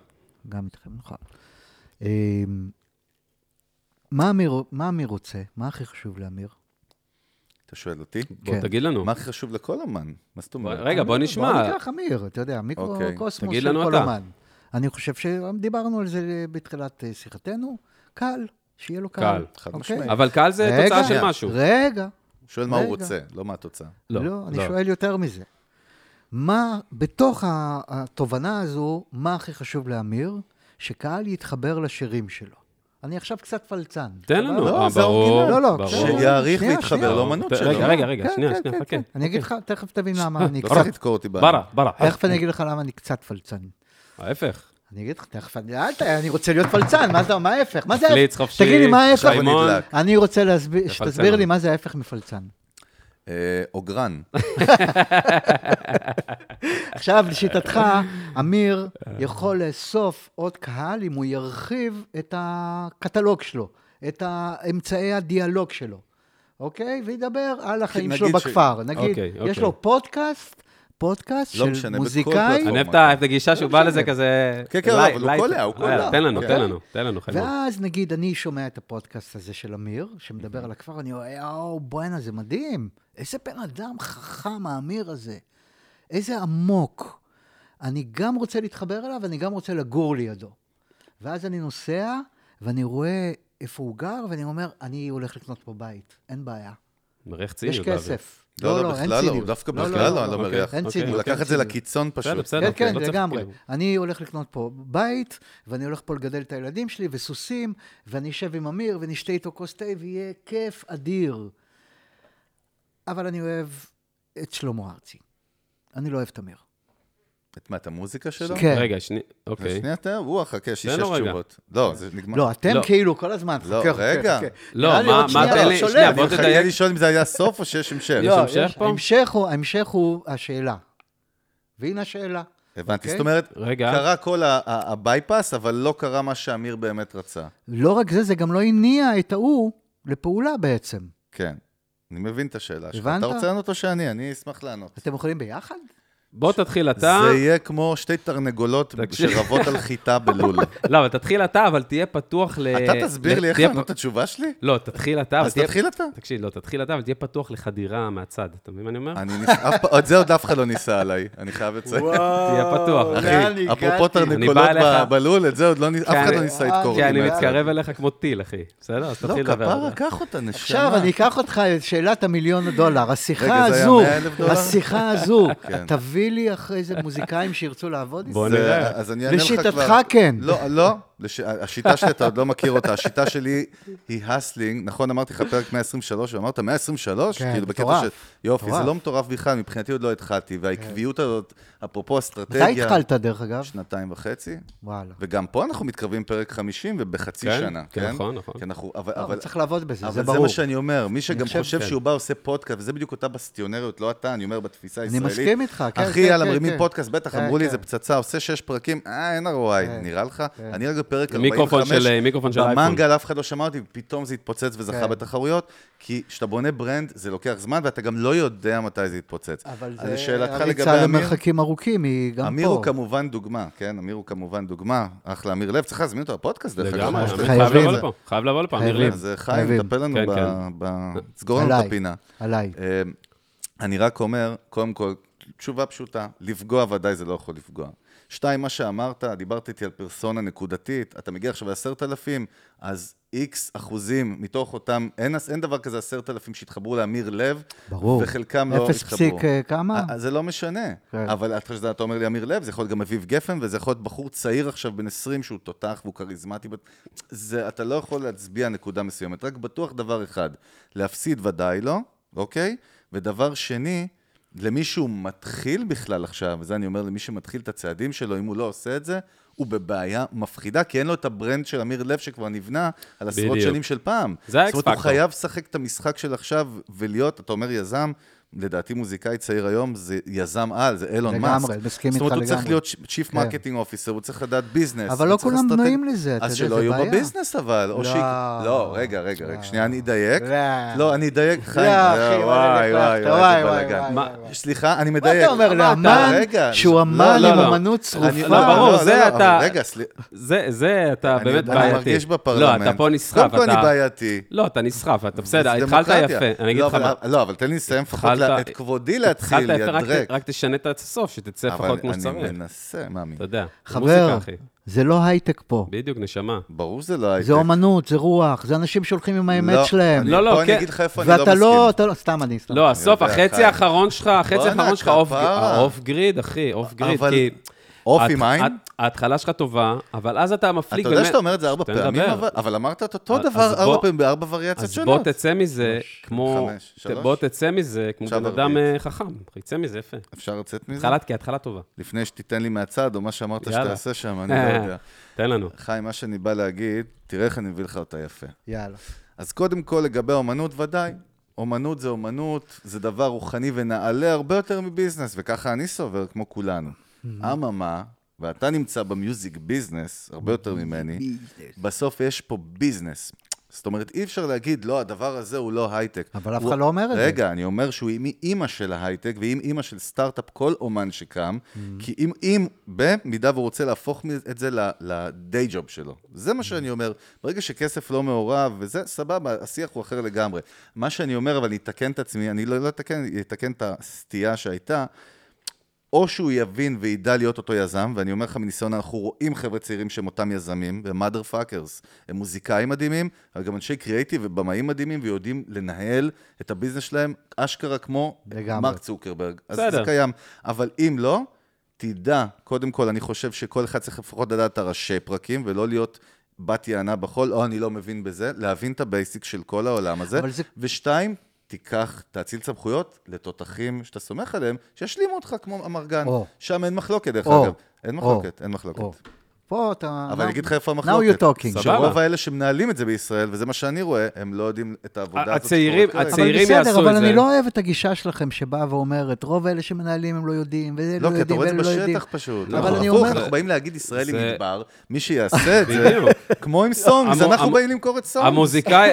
גם איתכם, נכון. מה אמיר רוצה? מה הכי חשוב לאמיר? אתה שואל אותי? בוא, כן. תגיד לנו. מה הכי חשוב לכל אמן? מה זאת אומרת? רגע, בוא בוא נשמע. ניקח אמיר, אתה יודע, אוקיי. מיקרוקוסמוס תגיד של לנו כל אתה. אומן. אני חושב שדיברנו על זה בתחילת אה, שיחתנו, קל, שיהיה לו קל. קל. חד אוקיי? משמעית. אבל קהל זה רגע, תוצאה של. משהו. רגע, הוא שואל מה הוא. רוצה, לא מה התוצאה. לא, אני שואל יותר מזה. מה, בתוך התובנה הזו, מה הכי חשוב לאמיר? שקהל יתחבר לשירים שלו. אני עכשיו קצת פלצן. תן לנו. לא, אה, זה ברור. לא, לא, ברור. שיעריך שנייה. לאומנות רגע, שלו. רגע, רגע, כן, שנייה, כן, שנייה, כן, חכה. כן. אני אגיד לך, תכף תבין למה [LAUGHS] אני לא קצת... צריך לדקור אותי בעין. ברא, ברא. תכף אני אגיד לך למה אני קצת פלצן. ההפך. אני אגיד לך, תכף, אני- רוצה להיות פלצן, מה זה, מה ההפך? מה זה ההפך? תגיד לי, מה ההפך? אני רוצה שתסביר. לי מה זה ההפך מפלצן. אה, אוגרן. עכשיו, לשיטתך, אמיר יכול לאסוף עוד קהל אם הוא ירחיב את הקטלוג שלו, את אמצעי הדיאלוג שלו, אוקיי? וידבר על החיים שלו בכפר. נגיד, אוקיי, יש אוקיי. לו פודקאסט, פודקאסט לא של מוזיקאי. אני אוהב את הגישה שהוא בא משנה. לזה כזה... כן, כן, לא, אבל הוא. קולע, הוא קולע. יאללה, תן לנו, כן. תן לנו, תן לנו. ואז נגיד, אני שומע את הפודקאסט הזה של אמיר, שמדבר על הכפר, אני אומר, יואו, בואנה, זה מדהים. איזה בן אדם חכם האמיר הזה. איזה עמוק. אני גם רוצה להתחבר אליו, ואני גם רוצה לגור לידו. ואז אני נוסע, ואני רואה איפה הוא גר, ואני אומר, אני הולך לקנות פה בית, אין בעיה. מריח יש ציניות. באוויר. כסף. לא, לא, אין בכלל לא, ציניות. הוא דווקא לא, לא, בכלל לא, לא, אני לא אוקיי. מריח. אין אוקיי. ציניות. הוא לקח את זה ציניות. לקיצון פשוט. כן, אוקיי, כן, לא לגמרי. כאילו. אני הולך לקנות פה בית, ואני הולך פה לגדל את הילדים שלי, וסוסים, ואני אשב עם אמיר, ונשתה איתו כוס תה, ויהיה כיף אדיר. אבל אני אוהב את שלמה ארצי. אני לא אוהב את אמיר. את מה, את המוזיקה שלו? כן. רגע, שנייה, אוקיי. שנייה, תן, הוא חכה, יש לי תן שש. תשובות. לא, זה נגמר. לא, אתם לא. כאילו כל הזמן, לא, חכה, חכה, רגע. לא, מה- מה, תן לי-. שנייה, אני בוא תדייק. לשאול אם זה היה סוף או שיש המשך. יש לא, המשך פה? ההמשך הוא, השאלה. והנה השאלה. הבנתי. אוקיי? זאת אומרת, רגע. קרה כל הבייפס, אבל לא קרה מה שאמיר באמת רצה. לא רק זה, זה גם לא הניע את ההוא לפעולה בעצם. כן. אני מבין את השאלה שלך. הבנת? אתה רוצה לענות או שאני? אני אשמח לענות. אתם יכולים ביחד? בוא תתחיל אתה. זה יהיה כמו שתי תרנגולות. שרבות על חיטה [LAUGHS] בלול. לא, אבל תתחיל אתה, אבל תהיה פתוח ל... אתה תסביר לי איך לענות את התשובה שלי? לא, תתחיל אתה, אז. תתחיל אתה. תקשיב, לא, תתחיל אתה, אבל תהיה פתוח לחדירה מהצד. אתה מבין מה אני אומר? את זה עוד אף אחד לא ניסה עליי, אני חייב לציין. תהיה פתוח. אחי, אפרופו תרנגולות בלול, את זה עוד לא ניסה, אף אחד אני- לא ניסה אותי. כי אני מהצד. מתקרב אליך כמו טיל, אחי. בסדר? אז לא, תתחיל לדבר. כפרה, על זה. קח אותה, נשמה. עכשיו אני אקח אותך לשאלת המיליון דולר. השיחה הזו, 100,000 דולר? השיחה הזו, כן. תביא לי אחרי זה מוזיקאים שירצו לעבוד איתי? בוא נראה. אז אני אענה לך כבר. לשיטתך כן. לא, לא. לש... השיטה שלי, אתה עוד לא מכיר אותה. השיטה שלי היא הסלינג. נכון, אמרתי לך פרק 123, ואמרת 123? כן, כאילו, מטורף. של... יופי, זה מטורף. לא מטורף בכלל, מבחינתי עוד לא התחלתי. והעקביות הזאת, אפרופו מתי אסטרטגיה... התחלת, דרך אגב? שנתיים וחצי. וואלה. וגם פה אנחנו מתקרבים פרק 50 ובחצי כן, שנה, כן, כן? נכון, נכון. אנחנו, אבל, לא, אבל, אבל צריך לעבוד בזה, זה אבל זה ברור. מה שאני אומר, מי שגם חושב כן. שהוא בא עושה פודקאסט, וזה בדיוק אותה בסטיונריות, לא אתה, אני אומר בתפיסה אני הישראלית. מסכים איתך, כן, אחי, כן, יאללה, כן, מרימים כן. פודקאסט, בטח, כן, אמרו לי, כן. זה פצצה, עושה שש פרקים, אה, אין ROI, נראה לך? אני רגע פרק עם 45, מיקרופון של- מיקרופון של אייפון. במנגל אף אחד לא שמע אותי, פתאום זה התפוצץ וזכה כן. בתחרויות, כי כשאתה בונה ברנד, זה לוקח זמן, ואתה גם לא יודע מתי זה יתפוצץ. אבל אז זה לשאלתך לגבי הריצה אמיר, למרחקים ארוכים, היא גם פה. אמיר הוא כמובן דוגמה, כן? אמיר הוא כמובן דוגמה. אחלה אמיר לב, צריך להזמין אותו לפודקאסט, דרך אגב. אמיר. חייב לבוא לפה. חייב לבוא לפה, אמיר. לב. אז אה, חיים, חייבים. טפל לנו כן, ב... סגור לנו את. הפינה. עליי. אה, אני רק אומר, קודם כל, תשובה פשוטה, לפגוע ודאי זה לא יכול לפגוע. שתיים, מה שאמרת, דיברת איתי על פרסונה נקודתית, אתה מגיע עכשיו לעשרת אלפים, אז איקס אחוזים מתוך אותם, אין, אין דבר כזה עשרת אלפים שהתחברו לאמיר לב, ברור. וחלקם לא אפס התחברו. פסיק אה, כמה? אה, זה לא משנה, כן. אבל אתה יודע, אתה אומר לי אמיר לב, זה יכול להיות גם אביב גפן, וזה יכול להיות בחור צעיר עכשיו בן 20 שהוא תותח והוא כריזמטי. זה, אתה לא יכול להצביע נקודה מסוימת, רק בטוח דבר אחד, להפסיד ודאי לא, אוקיי? ודבר שני, למי שהוא מתחיל בכלל עכשיו, וזה אני אומר למי שמתחיל את הצעדים שלו, אם הוא לא עושה את זה, הוא בבעיה מפחידה, כי אין לו את ה brand של אמיר לב שכבר נבנה על עשרות בדיוק. שנים של פעם. זה האקס זאת אומרת, הוא. חייב לשחק את המשחק של עכשיו ולהיות, אתה אומר יזם, לדעתי מוזיקאי צעיר היום זה יזם על, זה אילון מאסק. לגמרי, מסכים זאת אומרת, איתך הוא צריך לגמרי. להיות chief. marketing officer, הוא צריך לדעת business. אבל לא כולם בנויים לזה, אתה אז יודע, שלא זה יהיו בעיה. ב business אבל, או לא. ש... לא, רגע, רגע, רגע, שנייה, אני אדייק. לא. לא, אני אדייק, חיים. לא, אחי, וואי, וואי, וואי, וואי, וואי, וואי, איזה וואי, בלאגן. וואי, מה- וואי. סליחה, אני מה מדייק. אתה אומר, לאמן רגע, שהוא לא, אמן לא, עם לא. אמנות צרופה? לא, ברור, זה לא, אתה- רגע, סליחה. זה, זה, אתה באמת יודע, אני בעייתי. מרגיש בפרלמנט. לא, אתה פה נסחף. קודם כל אתה- אני בעייתי. לא, אתה נסחף, אתה בסדר, זה התחלת דמוקרטיה. יפה. אני אגיד לא, לך אבל- מה. לא, אבל תן לי לסיים לפחות התחלת- לה- את כבודי להתחיל, התחלת יפה, רק-. רק תשנה את הסוף, שתצא אבל לפחות כמו אני שצריך. מנסה, מאמין. אתה יודע, זה חבר. זה לא הייטק פה. בדיוק, נשמה. ברור שזה לא הייטק. זה אומנות, זה רוח, זה אנשים שהולכים עם האמת לא, שלהם. אני- לא, לא, פה אני כן. אגיד לך איפה אני לא ואתה לא, מסכים. לא, סתם אני, סתם. לא, הסוף, החצי. האחרון שלך, החצי האחרון שלך אוף- גריד, אחי, אוף גריד. אבל- כי... אוף עם עין? ההת- ההתחלה שלך טובה, אבל אז אתה מפליג אתה באמת... יודע שאתה אומר את זה ארבע פעמים. אבל- אמרת את אותו אז דבר ארבע פעמים בארבע וריאציות אז שונות. בוא תצא מזה כמו... חמש, שלוש? בוא תצא מזה כמו בן אדם. אה, חכם. יצא מזה יפה. אפשר לצאת מזה? התחלת, כי התחלה טובה. לפני שתיתן לי מהצד, או מה שאמרת. שתעשה שם, אני לא יודע. תן לנו. חיים, מה שאני בא להגיד, תראה איך אני מביא לך אותה יפה. יאללה. אז קודם כל, לגבי אומנות, ודאי. אומנות זה אומנות, זה דבר רוחני ונעלה הרבה יותר מביזנס, וככה אני סובר, כמו כולנו. אממה, ואתה נמצא ב music business, הרבה יותר ממני, בסוף יש פה business. זאת אומרת, אי אפשר להגיד, לא, הדבר הזה הוא לא הייטק. אבל אף אחד לא אומר את זה. רגע, אני אומר שהוא עם אימא של ההייטק, ועם אימא של סטארט-אפ, כל אומן שקם, Mm. כי אם, אם, במידה והוא רוצה להפוך את זה ל-day job שלו. זה מה שאני אומר. ברגע שכסף לא מעורב, וזה, סבבה, השיח הוא אחר לגמרי. מה שאני אומר, אבל אני אתקן את עצמי, אני לא, לא אתקן, אני אתקן את הסטייה שהייתה. או שהוא יבין וידע להיות אותו יזם, ואני אומר לך מניסיון, אנחנו רואים חבר'ה צעירים שהם אותם יזמים, והם mother fuckers. הם מוזיקאים מדהימים, אבל גם אנשי קריאיטיב ובמאים מדהימים, ויודעים לנהל את ה business שלהם, אשכרה כמו לגמרי. מרק צוקרברג. אז בסדר. זה קיים. אבל אם לא, תדע, קודם כל, אני חושב שכל אחד צריך לפחות לדעת את הראשי פרקים, ולא להיות בת יענה בחול, או אני לא מבין בזה, להבין את ה basic של כל העולם הזה. זה- ושתיים, תיקח, תאציל סמכויות לתותחים שאתה סומך עליהם, שישלימו אותך כמו אמרגן. שם אין מחלוקת, דרך. אגב. אין. מחלוקת, אין מחלוקת. פה אתה... אבל אני אגיד לך איפה Now המחלוקת. you're talking. סבבה. שרוב האלה שמנהלים את זה בישראל, וזה מה שאני רואה, הם לא יודעים את העבודה הזאת. הצעירים-. הצעירים- אבל יעשו בסדר, את אבל זה. אני לא אוהב את הגישה שלכם שבאה ואומרת, רוב אלה שמנהלים הם לא יודעים, וזה לא, לא כי אתה יודעים, רואה את ואלה זה לא יודעים. בשטח פשוט. אבל לא, אני אומר- אנחנו באים להגיד ישראל עם זה- מדבר, מי שיעשה את זה. כמו עם סונגס, אנחנו באים למכור את סונגס.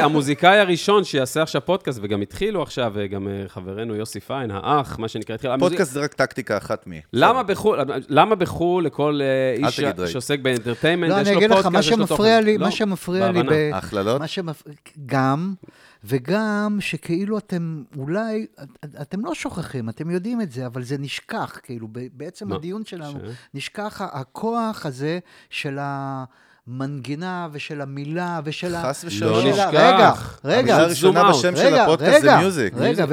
המוזיקאי, הראשון שיעשה עכשיו פודקאסט, וגם התחילו עכשיו, גם אה, חברנו יוסי פיין, האח, מה שנקרא, התחיל... פודקאסט זה רק טקטיקה אחת מי. למה בחו"ל, למה בחו"ל לכל אה, איש. שעוסק ב entertainment, לא, יש אני לו אגיד לך, פודקאסט, מה יש לו שמפריע תוכן? לי, לא, מה שמפריע לי, בהבנה. ב- הכללות? מה שמפ... גם, וגם שכאילו אתם אולי, את- אתם לא שוכחים, אתם יודעים את זה, אבל זה נשכח, כאילו, ב- בעצם מה? הדיון שלנו, ש- נשכח ה- הכוח הזה של המנגינה ושל המילה ושל ה... חס לא ושלום. של ה- נשכח. רגע, רגע. המילה הראשונה בשם. של רגע, הפודקאסט זה רגע, מיוזיק. רגע.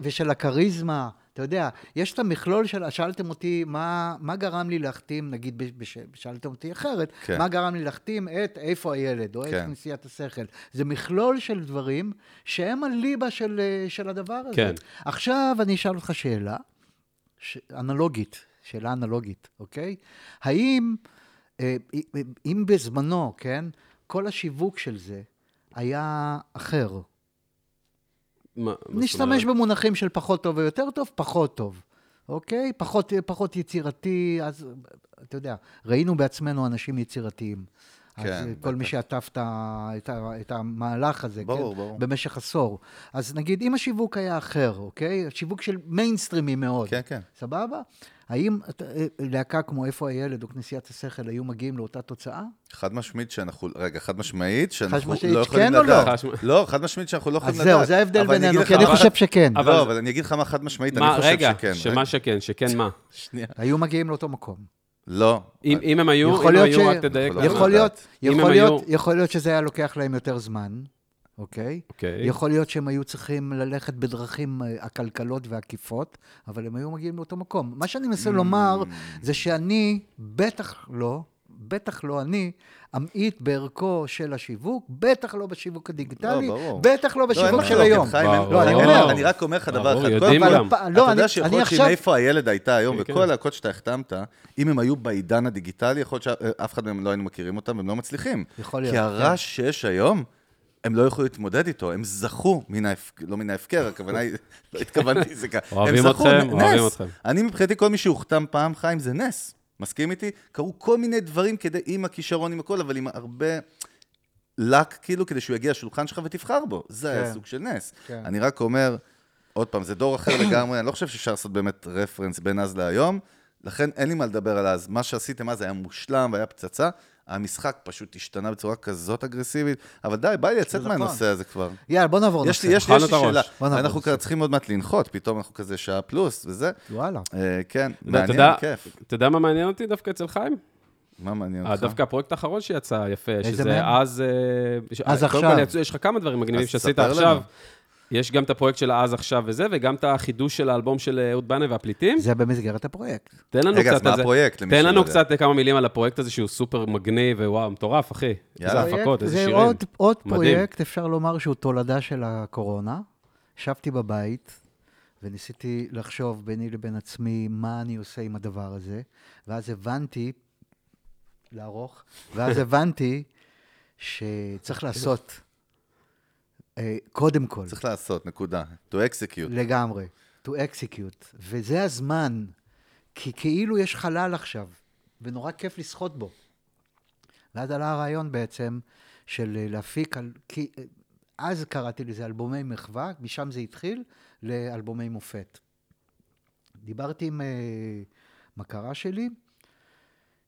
ושל הכריזמה. אתה יודע, יש את המכלול של... שאלתם אותי מה, מה גרם לי להחתים, נגיד, בש- שאלתם אותי אחרת, כן. מה גרם לי להחתים את איפה הילד, או את כן. נשיאת השכל. זה מכלול של דברים שהם הליבה של, אה, של הדבר הזה. כן. עכשיו אני אשאל אותך שאלה, ש... אנלוגית, שאלה אנלוגית, אוקיי? האם, אה, אם בזמנו, כן, כל השיווק של זה היה אחר, מה- מה נשתמש אומרת? במונחים של פחות טוב ויותר טוב, פחות טוב, אוקיי? פחות, פחות יצירתי, אז אתה יודע, ראינו בעצמנו אנשים יצירתיים. אז כן, אה, כל מי בטח. שעטף את את את המהלך הזה, ברור, כן? ברור. במשך עשור. אז נגיד, אם השיווק היה אחר, אוקיי? שיווק של מיינסטרימי מאוד. כן, כן. סבבה? האם אה, להקה כמו איפה הילד או כנסיית השכל היו מגיעים לאותה תוצאה? חד משמעית שאנחנו, רגע, חד משמעית שאנחנו לא יכולים כן או לא? לדעת. חד משמעית. לא, חד משמעית שאנחנו לא אז יכולים לדעת. זהו, זה ההבדל בינינו, כי אני מה- חושב שכן. אבל- לא, אבל אני אגיד לך מה חד משמעית, אני חושב רגע, שכן. שמה שכן, שכן מה? שנייה. היו מגיעים לאותו מקום. לא. אם אם הם היו, אם להיות היו, ש- רק תדייק. יכול לנו. יכול להיות, הם יכול היו- להיות, יכול להיות שזה היה לוקח להם יותר זמן, אוקיי? אוקיי. יכול להיות שהם היו צריכים ללכת בדרכים אה, עקלקלות ועקיפות, אבל הם היו מגיעים לאותו מקום. מה שאני מנסה לומר, זה שאני, בטח לא, בטח לא אני, אמעיט בערכו של השיווק, בטח לא בשיווק הדיגיטלי, לא. בטח לא לא, בשיווק של מחלוקת, היום. חיים, ברור. לא, אני אומר- אני רק אומר לך דבר אחד. קודם כל, לא, אתה אני- יודע שיכול להיות שאם איפה הילד הייתה היום, כן, וכל כן. הלהקות שאתה החתמת, אם הם היו בעידן הדיגיטלי, יכול להיות שאף אחד מהם לא היינו מכירים אותם, והם לא מצליחים. יכול להיות, כי כן. הרעש שיש היום, הם לא יכלו להתמודד איתו, הם זכו מן ההפקר, לא מן ההפקר, הכוונה היא, [LAUGHS] לא התכוונתי לזה ככה. הם אוהבים אתכם, אוהבים נס. אתכם. אני מבחינתי, כל מי שהוחתם פעם חיים זה נס. מסכים איתי? קרו כל מיני דברים כדי, עם הכישרון, עם הכל, אבל עם הרבה לק, כאילו, כדי שהוא יגיע לשולחן שלך ותבחר בו. זה היה כן. סוג של נס. כן. אני רק אומר, עוד פעם, זה דור אחר [COUGHS] לגמרי, אני לא חושב שאפשר לעשות באמת רפרנס בין אז להיום, לכן אין לי מה לדבר על אז. מה שעשיתם אז היה מושלם והיה פצצה. המשחק פשוט השתנה בצורה כזאת אגרסיבית, אבל די, בא לי לצאת נכון. מהנושא הזה כבר. יאללה, בוא נעבור יש נושא. לי, יש לי. שאלה. אנחנו. כבר צריכים עוד מעט לנחות, פתאום אנחנו כזה שעה פלוס וזה. וואלה. אה, כן, מעניין, כיף. אתה יודע מה מעניין אותי דווקא אצל חיים? מה מעניין אה, אותך? דווקא הפרויקט האחרון שיצא יפה, שזה? אז... אה, אז עכשיו. יש לך כמה דברים מגניבים שעשית עכשיו. יש גם את הפרויקט של אז עכשיו וזה, וגם את החידוש של האלבום של אה, אהוד בנה והפליטים. זה במסגרת הפרויקט. תן לנו רגע, אז קצת מה על זה. הפרויקט, תן לנו יודע? קצת כמה מילים על הפרויקט הזה שהוא סופר מגניב, ווואו, מטורף, אחי. יאללה. איזה הפקות, איזה זה שירים. עוד, עוד מדהים. פרויקט, אפשר לומר שהוא תולדה של הקורונה. ישבתי בבית וניסיתי לחשוב ביני לבין עצמי מה אני עושה עם הדבר הזה, ואז הבנתי, לערוך, ואז הבנתי שצריך [LAUGHS] לעשות, קודם כל, צריך לעשות, נקודה. to execute. לגמרי, to execute, וזה הזמן, כי כאילו יש חלל עכשיו, ונורא כיף לשחות בו. ואז עלה הרעיון בעצם של אה, להפיק, על, כי אה, אז קראתי לזה אלבומי מחווה, משם זה התחיל, לאלבומי מופת. דיברתי עם אה, מכרה שלי,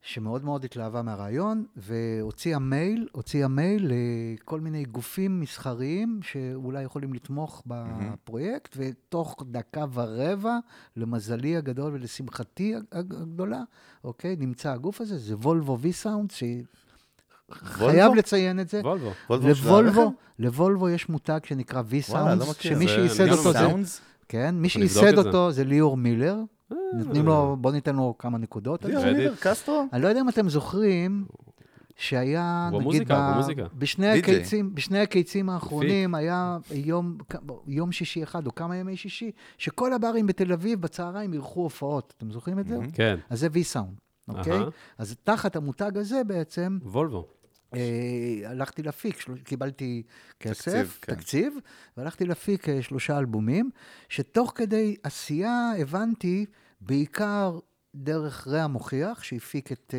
שמאוד מאוד התלהבה מהרעיון, והוציאה מייל, הוציאה מייל לכל מיני גופים מסחריים שאולי יכולים לתמוך בפרויקט, ותוך דקה ורבע, למזלי הגדול ולשמחתי הגדולה, אוקיי, נמצא הגוף הזה, זה וולבו וי-סאונד, שחייב לציין את זה. וולבו. וולבו לוולבו? לוולבו יש מותג שנקרא וואלה, לא. שמי שייסד אותו זה... כן, מי שייסד. אותו זה ליאור מילר. נותנים לו, בוא ניתן לו כמה נקודות. אני לא יודע אם אתם זוכרים, שהיה, נגיד, במוזיקה, הוא ב- במוזיקה. בשני. הקיצים, בשני הקיצים האחרונים היה יום, יום שישי אחד או כמה ימי שישי, שכל הברים בתל אביב בצהריים אירחו הופעות. אתם זוכרים את זה? כן. אז זה וי-סאונד, אוקיי? אז תחת המותג הזה בעצם, וולבו. אה, הלכתי להפיק. קיבלתי כסף, תקציב, כן. תקציב, והלכתי להפיק אה, שלושה אלבומים, שתוך כדי עשייה הבנתי, בעיקר דרך רע מוכיח, שהפיק את...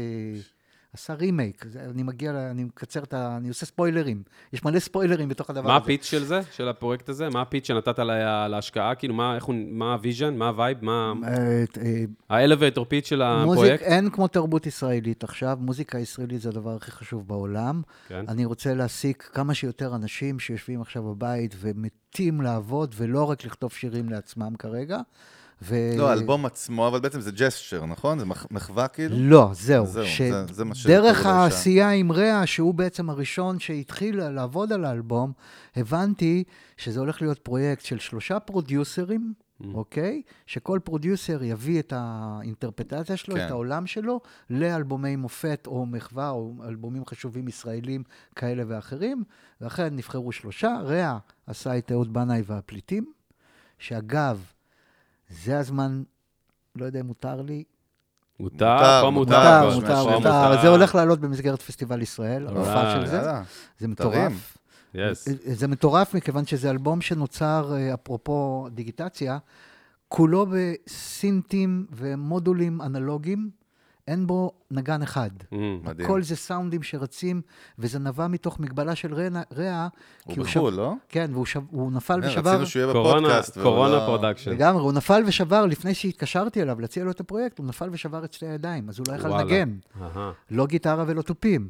עשה רימייק, אני מגיע, אני מקצר את ה... אני עושה ספוילרים. יש מלא ספוילרים בתוך הדבר מה הזה. הפיץ של זה, של הפרויקט הזה? מה ה pitch שנתת לה- להשקעה? כאילו, מה, איך הוא, מה ה vision? מה ה vibe? מה... אה, אה, ה elevator pitch של מוזיק, הפרויקט? אין כמו תרבות ישראלית עכשיו, מוזיקה ישראלית זה הדבר הכי חשוב בעולם. כן. אני רוצה להעסיק כמה שיותר אנשים שיושבים עכשיו בבית ומתים לעבוד, ולא רק לכתוב שירים לעצמם כרגע. ו... לא, האלבום עצמו, אבל בעצם זה gesture, נכון? זה מח- מחווה כאילו? לא, זהו. זהו, ש... זה- זה מה דרך שקורה לאישה. העשייה עם רע, שהוא בעצם הראשון שהתחיל לעבוד על האלבום, הבנתי שזה הולך להיות פרויקט של שלושה פרודיוסרים, Mm. אוקיי? שכל פרודיוסר יביא את האינטרפטציה שלו, כן. את העולם שלו, לאלבומי מופת או מחווה או אלבומים חשובים ישראלים כאלה ואחרים, ואכן נבחרו שלושה. רע עשה את אהוד בנאי והפליטים, שאגב, זה הזמן, לא יודע אם מותר לי, מותר, מותר, פה מותר, מותר. מותר, מותר. זה הולך לעלות במסגרת פסטיבל ישראל. ההופעה של זה. זה. מטורף. Yes. זה מטורף מכיוון שזה אלבום שנוצר, אה, אפרופו דיגיטציה, כולו בסינטים ומודולים אנלוגיים, אין בו נגן אחד. Mm. מדהים. הכל זה סאונדים שרצים, וזה נבע מתוך מגבלה של רע, רע הוא בחו"ל, שב- לא? כן, והוא שב, הוא נפל כן, ושבר... רצינו שהוא יהיה קורונה, בפודקאסט. קורונה לא- production. לגמרי, הוא נפל ושבר, לפני שהתקשרתי אליו להציע לו את הפרויקט, הוא נפל ושבר את שתי הידיים, אז הוא לא יכל. לנגן. לא גיטרה ולא תופים.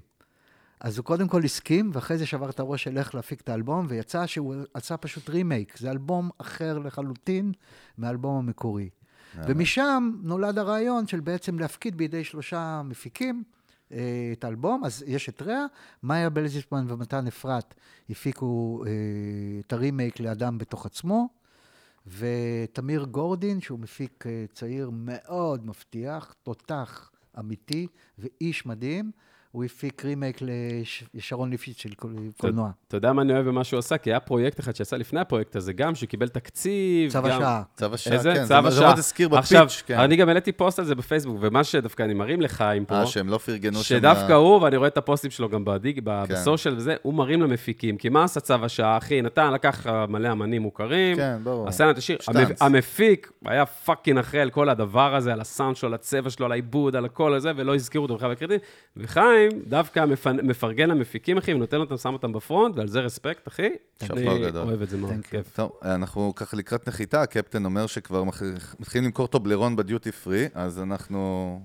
אז הוא קודם כל הסכים, ואחרי זה שבר את הראש של איך להפיק את האלבום, ויצא שהוא עשה פשוט רימייק. זה אלבום אחר לחלוטין מהאלבום המקורי. ומשם נולד הרעיון של בעצם להפקיד בידי שלושה מפיקים אה, את האלבום. אז יש את רע, מאיה בלזיסמן ומתן אפרת הפיקו אה, את הרימייק לאדם בתוך עצמו, ותמיר גורדין, שהוא מפיק אה, צעיר מאוד מבטיח, תותח אמיתי ואיש מדהים, הוא הפיק רימייק לשרון ליפשיץ של קול- קולנוע. אתה יודע מה אני אוהב במה שהוא עשה? כי היה פרויקט אחד שיצא לפני הפרויקט הזה, גם שקיבל תקציב. צו השעה. צו השעה? כן. צו מה- זה השעה. מאוד הזכיר בפיץ', כן. אני גם העליתי פוסט על זה בפייסבוק, ומה שדווקא אני מרים לחיים פה, אה, שהם לא פרגנו שם... שדווקא הוא, ואני רואה את הפוסטים שלו גם כן. ב social וזה, הוא מרים למפיקים. כי מה עשה צו השעה, אחי? נתן, לקח אה, מלא אמנים מוכרים, כן, ברור. עשה להם את השיר. המפיק היה fucking אחראי על כל הדבר הזה, על הסאונד שלו, על הצבע שלו, על העיבוד, על הכל הזה, ולא הזכירו אותו בכלל בקרדיט. וחיים דווקא מפ- מפרגן למפיקים, אחי, ונותן אותם, שם אותם ב front, ועל זה respect, אחי. אני. אוהב את זה מאוד. כיף. טוב, אנחנו ככה לקראת נחיתה, הקפטן אומר שכבר מתחילים למכור טובלרון בדיוטי פרי, אז אנחנו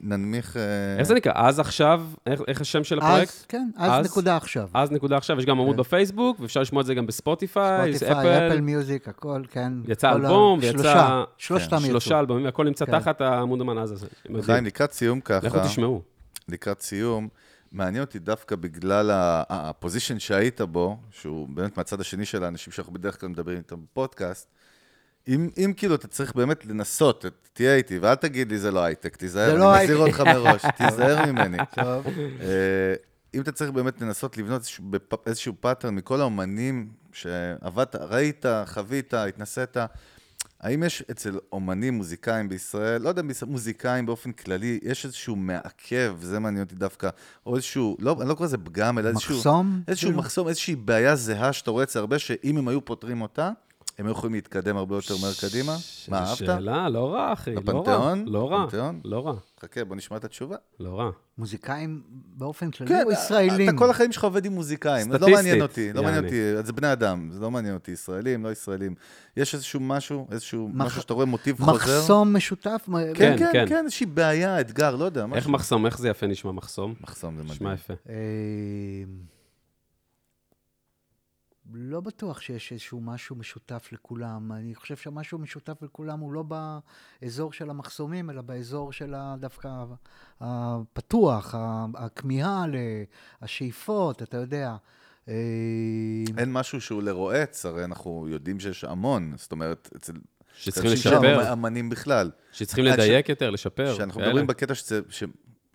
ננמיך... אה, איך זה נקרא? אז עכשיו? איך השם של הפרויקט? אז, כן, אז? נקודה עכשיו. אז נקודה עכשיו, יש גם עמוד בפייסבוק, ואפשר לשמוע את זה גם בספוטיפיי, ספוטיפיי, אפל מיוזיק, הכל, כן. יצא אלבום, ויצא- שלושה, יצאו. שלושה אלבומים, והכל נמצא כן. תחת העמוד אז הזה. חיים, לקראת סיום ככה, לכו תשמעו. לקראת סיום, מעניין אותי דווקא בגלל הפוזיישן שהיית בו, שהוא באמת מהצד השני של האנשים שאנחנו בדרך כלל מדברים איתם בפודקאסט, אם, אם כאילו אתה צריך באמת לנסות, תהיה איתי, ואל תגיד לי זה לא הייטק, תיזהר, זה אני לא מזהיר אותך מראש, [LAUGHS] תיזהר ממני. טוב. אה, אם אתה צריך באמת לנסות לבנות איזשהו, איזשהו pattern מכל האומנים שעבדת, ראית, חווית, התנסית, האם יש אצל אומנים, מוזיקאים בישראל, לא יודע, מוזיקאים באופן כללי, יש איזשהו מעכב, זה מעניין אותי דווקא, או איזשהו, לא, אני לא קורא לזה פגם, אלא איזשהו... מחסום? איזשהו כאילו? מחסום, איזושהי בעיה זהה שאתה רואה אצל הרבה, שאם הם היו פותרים אותה, הם היו יכולים להתקדם הרבה יותר מהר קדימה. מה, אהבת? שאלה, לא רע, אחי, לא רע. בפנתיאון? לא רע, פנתיאון? לא רע, חכה, בוא נשמע את התשובה. לא רע. מוזיקאים באופן כללי כן, או ישראלים? אתה כל החיים שלך עובד עם מוזיקאים, זה לא סטטיסטית, מעניין אותי, לא מעניין. אותי, זה בני אדם, זה לא מעניין אותי, ישראלים, לא ישראלים. יש איזשהו משהו, איזשהו משהו שאתה רואה מוטיב חוזר? מחסום משותף? כן, כן, כן, כן. כן, איזושהי בעיה, אתגר, לא יודע, איך. מחסום, איך זה יפה נשמע מחסום? מחסום זה נשמע מדהים. יפה. לא בטוח שיש איזשהו משהו משותף לכולם. אני חושב שמשהו משותף לכולם הוא לא באזור של המחסומים, אלא באזור של דווקא הפתוח, הכמיהה, ל- השאיפות, אתה יודע. אה, אין משהו שהוא לרועץ, הרי אנחנו יודעים שיש המון, זאת אומרת, אצל... שצריכים לשפר, אמנים בכלל. שצריכים עד ש- לדייק יותר, לשפר. שאנחנו. מדברים בקטע שזה, ש,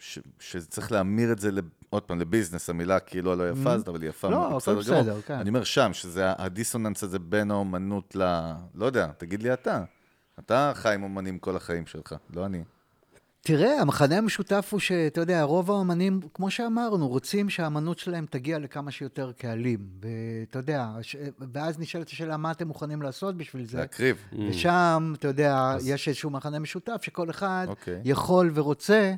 ש, שצריך להמיר את זה, עוד פעם, לביזנס, המילה כאילו הלא יפה הזאת, אבל היא יפה, Mm-hmm. לא, הכל בסדר כן. אני אומר שם, שזה הדיסוננס הזה בין האומנות ל... לא יודע, תגיד לי אתה. אתה חי עם אומנים כל החיים שלך, לא אני. תראה, המחנה המשותף הוא שאתה יודע, רוב האמנים, כמו שאמרנו, רוצים שהאמנות שלהם תגיע לכמה שיותר קהלים. ואתה יודע, ש... ואז נשאלת השאלה, מה אתם מוכנים לעשות בשביל זה? להקריב. ושם, אתה יודע, יש איזשהו מחנה משותף שכל אחד אוקיי. יכול ורוצה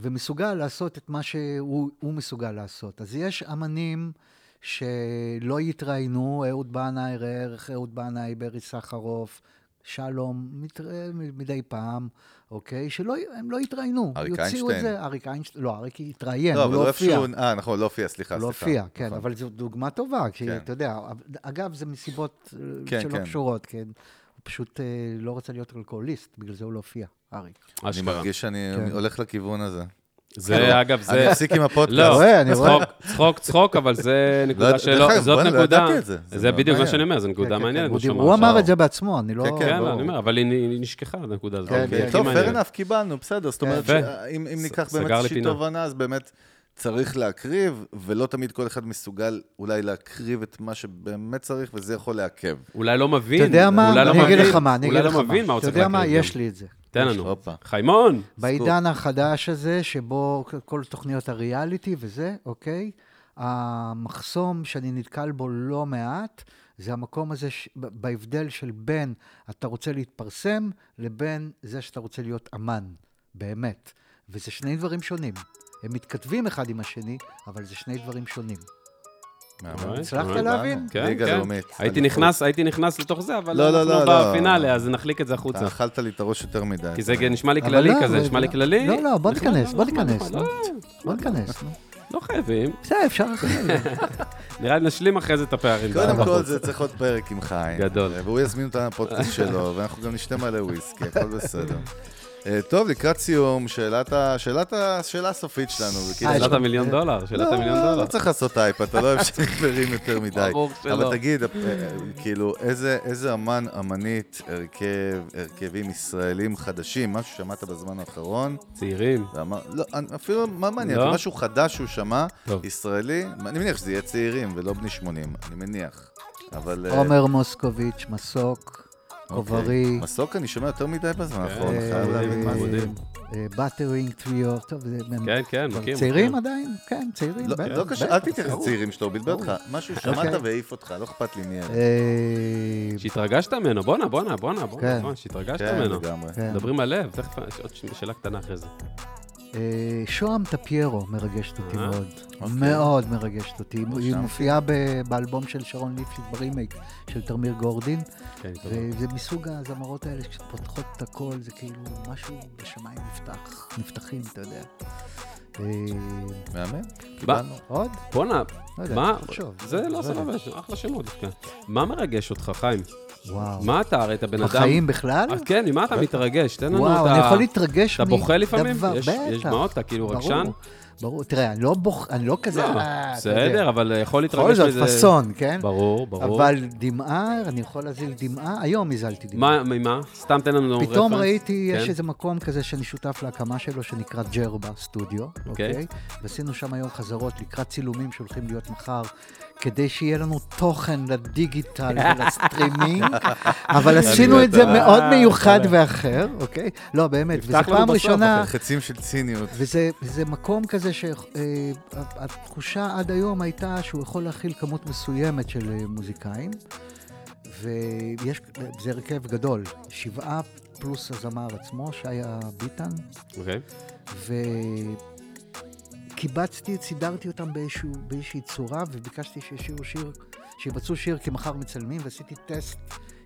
ומסוגל לעשות את מה שהוא הוא מסוגל לעשות. אז יש אמנים שלא יתראיינו, אהוד בנאי, ראה ערך אהוד בנאי, ברי סחרוף, שלום, מתראה מדי פעם, אוקיי? שלא, הם לא יתראיינו. אריק יוציאו את איינשטיין. זה, אריק איינשטיין, לא, אריק התראיין, לא, הוא לא הוא הופיע. איפשהו... אה, נכון, לא הופיע, סליחה, לא. הופיע, כן, נכון. אבל זו דוגמה טובה, כי כן. אתה יודע, אגב, זה מסיבות אה, כן, שלא כן. קשורות, כן. פשוט אה, לא רצה להיות אלכוהוליסט, בגלל זה הוא לא הופיע, אריק. אני. מרגיש שאני כן. הולך לכיוון הזה. זה, אגב, זה... אני אפסיק עם הפודקאסט. לא, רואה, אני רואה. צחוק, צחוק, צחוק, אבל זה לא נקודה שלא, זאת לא נקודה, זה. בדיוק מה. שאני אומר, זו נקודה כן, כן, מעניינת. כן, מה הוא אמר. את זה בעצמו, אני לא... כן, כן, כן. לא, אני אומר, אבל היא נשכחה, הנקודה הזאת. כן, כן. טוב, fair enough, קיבלנו, בסדר. זאת אומרת, אם ניקח באמת איזושהי. תובנה, אז באמת צריך להקריב, ולא תמיד כל אחד מסוגל אולי להקריב את מה שבאמת צריך, וזה יכול לעכב. אולי לא מבין. אתה יודע מה? אולי לא אני אגיד לך מה, אני אגיד אולי לך לא מה. מבין מה הוא אתה צריך יודע מה? להקריב. יש. לי את זה. תן לנו. חיימון! בעידן החדש הזה, שבו כל תוכניות הריאליטי וזה, אוקיי? המחסום שאני נתקל בו לא מעט, זה המקום הזה, ש... בהבדל של בין אתה רוצה להתפרסם, לבין זה שאתה רוצה להיות אמן, באמת. וזה שני דברים שונים. הם מתכתבים אחד עם השני, אבל זה שני דברים שונים. הצלחת. להבין? כן, כן. הייתי. נכנס, הייתי נכנס לתוך זה, אבל לא, לא, אנחנו לא, לא. בפינאלה, אז נחליק את זה אתה החוצה. אכלת לי את הראש יותר מדי. כי זה אתה- נשמע לי כללי לא, כזה, נשמע לי כללי. לא, לא, בוא ניכנס, בוא ניכנס. לא, בוא ניכנס. לא חייבים. בסדר, אפשר אחרי זה. [LAUGHS] נראה לי נשלים אחרי זה את הפערים. קודם. כל זה צריך להיות פרק עם חיים. גדול. והוא יזמין אותנו לפודקאסט שלו, ואנחנו גם נשתה מלא וויסקי, הכל בסדר. אה, טוב, לקראת סיום, שאלת ה- שאלת ה- השאלה הסופית שלנו. אה, שאלת המיליון דולר, שאלת המיליון לא, דולר. לא צריך לעשות הייפ, אתה לא אוהב שחברים יותר מדי. [LAUGHS] ברור שלא. אבל תגיד, אה, כאילו, איזה אמן, אמנית, הרכב, הרכבים ישראלים חדשים, משהו ששמעת בזמן האחרון, צעירים. לא, אפילו, מה מעניין, לא? משהו חדש שהוא שמע. ישראלי, אני מניח שזה יהיה צעירים ולא בני 80, אני מניח. אבל... עומר מוסקוביץ', מסוק, אוקיי. קוברי. מסוק אני שומע יותר מדי בזמן כן. האחרון, חייב להבין מה זה. Buttering Trio, טוב, זה... כן, כן, מכיר. צעירים. עדיין? כן, צעירים, לא, בטח. לא קשה, אל תתייחס. לצעירים שלו, בלבל אותך. משהו שמעת אוקיי. והעיף אותך, לא אכפת לי מי אלה. אה, שהתרגשת ממנו, בואנה, בואנה, בואנה, בואנה, כן. שהתרגשת כן, ממנו. לגמרי. כן. מדברים על לב, תכף עוד שאלה קטנה אחרי זה. אה, שוהם טפיירו מרגשת אותי אה? מאוד. אוקיי. מאוד מרגשת אותי. היא. מופיעה ב- באלבום של שרון ליפשיץ ברימייק של תרמיר גורדין, כן. וזה מסוג הזמרות האלה שפותחות את הכל, זה כאילו משהו בשמיים נפתח, נפתחים, אתה יודע. אה, מהמם, קיבלנו. עוד? בואנה, לא מה? זה לא לא. סבבה, אחלה שמות. מה מרגש אותך, חיים? וואו. מה אתה, הרי אתה בן אדם... בחיים בכלל? אז כן, ממה אתה מתרגש? תן לנו את ה... וואו, אני יכול להתרגש אתה בוכה לפעמים? יש-. דמעות? אתה כאילו רגשן? ברור, תראה, אני לא בוח... אני לא כזה... לא, אה. בסדר, אבל יכול להתרגש בכל מזה... זאת, פאסון, כן? ברור, ברור. אבל דמעה, אני יכול להזיל דמעה, היום הזלתי דמעה. מה, ממה? סתם תן לנו פתאום. ראיתי, יש כן. איזה מקום כזה שאני שותף להקמה שלו, שנקרא ג'רבה סטודיו, אוקיי. אוקיי? ועשינו שם היום חזרות לקראת צילומים שהולכים להיות מחר, כדי שיהיה לנו תוכן לדיגיטל [LAUGHS] ולסטרימינג, אבל עשינו את זה אה, מאוד מיוחד תודה. ואחר, אוקיי? לא, באמת, נפתח וזו לנו פעם בסוף, ראשונה... אחי. חצים של ציניות. וזה זה מקום כזה שהתחושה עד היום הייתה שהוא יכול להכיל כמות מסוימת של אה, מוזיקאים, ויש, זה הרכב גדול, שבעה פלוס הזמר עצמו, שהיה ביטן, אוקיי. וקיבצתי, סידרתי אותם באיזשהו, באיזושהי צורה, וביקשתי שישירו שיר, שיבצעו שיר כי מחר מצלמים, ועשיתי טסט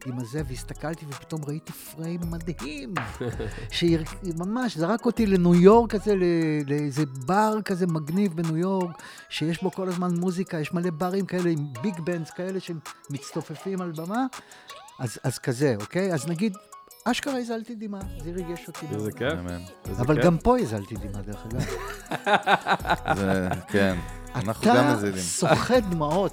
עם הזה, והסתכלתי ופתאום ראיתי פריים מדהים, [LAUGHS] שממש זרק אותי לניו יורק כזה, לאיזה בר כזה מגניב בניו יורק, שיש בו כל הזמן מוזיקה, יש מלא ברים כאלה עם ביג בנדס כאלה שמצטופפים על במה, אז, אז כזה, אוקיי? אז נגיד, אשכרה הזלתי דמעה, זה ריגש אותי. איזה כיף. אבל. גם פה הזלתי דמעה, דרך אגב. [LAUGHS] זה, כן. אנחנו גם אתה מזילים. סוחט דמעות.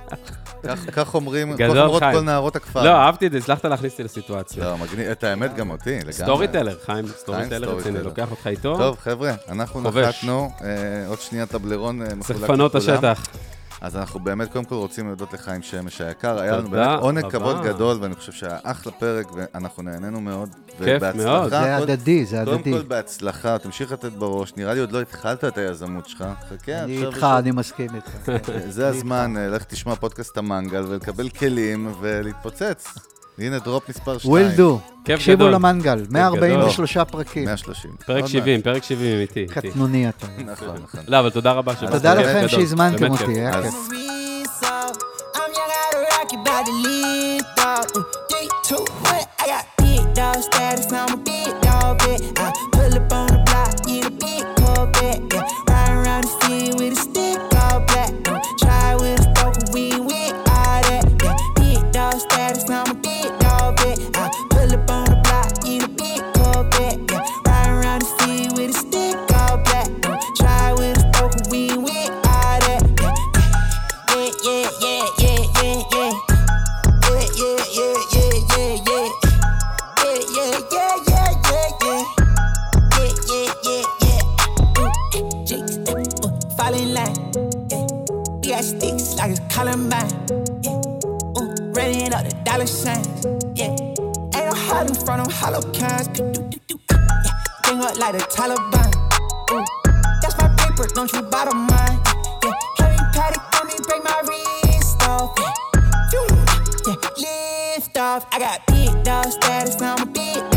[LAUGHS] כך- אומרים, כך אומרות. כל נערות הכפר. לא, אהבתי את זה, הצלחת להכניס אותי לסיטואציה. לא, מגניב, את האמת גם אותי, לגמרי. storyteller, חיים, storyteller רציני, teller. לוקח אותך איתו. טוב, חבר'ה, אנחנו. נחתנו, אה, עוד שנייה טובלרון אה, מחולק צריך לפנות את לכולם. השטח. אז אנחנו באמת קודם כל רוצים להודות לחיים שמש היקר. היה לנו באמת עונג. כבוד גדול, ואני חושב שהיה אחלה פרק, ואנחנו נהנינו מאוד. כיף. מאוד. זה קודם- הדדי, זה קודם הדדי. כל בהצלחה, תמשיך לתת בראש. נראה לי עוד לא התחלת את היזמות שלך. חכה, אני איתך, אני מסכים איתך. [LAUGHS] זה הזמן, אה, לך תשמע פודקאסט המנגל ולקבל כלים ולהתפוצץ. הנה דרופ מספר 2. will do. תקשיבו. למנגל, 143 פרקים. 130. פרק עוד 70, פרק 70 איתי. איתי. קטנוני אתה. נכון, נכון. לא, אבל תודה רבה שבאת. תודה לכם. שהזמנתם. אותי, היה כיף. I got big dog status, I'm a big dollar signs. Yeah. Ain't no hiding from them hollow kinds. Do-do-do-do. Uh, yeah. Bring up like the Taliban. Ooh. That's my paper, don't you bother mine. Yeah, heavy paddock on me, break my wrist off. Yeah, yeah, lift off. I got big dog status, I'm a big